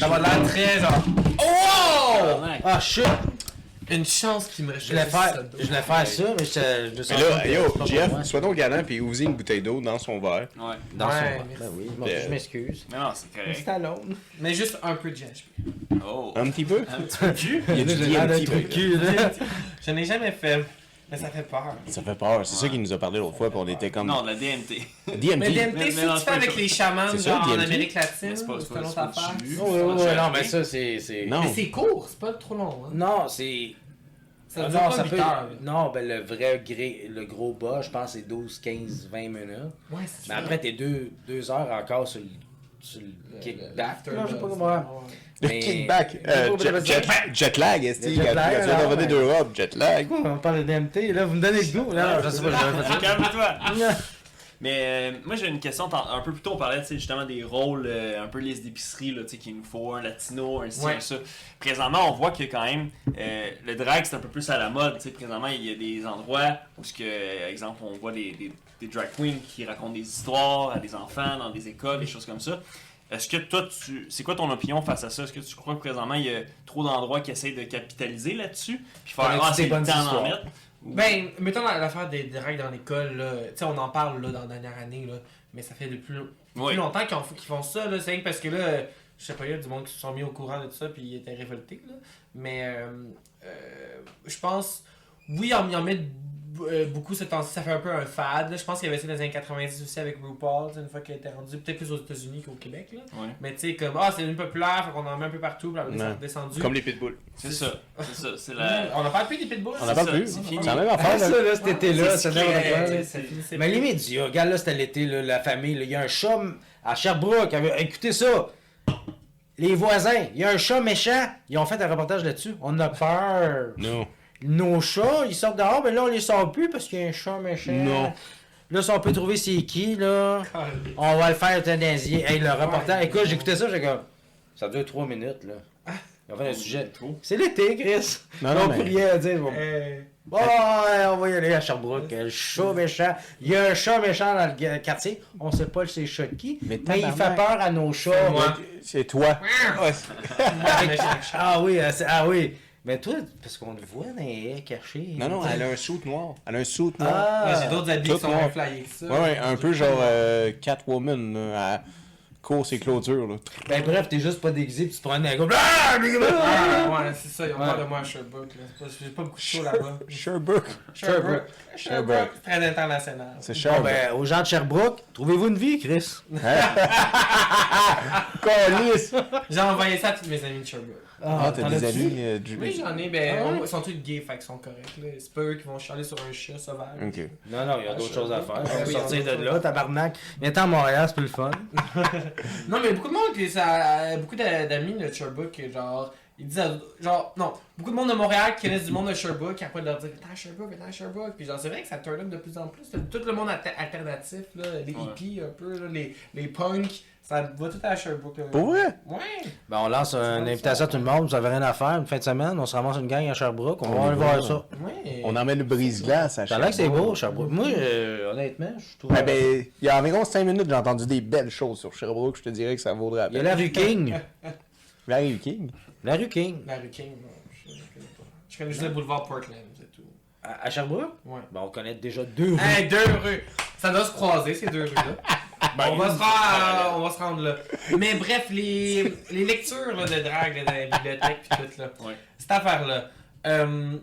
d'avoir l'air très genre. Oh! Ah, shit! Une chance qu'il me reste Je voulais faire, je voulais faire ça, mais je, je me Mais là, yo, c'est Jeff, sois donc galant puis ouvre une bouteille d'eau dans son verre. Ouais. Dans son Ouais, verre. Ben oui, Euh, je m'excuse. Mais non, c'est correct. Stallone. Mais juste un peu de GHP. Oh. Un petit peu? Un petit peu de cul. Il y a du J'ai l'air d'un DMT, trou de par cul, là. Je n'ai jamais fait. Mais ça fait peur. Ça fait peur. C'est ça qu'il nous a parlé l'autre fois, puis on était comme. Non, de la DMT. DMT. Mais DMT, c'est non, que tu fais avec les chamans, en? Amérique latine. C'est pas- une autre affaire. non, mais ça, c'est. Non. Mais c'est court, c'est pas trop long. Hein. Non, c'est. Ça Ah dure non, ça 8 peut... non, ben le vrai gré... le gros bas, je pense, c'est 12, 15, 20 minutes. Ouais, c'est Mais après, t'es deux, deux heures encore sur le, sur le kickback. là, je sais pas comment. Le Mais- kickback. Euh, jet, faut- jet, jet lag, est-ce Le que jet tu lag, viens de alors, revenir ouais. d'Europe, jet lag? On parle de DMT, là, vous me donnez le goût. Là, je sais pas, je Calme-toi. Mais euh, moi j'ai une question, un peu plus tôt on parlait justement des rôles, euh, un peu liste d'épicerie là, tu sais, qu'il nous faut, un latino, un ci, Ouais. un ça. Présentement on voit que quand même euh, le drag c'est un peu plus à la mode, tu sais, présentement il y a des endroits où ce que, exemple on voit des, des, des drag queens qui racontent des histoires à des enfants dans des écoles, des choses comme ça. Est-ce que toi, tu, c'est quoi ton opinion face à ça? Est-ce que tu crois que présentement il y a trop d'endroits qui essayent de capitaliser là-dessus? Puis faire, ah, des c'est le bonnes temps histoires? mettre? Ou- Ben, mettons la- l'affaire des drags dans l'école, là. Tu sais, on en parle là, dans la dernière année, là. Mais ça fait depuis, Oui. longtemps qu'ils, ont- qu'ils font ça, là. C'est parce que là, je sais pas, il y a du monde qui se sont mis au courant de tout ça, puis ils étaient révoltés, là. Mais, euh, euh, je pense, oui, on, en euh, beaucoup ce temps-ci, ça fait un peu un fad. là. Je pense qu'il y avait ça dans les années 90 aussi avec RuPaul, une fois qu'il était rendu, peut-être plus aux États-Unis qu'au Québec, là. Ouais. Mais tu sais, comme, ah, c'est devenu populaire, qu'on en met un peu partout, puis a redescendu. Comme les pitbulls. C'est ça, c'est ça, la... On a parlé plus des pitbulls. On c'est en parle plus. c'est la même affaire. ça, là. là, cet été-là, ça Mais a- regarde là, c'était l'été, là, la famille, il y a un chat à Sherbrooke. Écoutez ça. Les voisins, il y a un chat méchant. Ils ont fait un reportage là-dessus. On a peur. Non. Nos chats, ils sortent dehors, mais là, on les sort plus parce qu'il y a un chat méchant. Non. Là, si on peut trouver c'est qui, là, on va le faire euthanasier. Hey, le reportage, écoute, j'écoutais ça, j'ai comme. Ça dure trois minutes, là. Ils ont fait un sujet. C'est l'été, Chris. Non, non, on mais- priait à dire, bon, Euh, on va y aller à Sherbrooke. Le chat méchant. Il y a un chat méchant dans le quartier. On sait pas c'est chat de qui. Mais Mais, il fait peur à nos chats. moi. C'est toi. Ah oui, euh, c'est- ah oui. Mais toi, parce qu'on le voit dans les haies cachées. Non, non, elle a un suit noir. Elle a un suit noir. Ah, Ouais, J'ai d'autres habits qui sont noir. moins flyés que ça. Ouais, ouais, un peu genre euh, Catwoman, à course et clôture. Là. Ben bref, t'es juste pas déguisé pis tu te prends un gars. Ah, mais- ouais, c'est ça, ils ont Ouais. peur de moi à Sherbrooke. là. C'est pas- J'ai pas beaucoup de show là-bas. Sherbrooke. Sherbrooke. Sherbrooke. Très international. C'est Bon, Sherbrooke. ben, aux gens de Sherbrooke, trouvez-vous une vie, Chris? Calice! J'ai envoyé ça à tous mes amis de Sherbrooke. Ah, t'as t'en des amis euh, du... Oui, j'en ai, ben, Ah ouais? ils sont tous gays, fait qu'ils sont corrects. là. C'est pas eux qui vont chialer sur un chat sauvage. Ok. Non, non, il y a d'autres choses à faire. Ah On va oui, sortir de là, tabarnak. Viens-t'en à Montréal, c'est plus le fun. Non, mais beaucoup de monde, qui- ça, beaucoup d'a- d'amis de Sherbrooke, genre, ils disent, à- genre, non, beaucoup de monde de Montréal qui connaissent du monde de Sherbrooke, qui après leur dire, à Sherbrooke, à Sherbrooke. Puis genre, c'est vrai que ça turn up de plus en plus. Tout le monde alter- alternatif, là, les Ouais. hippies un peu, là, les, les punks, ça va tout à Sherbrooke. là. Pour vrai? Ouais. Ben, on lance une invitation à tout le monde, vous avez rien à faire, une fin de semaine, on se ramasse une gang à Sherbrooke, on, On va aller voir ça. Ouais. On emmène le brise-glace à Ça a l'air que c'est Sherbrooke. beau, Sherbrooke. Moi, euh, honnêtement, je trouve. Ouais, ben, il y a environ 5 minutes, j'ai entendu des belles choses sur Sherbrooke. Je te dirais que ça vaudrait la Il y a peine. la rue King. La rue King? La rue King. La rue King, je, je connais pas. Je connais juste le boulevard Portland, c'est tout. À, à Sherbrooke? Ouais. Ben, on connaît déjà deux rues. Hey, deux rues! Ça doit se croiser, ces deux rues-là. Ben, on, va se rendre, on va se rendre là. Mais bref, les, les lectures là, de drague là, dans la bibliothèque pis tout là. Ouais. Cette affaire-là. euh,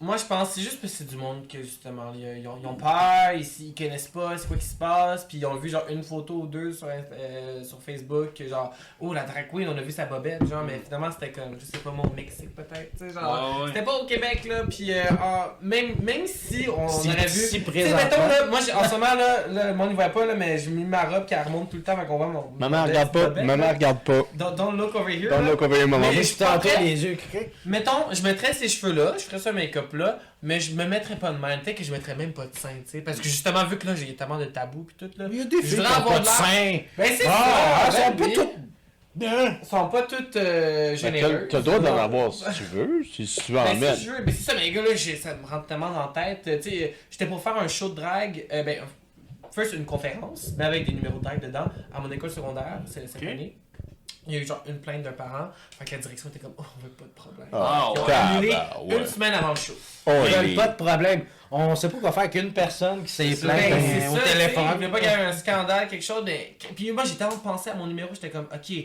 moi je pense que c'est juste parce que c'est du monde que justement ils, ils ont, ils ont peur, ils, ils connaissent pas c'est quoi qui se passe, puis ils ont vu genre une photo ou deux sur, euh, sur Facebook, que genre oh la drag queen on a vu sa bobette, genre mais finalement c'était comme je sais pas moi au Mexique peut-être, tu sais genre. Ouais, ouais. C'était pas au Québec là, puis euh, même, même si on Si- aurait vu. si Tu sais, présentement- mettons là, moi en ce moment là, là, le monde ne voit pas là, mais je mets ma robe qui elle remonte tout le temps, fait qu'on voit mon. Maman, mon regarde pas. bobette, Maman, là. regarde pas. Don't, don't look over here. Dans là. le cover moment. Mais- Mais je suis les yeux. Mettons, je mettrais ces cheveux-là, je ferais ça make-up là, mais je me mettrais pas de même. Peut-être que je mettrais même pas de sein, tu sais. Parce que justement, vu que là, j'ai tellement de tabous pis tout là. Il y a des Je filles qui voudrais ont avoir pas de sein. Ben c'est Ah, ça! elles sont ben pas toutes. Ils sont pas toutes euh, Ben, T'as généreuses. t'as le droit d'en avoir si tu veux, si si tu veux en Ben, mettre. si je veux, ben, c'est ça, mais les gars, là, ça me rentre tellement dans la tête. Tu sais, j'étais pour faire un show de drague, euh, ben, first une conférence, mais avec des numéros de drague dedans, à mon école secondaire, c'est cette Ok. année. Il y a eu genre une plainte d'un parent, fait que la direction était comme, oh, on veut pas de problème. Ah, Ils ont ouais. annulé bah, ouais. une semaine avant le show. Oh, Ils veulent pas de problème. On sait pas quoi faire qu'une personne qui s'est plainte euh, au ça, téléphone. Je voulais pas qu'il y ait un scandale, quelque chose, mais. Puis moi, j'ai tellement pensé à mon numéro, j'étais comme, ok,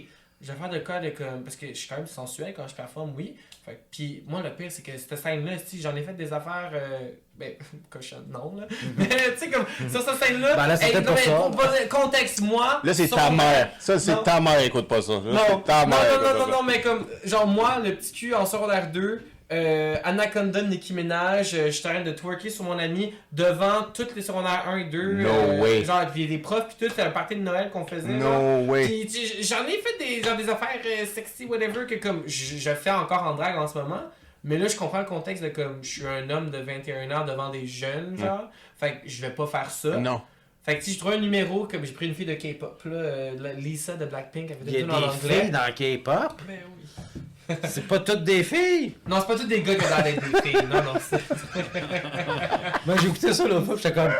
je vais faire de quoi de comme. Parce que je suis quand même sensuel quand je performe, oui. Fait que- puis moi, le pire, c'est que cette scène-là, si j'en ai fait des affaires. Euh, ben, cochonne, non, là. Mais tu sais, comme, sur cette scène-là. Ben là, c'était pour ça. pour poser- contexte, moi. Là, c'est ta mère. Ça, c'est ta mère, écoute pas ça. Là, Non, ta non, mère, non, non, non, non, mais comme, genre, moi, le petit cul en secondaire 2, euh, Anaconda de Nicki Minaj, euh, je suis en train de twerker sur mon ami devant toutes les secondaires 1 et 2. No euh, way. Genre, puis des profs, puis tout, c'était un party de Noël qu'on faisait. No way. Puis, tu sais, j'en ai fait des, genre, des affaires euh, sexy, whatever, que comme je, je fais encore en drague en ce moment. Mais là, je comprends le contexte de comme je suis un homme de 21 ans devant des jeunes, genre. Fait que je vais pas faire ça. Non. Fait que si je trouve un numéro, comme j'ai pris une fille de K-pop, là, euh, la- Lisa de Blackpink, elle fait Il y a des filles dans K-pop? Ben oui. C'est pas toutes des filles? Non, c'est pas tous des gars qui ont l'air d'être des filles. Non, non, c'est. Moi, j'ai écouté ça l'autre fois, pis j'étais comme.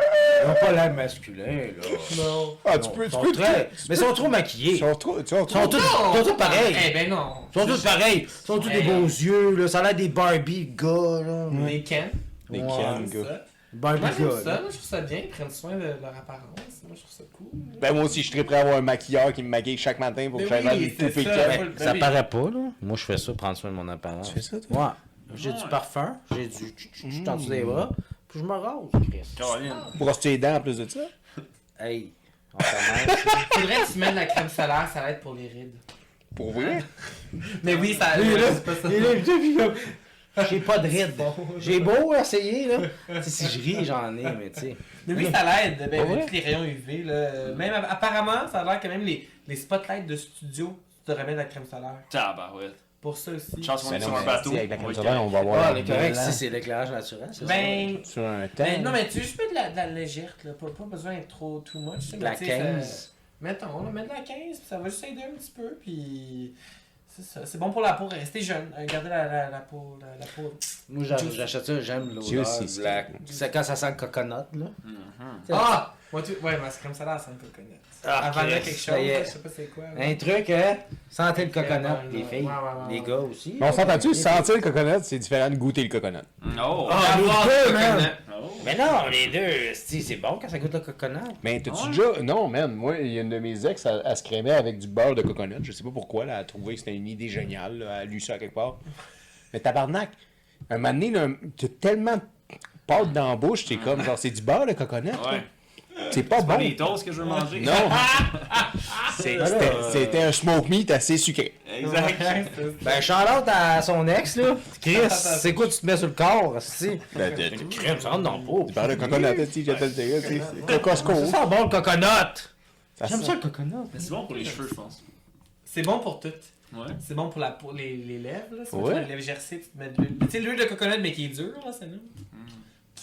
Ils ont pas l'air masculin, là. Non. Ah, tu Non, peux, ils tu sont peux. très- tu Mais ils sont trop maquillés. Ils sont trop. Tu sont Ils sont trop. tous, ils sont tous pareils. Eh ben non. Ils sont tous pareils. Ils sont tous des Hey. beaux yeux, là. Ça a l'air des Barbie gars, là. Ken. Des Ouais. Ken, C'est gars. Barbie Moi, ça. là. Moi, je trouve ça bien. Ils prennent soin de leur apparence. Moi, je trouve ça cool. Ben, moi aussi, je suis très prêt à avoir un maquilleur qui me maquille chaque matin pour que Mais j'aille oui, faire tout fait ça. que- Ben Ça oui. paraît pas, là. Moi, je fais ça, prendre soin de mon apparence. Tu fais ça, toi? Ouais. J'ai du parfum, j'ai du tch, tch, tch en dessous des bras, puis je me rase, Chris. Caroline. Brosser les dents en plus de ça. Hey, on. Faudrait que tu mettes de la crème solaire, ça va être pour les rides. Pour vrai? Mais oui, ça. Il est là, c'est pas ça. J'ai pas de rides. J'ai beau essayer, là. Si je ris, j'en ai, mais tu sais. Mais oui, ça l'aide. Ben, avec les rayons UV, là. Même apparemment, ça a l'air que même les, les spotlights de studio, tu devrais mettre de la crème solaire. Tabarouette. Pour ça aussi. Chance qu'on est sur un bateau. si, avec la on crème solaire, on va Ah, correct, blanc si c'est l'éclairage naturel, c'est ça? Ben. sur un temps. Ben, non, mais tu juste mets de la, de la légère, là. Pas, pas besoin d'être trop too much. De la tu sais, ça- 15. Mettons, là, mets de la 15, puis ça va juste aider un petit peu, puis. C'est ça. C'est bon pour la peau, rester jeune. euh, Garder la, la, la peau. La, la peau. Moi, j'achète ça, j'aime l'odeur. C'est quand ça sent le coconut, là. Mhm. Ah! Moi, tu... Ouais, mais c'est comme ça là, c'est un coconut. Ah, Avant là, Chris, quelque chose, je sais pas c'est quoi. Un truc, hein? Sentez le coconut, les filles. Les gars aussi. Mais on s'entend-tu, sentir le coconut, c'est différent de goûter le coconut. Oh! Ah, les Avoir deux, du man! coconut. Oh. Mais non, les deux, si, c'est bon quand ça goûte le coconut. Mais t'as-tu déjà. Non, man, moi, il y a une de mes ex, elle, elle se crémait avec du beurre de coconut. Je sais pas pourquoi, là, elle a trouvé que c'était une idée géniale, là, elle a lu ça quelque part. Mais tabarnak, un moment donné, t'as tellement de pâte dans la bouche, c'est comme, genre, c'est du beurre de coconut. Ouais. C'est pas Pas bon. des toasts que je veux manger. Non. C'est- C'était euh, c'était un smoke meat assez sucré. Exact. Ben, Charlotte à son ex, là. Chris, c'est quoi tu te mets sur le corps, si? Ben, de- de- Crème, ça rentre dans le pot. Du beurre de coconut, tu j'appelle ça, tu sais, c'est Costco. Ça sent bon le coconut. J'aime ça le coconut. Mais c'est bon pour les cheveux, je pense. C'est bon pour tout. Ouais. C'est bon pour la peau, les, les lèvres, là. C'est Ouais. ouais. les lèvres gercées, tu te mets de l'huile. Tu sais, l'huile de coconut, mais qui est dure, là, c'est nous.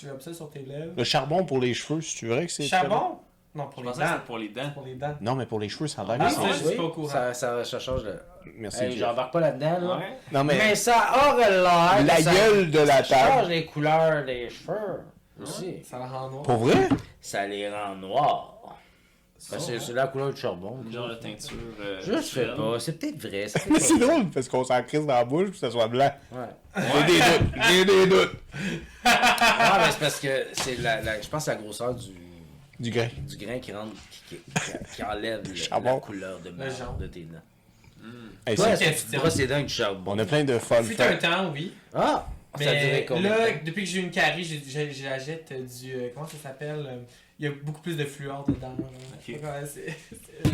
Tu rubs ça sur tes lèvres. Le charbon pour les cheveux, c'est vrai que c'est. Charbon? Non, pour Je les que dents. pour les dents. Pour les dents. Non, mais pour les cheveux, ça a l'air Ah, pas au courant. Ça, ça, ça change de. Merci. Hey. J'embarque pas là-dedans, là. Ouais. Non, mais, Mais ça aurait l'air. la gueule de la Ça change table. les couleurs des cheveux. Aussi. Ça la rend noir. Pour vrai? Ça les rend noirs. C'est la couleur du charbon. Genre de teinture. euh, Je sais pas, c'est peut-être vrai. c'est Mais c'est drôle parce qu'on s'en crisse dans la bouche puis que ça soit blanc. Ouais. J'ai des doutes. J'ai des doutes. Ah, mais c'est parce que c'est la, la- je pense que la grosseur du, Du grain. du grain qui rentre, qui, qui, qui enlève le- charbon. la couleur de, Le jaune. de tes dents. Hey, Toi, c'est- avec du charbon? on a plein de fun Fut un temps, oui. Ah! ça Mais de là, depuis que j'ai eu une carie, j'ai- j'ai- j'achète du. euh, comment ça s'appelle? euh, Il y a beaucoup plus de fluor dedans. là. Je sais pas comment c'est- c'est-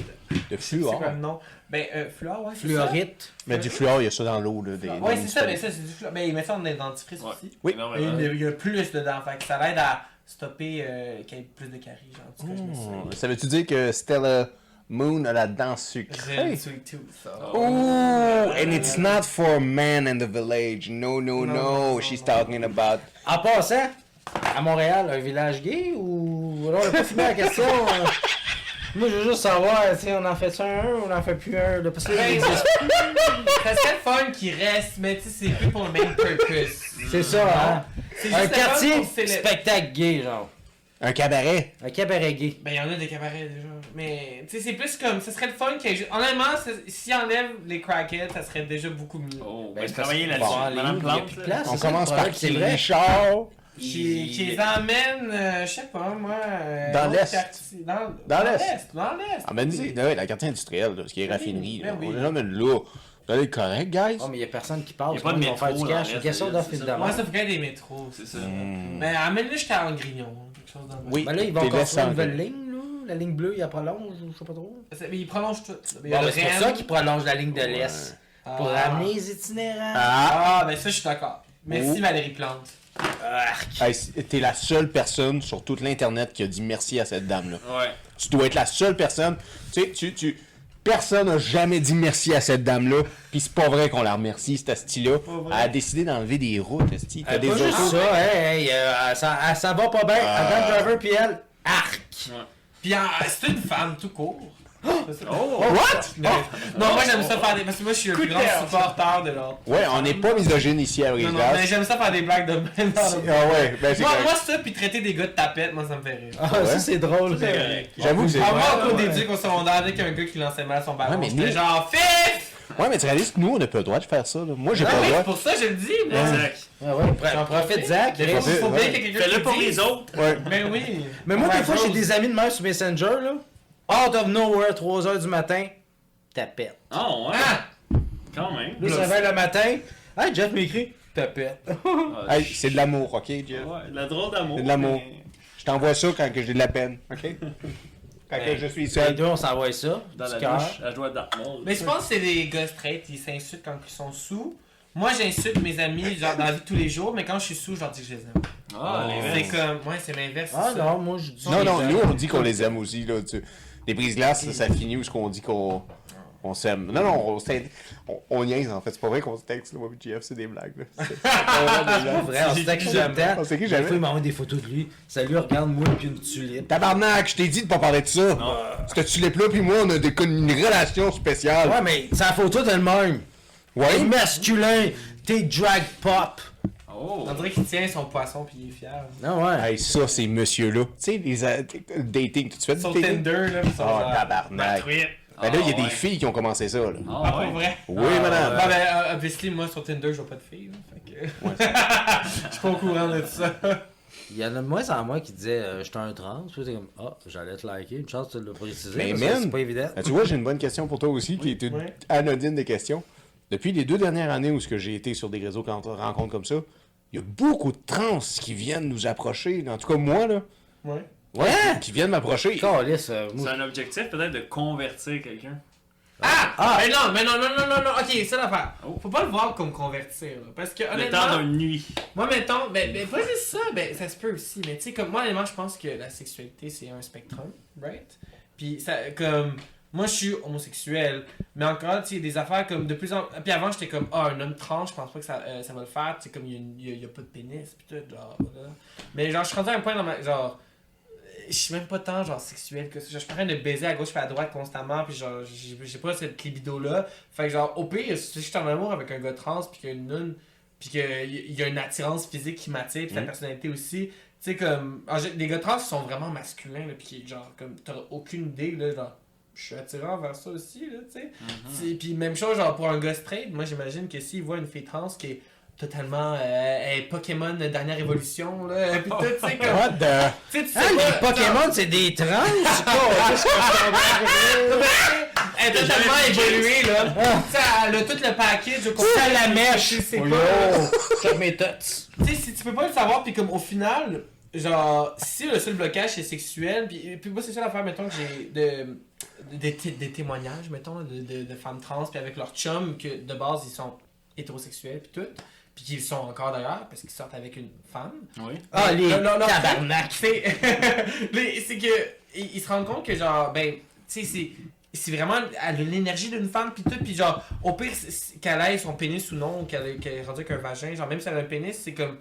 De C'est fluor. quoi le nom Ben, euh, fluor, ouais. c'est ça. Fluorite. Mais du fluor, il y a ça dans l'eau. là, des- Ouais, des c'est ça, mais ça, c'est du fluor. Mais il met ça dans les dentifrices Ouais. aussi. Oui. Et Énormément. il y a- il y a plus dedans. Fait que ça l'aide à stopper euh, qu'il y ait plus de caries. Genre, en tout cas, je me suis. Ça veut-tu dire que Stella Moon a la dent J'ai sucrée? une sweet tooth. ça. Oh, and it's not for men in the village. No, no, Non, no. non, She's non. talking about. En passant, à Montréal, un village gay ou? Alors, on a pas fini la question. euh. Moi, je veux juste savoir, tu sais, on en fait un, on en fait plus un. là, Parce que là, il existe- Ça serait le fun qui reste, mais tu sais, c'est plus pour le même purpose. c'est ça, hein? C'est Un juste le fun quartier pour célébrer- spectacle gay, genre. Un cabaret? Un cabaret gay. Ben, il y en a des cabarets déjà. Mais, tu sais, c'est plus comme. Ce serait le fun qu'il y ait juste- Honnêtement, c'est- s'ils enlèvent les crackheads, ça serait déjà beaucoup mieux. Oh, Ben, ben, c'est travailler là-dessus. Madame il y a Plante. plus de là. place. On c'est ça, commence par problème, c'est qui? vrai. Richard. Qui, les emmène, euh, je sais pas moi. euh, Dans l'Est. quartier. Dans, Dans l'Est. Dans l'Est. Ah, ben, c'est- ouais, la quartier industrielle, là, ce qui est Ben oui, raffinerie. là. ben oui. On est jamais là. Vous allez correct, guys? Oh, mais il y a personne qui passe. Y a pas de Ils vont métro faire du dans cash. l'Est, Une question c'est d'offre et de ça. Moi, demande. ça ferait des métros. C'est ça. Hmm. Mais amène-le jusqu'à en grignon. Quelque chose dans le Oui. Mais là, ils vont T'es construire une nouvelle là. ligne, là. La ligne bleue, il y a prolonge, ou je sais pas trop. C'est- Mais il prolonge tout. Il y Bon, a le ben, c'est pour Rennes. ça qu'ils prolongent la ligne de l'Est. Ah. Pour ramener les itinérants. Ah! Ah, ben ça, je suis d'accord. Merci Oh. Valérie Plante. Arc. Hey, T'es la seule personne sur toute l'Internet qui a dit merci à cette dame-là. Ouais. Tu dois être la seule personne. Tu sais, tu, tu... Personne n'a jamais dit merci à cette dame-là. Puis c'est pas vrai qu'on la remercie, cette asti-là. Elle a décidé d'enlever des routes, asti. T'as Euh, des autos. ça, hey, hey, euh, ça, ça va pas bien. Ah. Adam Driver puis elle, arc. Puis ah, c'est une femme tout court. Oh! What? Non, non, moi j'aime ça faire des. Parce que moi je suis le plus grand supporter de l'autre. Ouais, on n'est pas misogyne ici à Non, non, Brise-Glace. mais j'aime ça faire des blagues de même. Ah ouais, ben c'est Moi, moi, ça, puis traiter des gars de tapette, moi ça me fait rire. Ah, Ouais. ça c'est drôle. C'est correct. J'avoue que c'est... Ah, moi, au cours ouais. d'éduc au secondaire, avec un gars qui lançait mal son ballon, Ouais, mais j'étais genre FIF! Ouais, mais tu réalises que nous, on n'a pas le droit de faire ça. là. Moi, j'ai Ah pas le droit. c'est pour ça que je le dis, moi. Exact. Ouais, ouais, pro- profite Zach. Des Fais-le pour les autres. Ouais. Ben oui. Mais moi, des fois, j'ai des amis de même sur Messenger, là. Out of nowhere, 3h du matin, tapette. Ah, ouais. Ah! Quand même. Là, ça va le matin. Hey, Jeff m'écrit, tapette. Ah, Hey, c'est de l'amour, ok, Jeff? Ouais, de la drôle d'amour. C'est de l'amour. mais Je t'envoie ça quand que j'ai de la peine, ok? Quand que je suis Les seul. deux, on s'envoie ça. Dans la cœur. douche, elle Dartmouth. Mais je pense que c'est les gars straight, ils s'insultent quand ils sont sous. Moi, j'insulte mes amis genre, dans la vie de tous les jours, mais quand je suis sous, je leur dis que je les aime. Ah, Oh. les C'est comme, ouais, c'est l'inverse. Ah ça. non, moi, je dis. Non, non, les nous, on dit qu'on les aime aussi, là. Tu... Les brises-glaces, ça, ça finit où ce qu'on dit qu'on on s'aime. Non, non, on, on, on niaise, en fait. C'est pas vrai qu'on se texte, là, moi, JF, c'est des blagues, là. C'est- des blagues. vrai, on se texte jamais. On s'écrit Des jamais. fois, il m'envoie des photos de lui. Salut, regarde-moi, puis une tulipe. Tabarnak, je t'ai dit de pas parler de ça. Non. Cette tulipe-là, puis moi, on a des, une relation spéciale. Ouais, mais sa photo, t'es le même. T'es Ouais. masculin, t'es drag pop. Oh. On dirait qu'il tient son poisson puis il est fier. Non, ouais. Hey, ça, c'est monsieur-là. Tu sais, les euh, dating, tu fais du Sur? Tinder, là, pis Oh, genre, tabarnak. Ben là, il y a Ah, des ouais. filles qui ont commencé ça, là. Ah, Ah, ouais. pas vrai? Oui, Ah, madame. Ah, ben, euh, obviously, moi, sur Tinder, je vois pas de filles, là. Fait que... Je suis pas au courant de ça. Il y en a de moins en moins qui disaient euh, J'étais un trans. Puis t'es comme Ah, j'allais te liker. Une chance de le préciser. Mais man. C'est pas évident. Ben, tu vois, j'ai une bonne question pour toi aussi, qui est une anodine des questions. Depuis les deux dernières années où ce que j'ai été sur des réseaux rencontres comme ça, il y a beaucoup de trans qui viennent nous approcher. En tout cas, moi, là. Ouais. Ouais, qui viennent m'approcher. Euh, C'est un objectif peut-être de convertir quelqu'un. Ah! Ah! Mais non, mais non, non, non, non, non, ok, c'est l'affaire. Oh. Faut pas le voir comme convertir, là, parce que Le temps d'une nuit. moi, mettons, ben, ben, pas juste ça, ben, ça se peut aussi, mais tu sais, comme moi, honnêtement, je pense que la sexualité, c'est un spectrum, right? Puis, ça, comme, moi, je suis homosexuel, mais encore, tu sais, des affaires comme de plus en Puis avant, j'étais comme, ah, un homme trans, je pense pas que ça, euh, ça va le faire, tu sais, comme, il y, a y y pas de pénis, pis tout, genre, voilà. Mais genre, je suis rendu à un point dans ma. Genre, je suis même pas tant genre sexuel que ça. Genre, je suis en train de baiser à gauche et à droite constamment, puis genre, j'ai pas cette libido-là. Fait que genre, au pire, si je suis en amour avec un gars trans, puis qu'il y a une nonne, puis qu'il y a une attirance physique qui m'attire, puis sa Mhm. personnalité aussi. Tu sais, comme. les gars trans sont vraiment masculins, là, puis genre, comme, t'auras aucune idée, là, genre. Je suis attirant vers ça aussi, là, tu sais. C'est- Puis même chose, genre, pour un gars straight, moi, j'imagine que s'il voit une fille trans qui est totalement euh, elle est Pokémon dernière évolution, là, puis tout, tu sais, comme. What the... Tu sais, tu sais Ah, pas, les Pokémon, c'est des trans? Elle est totalement évoluée, là. Tu sais, elle a tout le package au complet. Ça la mèche. Tu sais Oh, pas. mes. Tu sais, si tu peux pas le savoir, puis comme au final, genre, si le seul blocage c'est sexuel, puis, puis moi c'est ça l'affaire, mettons que j'ai de, des té- des témoignages, mettons, de, de, de femmes trans, puis avec leur chum, que de base ils sont hétérosexuels, puis tout, puis qu'ils sont encore d'ailleurs, parce qu'ils sortent avec une femme. Oui. Ah, les Non, non, non, tabarnak. C'est que ils ils se rendent compte que genre ben tu sais c'est c'est vraiment elle a l'énergie d'une femme puis tout puis genre au pire c'est- c'est- qu'elle ait son pénis ou non ou qu'elle est rendue avec un vagin genre même si elle a un pénis c'est comme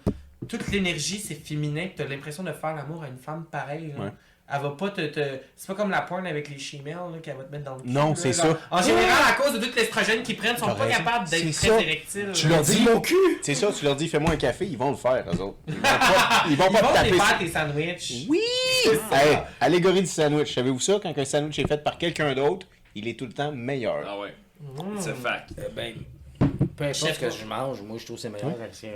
toute l'énergie c'est féminin pis t'as l'impression de faire l'amour à une femme pareille là. Ouais. Elle va pas te. te- C'est pas comme la porn avec les chimelles là, qu'elle va te mettre dans le cul. Non, c'est ça. En général, à cause de tout l'estrogène qu'ils prennent, ils sont pas capables d'être C'est très ça. érectiles. Tu leur dis mon cul. C'est ça, tu leur dis fais-moi un café, ils vont le faire, eux autres. Ils vont pas, ils vont Ils pas vont te taper. te faire tes sandwichs. Oui! C'est ça. Hey, allégorie du sandwich. Savez-vous ça? Quand un sandwich est fait par quelqu'un d'autre, il est tout le temps meilleur. Ah ouais. Mm. C'est fact. Euh, ben, Peu importe ce que je mange, moi je trouve que c'est meilleur avec ce là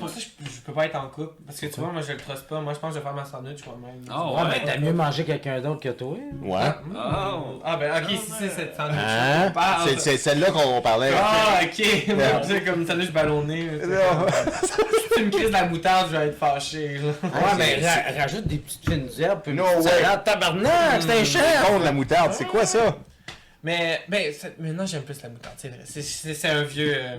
Pour, ça, je, je peux pas être en couple. Parce que tu vois, moi, je le truste pas. Moi, je pense que je vais faire ma sandwich moi-même. Ah, Ouais, ouais. mais t'as mieux manger quelqu'un d'autre que toi. Ouais. Ah, Oh. ah ben, ok, si c'est cette sandwich. Hein? on parle. C'est- C'est celle-là qu'on parlait. Ah, ok. Moi, c'est comme une sandwich ballonné. là, c'est comme- Si tu me crises de la moutarde, je vais être fâché. là. Ouais, mais rajoute des petites fines herbes, puis une No petite way. salade, tabarnak, c'est un chef! Contre la moutarde, c'est quoi ça? Mais, ben, maintenant, j'aime plus la moutarde, c'est un vieux. euh,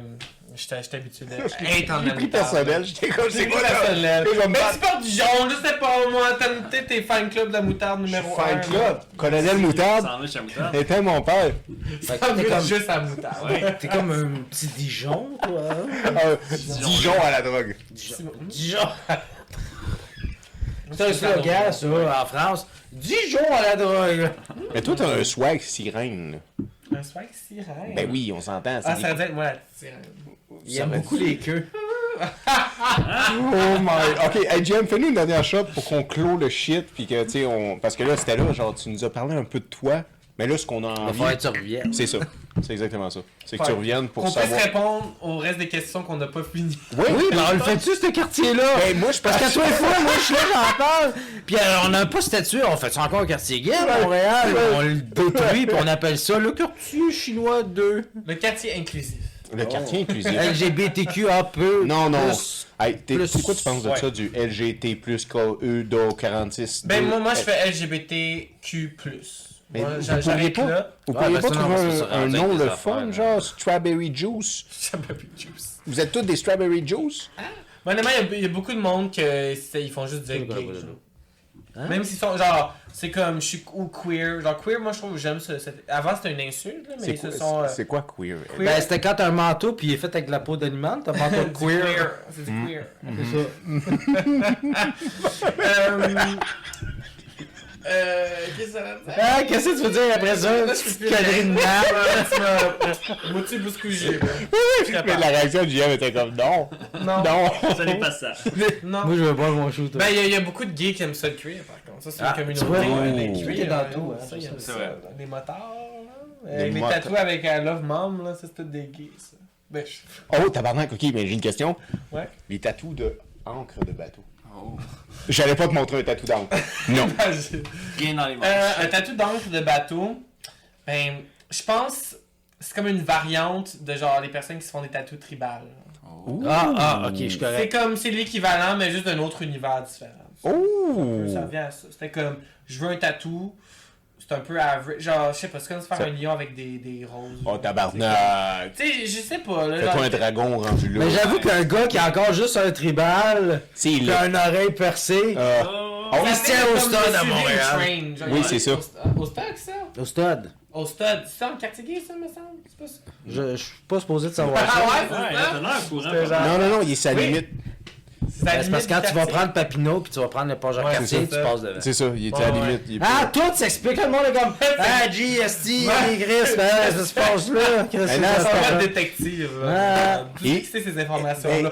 J'étais habitué d'être en J'ai la pris personnel, j'étais comme, c'est quoi personnel? Mais tu portes du jaune, je sais pas, moi. T'as t'es- t'es fan club de la moutarde numéro 1. Fan club, colonel moutarde, était mon père. T'es comme, juste à moutarde. Ouais. t'es comme un petit Dijon, toi. hein? Euh, Dijon à la drogue. Dijon. C'est un slogan, ça, en France. Dijon à la drogue. Mais toi, t'as un swag sirène. Un swag sirène? Ben oui, on s'entend. Ah, ça veut dire, moi, la sirène. Il aime beaucoup les queues. Oh my. Ok, hey Jim, fais-nous une dernière shot pour qu'on clôt le shit. Puis que, tu sais, on. Parce que là, c'était là, genre, tu nous as parlé un peu de toi. Mais là, ce qu'on a Il va envie. falloir que tu reviennes. C'est ça. C'est exactement ça. C'est que tu reviennes pour Qu'on puisse savoir. répondre au reste des questions qu'on n'a pas fini. Oui, Oui, mais on le fait-tu, ce quartier-là? Ben, moi, je Parce qu'à toi et fois, moi, je suis là, j'en parle. Puis euh, on n'a pas statut, on fait ça encore un quartier gay à Montréal. On le détruit, puis on appelle ça le quartier chinois 2. Le quartier inclusif. Le quartier inclusif. LGBTQAP. Non, non. Plus- Hey, plus- quoi tu penses de ouais. ça, du LGBT plus KE do 46? Ben, moi, moi je fais LGBTQ. Mais Moi, vous pourriez pas- là. Vous Ouais, pourriez pas non, trouver un, nom le fun, genre Strawberry Juice? Plus juice. Vous êtes tous des Strawberry Juice? Mais honnêtement, il y a- il y, a beaucoup de monde que c'est- ils font juste dire gay. Hein? Même s'ils sont genre, c'est comme je suis ou queer. Genre queer, moi je trouve que j'aime ça. Avant c'était une insulte, là, mais C'est ils se quoi, sont. euh, c'est quoi queer? queer. Ben, c'était quand t'as un manteau, puis il est fait avec de la peau d'animal, t'as un manteau queer. C'est du Mm. queer. C'est ça. Euh, euh, Qu'est-ce que ça va dire? Ah, qu'est-ce que tu veux dire après ça? Plus Cadrine de merde. Tu m'as- Moitié bouscougé. Mais la réaction de JM était comme non. Non. Non. Ça n'est pas ça. Non. Moi, je veux pas mon shoot. Ben, il y, a- beaucoup de gays qui aiment ça le cuir, par contre. Ça, c'est Ah, une tu communauté. euh, Tu cuirs, vois, dans euh, tout, hein, c'est vrai. Les motards, là. Euh, Les tatous avec I Love Mom, là, ça, c'est tout des gays, ça. Ben, je- Oh, tabarnak, ok, mais j'ai une question. Ouais. Les tatous de encre de bateau. Oh. J'allais pas te montrer un tatou d'encre. Non. Bien dans les manches. Euh, un tatou d'encre de bateau, ben, je pense c'est comme une variante de genre les personnes qui se font des tatous tribales. Oh. Ah, ah, ok, je suis C'est comme, c'est l'équivalent, mais juste d'un autre univers différent. Oh! Ça revient à ça. C'était comme, je veux un tatou, c'est un peu average. Genre, je sais pas, c'est comme se faire Ça- un lion avec des, des roses. Oh, tabarnak! Tu sais, je sais pas, là. Fais-toi un dragon rendu là. Mais j'avoue qu'un gars qui a encore juste un tribal, là. a une oreille percée, Euh, Oh. oh, se tient au stade à Montréal. Train, genre, Oui, il- c'est ça. Au, st- au stade, ça? au stade. Au stade. C'est ça, en quartier gay, ça, me semble? C'est pas ça? Je, je suis pas supposé de savoir Ah ça. ouais, Ouais, c'est ça? Non, non, non, il est sa Oui. limite. C'est Ben, c'est parce que quand tu vas prendre Papineau puis tu vas prendre le pont Jacques Cartier, c'est tu ça. passes devant. C'est ça, il est à la limite. Ah, tu expliques le monde est comme Ah, GST, les Chris, ben, ça se passe là. Passe? être détective. Ah. là. Tout Et- fixer ces informations-là.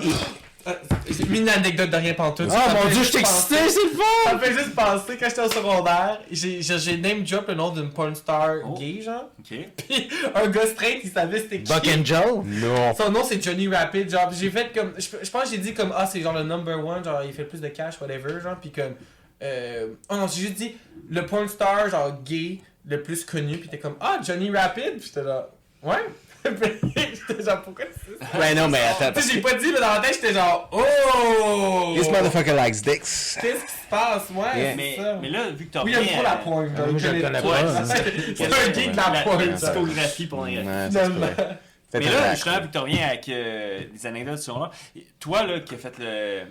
Et- Euh, J'ai mis une anecdote de rien pantoute. Ah, Ça mon dieu, je excité, c'est le Ça fun! me fait juste penser, quand j'étais au secondaire, j'ai j'ai- j'ai name drop le nom d'une porn star Oh. gay, genre. Ok. Puis un gars straight, il savait c'était qui. Buck and Joe? Non. Son nom c'est Johnny Rapid, genre j'ai fait comme. Je, je pense que j'ai dit comme ah c'est genre le number one, genre il fait le plus de cash, whatever, genre pis comme. Euh, oh non, j'ai juste dit le porn star, genre gay, le plus connu, pis t'es comme ah Johnny Rapid, pis j'étais là. Ouais? J'étais genre pourquoi tu sais ça? Ouais, non, mais attends. Tu sais, j'ai pas dit, mais dans la tête j'étais genre oh! this motherfucker likes dicks. Qu'est-ce qui se passe? Ouais, Yeah. Mais, ça. mais là, vu que t'as Oui, il aime trop la genre, moi, il je le connais pas, C'est un geek de la porn, La ça. discographie pour les Mais là, justement, vu que tu reviens avec euh, des anecdotes sur là, toi là, qui as fait le-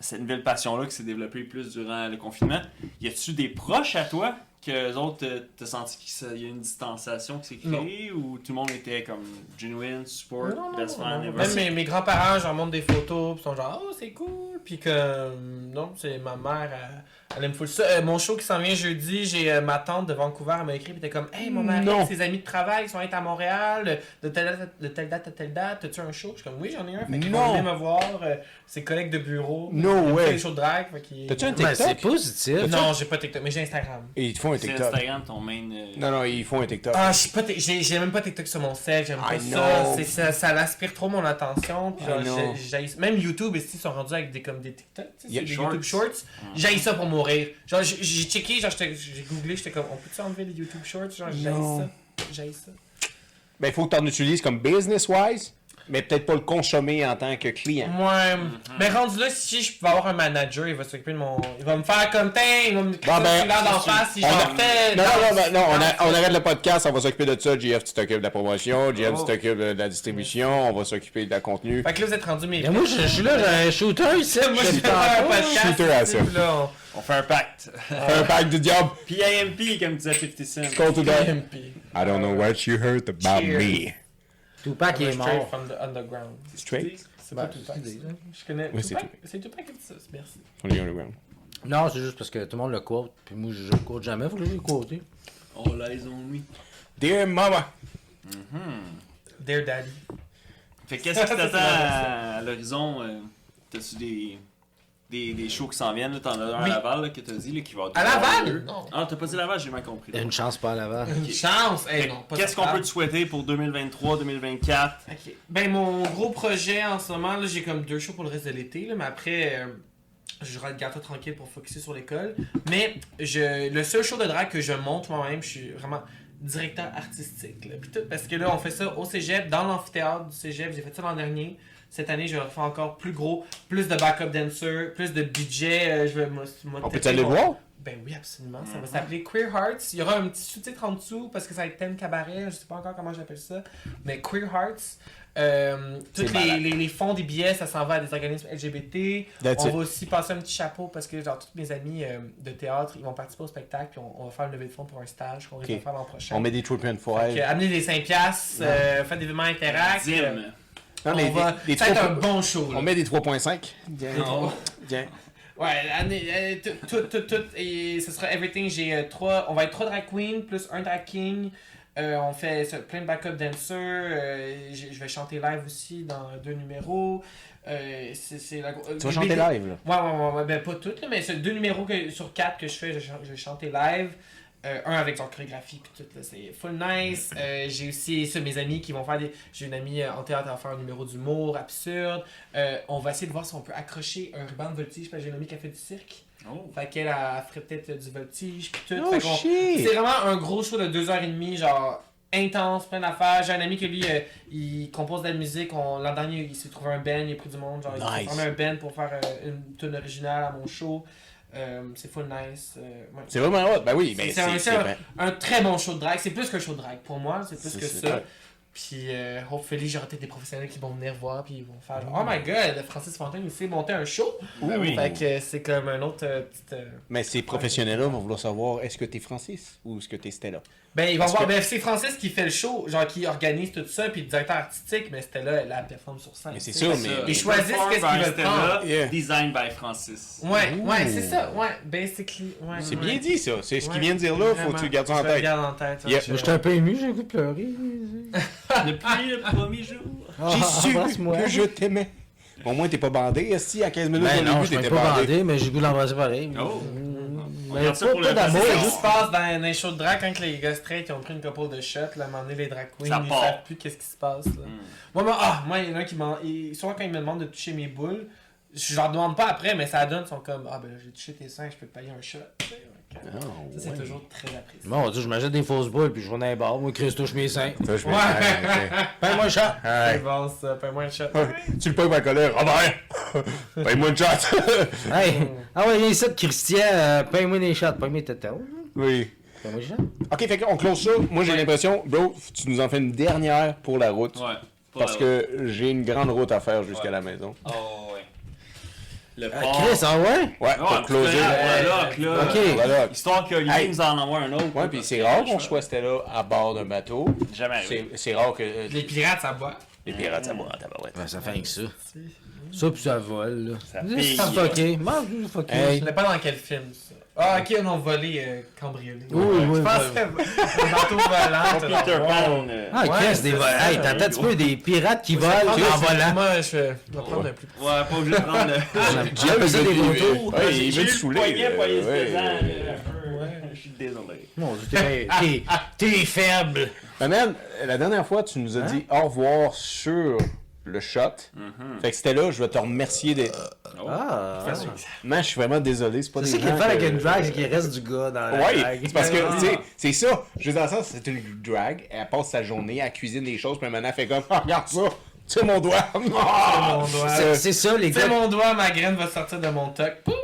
cette nouvelle passion-là qui s'est développée plus durant le confinement, y a-tu des proches à toi que les autres euh, t'as senti qu'il y a une distanciation qui s'est créée ou tout le monde était comme genuine, support, Non, non, best friend, ever? Même mes, mes grands-parents, j'en montre des photos, pis ils sont genre, oh, c'est cool. puis comme. Non, c'est ma mère, elle, elle aime full ça. Euh, mon show qui s'en vient jeudi, j'ai euh, ma tante de Vancouver, elle m'a écrit, puis elle était comme, hey, mon mari, Non. ses amis de travail, ils sont à Montréal, de telle date, à- de telle date à telle date, t'as-tu un show? Je suis comme, oui, j'en ai un. Fait qu'ils Non. vont venir me voir, euh, ses collègues de bureau. No way. les shows de drag, fait qu'ils- T'as-tu un TikTok? c'est positif. Non, j'ai pas TikTok, mais j'ai Instagram. Et ils te font un C'est TikTok. Instagram ton main. euh, Non, non, ils font un TikTok. Ah, je sais pas, t- j'ai j'ai même pas TikTok sur mon set, j'aime pas I ça. know. C'est- ça. Ça aspire trop mon attention. Puis genre, I know. j'ai- j'ai- même YouTube, ici, ils sont rendus avec des, comme des TikTok, tu sais, Yeah, c'est des shorts. YouTube Shorts. J'ai ça pour mourir. Genre, j'ai checké, genre, j'ai googlé, j'étais comme, on peut-tu enlever les YouTube Shorts? Genre, j'ai ça. J'ai ça. Ben, il faut que tu en utilises comme business-wise, mais peut-être pas le consommer en tant que client. Ouais, mais rendu là, si je peux avoir un manager, il va s'occuper de mon. Il va me faire comme teint, il va me Bon, ben, dans d'en face si fais. Non, non, non, non, on, a- danse. on arrête le podcast, on va s'occuper de ça. JF, tu t'occupes de la promotion. JF, Oh. tu t'occupes de la distribution. On va s'occuper de la contenu. Fait que là, vous êtes rendus mes. Mais moi, je, je suis là, j'ai un shooter ici. moi, je faire un podcast. Shooter à ça. là, On fait un pacte. Un pack du diable. Puis IMP, comme disait 50 Cent. Go to that. I don't know what you heard about Cheers. me. Tupac est Straight mort. from the underground. Straight? C'est pas Ben, Tupac. c'est ça. Je connais. Oui, c'est Tupac. C'est Tupac qui dit ça, merci. from the underground. Non, c'est juste parce que tout le monde le quote, puis moi, je le quote jamais, faut que je le quote. All eyes on me. Dear mama. Dear Daddy. Fait que qu'est-ce qui Ça, t'attend la à l'horizon euh, T'as-tu des, des, des shows qui s'en viennent? T'en as un Oui. à Laval là, que t'as dit là, qui va être À Laval? Non. Ah, t'as pas dit Laval, j'ai mal compris. Une chance pas à l'avant. Une chance! Eh non, que pas Qu'est-ce qu'on peut te souhaiter pour 2023, 2024 Ok. Ben, mon gros projet en ce moment, là, j'ai comme deux shows pour le reste de l'été, là, mais après, euh, je vais garder ça tranquille pour focuser sur l'école. Mais je, le seul show de drag que je monte moi-même, je suis vraiment directeur artistique. Là, puis tout, parce que là, on fait ça au cégep, dans l'amphithéâtre du cégep. J'ai fait ça l'an dernier. Cette année, je vais refaire encore plus gros, plus de backup dancer, plus de budget. euh, je vais On peut aller voir? ben oui, absolument. Ça va s'appeler Queer Hearts. Il y aura un petit sous-titre en dessous parce que ça va être thème cabaret. Je sais pas encore comment j'appelle ça. Mais Queer Hearts. Euh, tous les, les, les fonds des billets, ça s'en va à des organismes LGBT. That's on it. va aussi passer un petit chapeau parce que genre tous mes amis euh, de théâtre, ils vont participer au spectacle puis on, on va faire une levée de fonds pour un stage qu'on risque Ok. de faire l'an prochain. On met des Fait que, five. amener des 5 piastres, euh, faire des événements interacts. Non, les- va... les- les ça va être un bon show. là. On met des 3.5. Tiens. Non. Tiens. Ouais, année- euh, tout, tout, tout, et ce sera everything. J'ai euh, trois, on va être trois drag queens plus un drag king. Euh, on fait ça, plein de backup dancers. euh, je vais chanter live aussi dans deux numéros. Euh, c'est, la, Tu vas chanter live, là? Ouais, ouais, ouais, ouais, ben pas toutes, là, mais c'est deux numéros que, sur quatre que je fais, je vais chanter live. Euh, un avec son chorégraphie puis tout, là, c'est full nice. Euh, j'ai aussi ça, mes amis qui vont faire des. J'ai une amie euh, en théâtre à faire un numéro d'humour absurde. Euh, on va essayer de voir si on peut accrocher un ruban de voltige parce que j'ai une amie qui a fait du cirque. Oh. Fait qu'elle elle ferait peut-être du voltige puis tout. Oh c'est vraiment un gros show de 2h30, genre intense, plein d'affaires. J'ai un ami qui lui, euh, il compose de la musique. On, l'an dernier, il s'est trouvé un band, il a pris du monde. Genre, il Nice. s'est formé un band pour faire euh, une tune originale à mon show. Euh, c'est full nice. euh, ouais. C'est vraiment hot. Ben oui, ben C'est un- vrai. un très bon show de drag. C'est plus qu'un show de drag. Pour moi, c'est plus que ça. vrai. Puis, euh, hopefully, j'aurai peut-être des professionnels qui vont venir voir. Puis, ils vont faire genre, Oh my god, Francis Fontaine, il sait monter un show. Ben oui. Fait que c'est comme un autre euh, petite. euh, Mais ces professionnels-là vont vouloir savoir est-ce que t'es Francis ou est-ce que t'es Stella? Ben, ils vont Parce voir. que- Ben, c'est Francis qui fait le show, genre qui organise tout ça, puis le directeur artistique, mais c'était là, la performe sur scène. Mais c'est sûr, mais- Ils choisissent qu'est-ce qu'ils veulent Stella, prendre. Yeah. Design by Francis. Ouais, ouais, c'est ça, ouais, basically. Ouais, C'est ouais. bien dit, ça. C'est ce qu'il vient de dire là. Faut que tu le gardes ça en tête. garde en tête. ouais, Yep. je- Moi, j'étais un peu ému, j'ai le goût de pleurer. Depuis le premier jour. J'ai Ah, su embrasse-moi. que je t'aimais. Au moins, t'es pas bandé. Est-ce à 15 minutes Ben au non, début, t'étais pas bandé? bandé, mais j'ai le goût de l'embrasser pareil. Oh. Mm, On Mais garde ça pas, pour pas le d'amour, C'est podcast. ça qui juste se passe dans les shows de drag quand les gars straight ils ont pris une couple de shots, là, à un moment donné, les drag queens, Ça ils part. savent plus qu'est-ce qui se passe. Là. Hmm. Moi, moi, ah, moi, il y en a un qui m'en. Souvent, quand ils me demandent de toucher mes boules, je leur demande pas après, mais ça donne, ils sont comme Ah, ben là, j'ai touché tes seins, je peux te payer un shot. Tu. Ah, Ça, c'est ouais. toujours très apprécié. Bon, on dit, je m'achète des fausses boules, puis je vais dans les bars. Moi, Chris touche mes seins. Ça, je Ouais. me- Paye-moi un chat. C'est Ouais. bon, ça, paye-moi un shot. Tu le payes ma colère. Robert! Paye-moi une shot! Hey, ah ouais, viens ici, Christian, euh, paye-moi des shots, paye-moi tétons. oui. Paye-moi des shots. Ok, fait qu'on close ça. Moi, j'ai Ouais. l'impression, bro, tu nous en fais une dernière pour la route. Ouais. Parce la- que j'ai une grande route à faire jusqu'à Ouais. la maison. Oh. Le Ah, port. Chris, ah ouais? Ouais, Ouais, pour closer. que là, Ok. Voilà. Histoire que Olivier nous en envoie un autre. Ouais, puis c'est rare qu'on soit Stella à bord d'un bateau. Jamais. C'est rare que euh, Les pirates, ça boit. les pirates, ça boit en tabarouette. Ben, ça fait que ça. Ça, puis ça vole, là. Ça pique. fucké. Mange fucké. Je sais pas dans quel film ça. Ah, ok, on a volé, euh, cambriolé. Oui, oui, Je un bateau volant. Pas Peter Pan. euh, Ah, Ouais, qu'est-ce des c'est ça, Hey, t'entends un petit peu des pirates qui volent Ah, en c'est- volant. Moi, je vais je vais prendre un plus petit. Ouais, pas obligé de prendre le. J'ai appelé ça des il veut- vautours. Ouais, il J'ai veut eu te le saouler. Ouais. ouais, Je suis désolé. Mon Dieu, t'es- t'es- t'es faible. Ben, man, la dernière fois, tu nous as Hein? dit au revoir sur le shot. Fait que c'était là, je vais te remercier. Des... Ah. Man, je suis vraiment désolé. C'est pas C'est des ça qui fun avec que- une drag, c'est qu'il reste du gars dans la Ouais, drag. c'est parce que, Ah. tu sais, c'est ça. Je veux dire, ça, c'est une drag. Elle passe sa journée, elle cuisine des choses, puis maintenant, elle fait comme, Ah, regarde ça, tu sais, mon doigt. mon doigt. C'est- C'est ça, les Tu sais, gars. mon doigt, ma graine va sortir de mon toc. Pouf!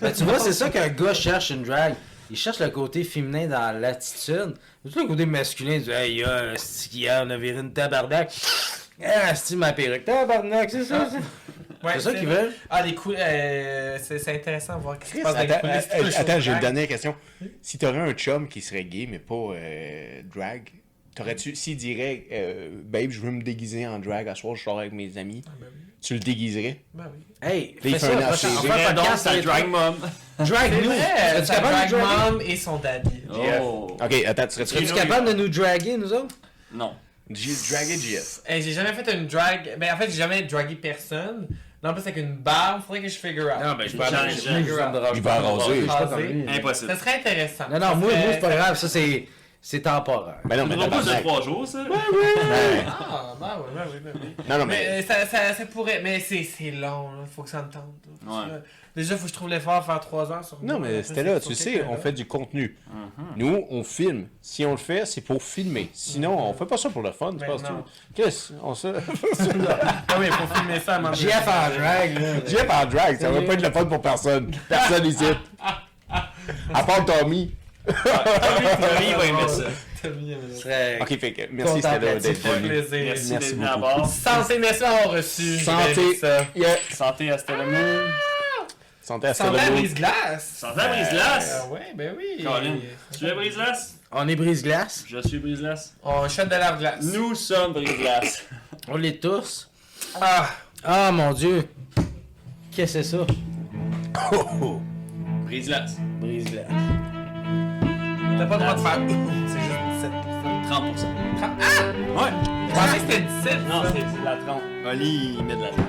Ben, tu vois, c'est ça qu'un gars cherche une drag. Il cherche le côté féminin dans l'attitude. Tout le côté masculin, il dit Hey, y'a, c'est hier, on a viré une tabarnak. Ah, c'est ma perruque? Tabarnak, c'est ça. c'est- Ouais, C'est ça qu'ils veulent? Ah, les coups. euh, c'est c'est intéressant de voir ce qui se passe dans les Attends, coulisses. euh, attends, j'ai une dernière question. Si t'aurais un chum qui serait gay, mais pas euh, drag, t'aurais-tu, s'il dirait, euh, babe, je veux me déguiser en drag, à soir, je sors avec mes amis, ben oui. tu le déguiserais? Ben oui. Hey, fais fait ça, un prochain- on fait un podcast drag mom. Drag C'est nous. capable de drag mom et son daddy. Oh. Ok, attends, tu serais-tu Serais-tu capable de nous draguer, nous autres? Non. Draguer GF? Hey, j'ai jamais fait une drag. Ben, en fait, j'ai jamais dragué personne. Non, en plus, avec une barbe, faudrait que je figure out. Non, ben, je peux aller- je- ça me dérange Il va pas. raser. Je suis pas Raser. comme lui. Impossible. Ça serait intéressant. Non, non, moi, c'est pas grave. Ça, c'est c'est temporaire. Ben non, mais Ça dure pas de tabarnak. 3 jours, ça? Ben, Ah, ben oui, ben oui, ben oui. Non, non, Mais mais... ça, ça, ça pourrait. Mais c'est c'est long, là. Faut que ça me tente. là. Ouais. Déjà, faut que je trouve l'effort à faire 3 heures sur Non, mais c'était là, tu sais, on fait du contenu. Nous, on filme. Si on le fait, c'est pour filmer. Sinon, on fait pas ça pour le fun, tu Ben penses non. Qu'est-ce on se... Ah oui, faut filmer ça à un moment donné. JF en drag, là. Jeff en drag, ça va pas être le fun pour personne. Personne ici. À part Tommy. Tommy, il va aimer ça. Serait- Ok, fait que merci Stella d'être venu. plaisir. Merci Merci d'être venu à beaucoup. bord. Santé, merci d'avoir reçu. Santé. Yeah. Santé à Stella Moon. Santé à Santé à brise-glace. Santé à Brise-Glace. Ah ouais, ben oui. Colin, tu es Brise-Glace? On est brise-glace. Je suis Brise-Glace. On shot de lave-glace. Nous sommes Brise-Glace. On l'est tous. Ah, Ah, mon Dieu. Qu'est-ce que c'est ça? Oh, oh. Brise-Glace. Brise-glace. t'as pas le droit de faire. C'est juste 17. 30%. Ah! Ouais. Je pensais que c'était 17. Non, c'est c'est de la 30. Oli, il met de la 30.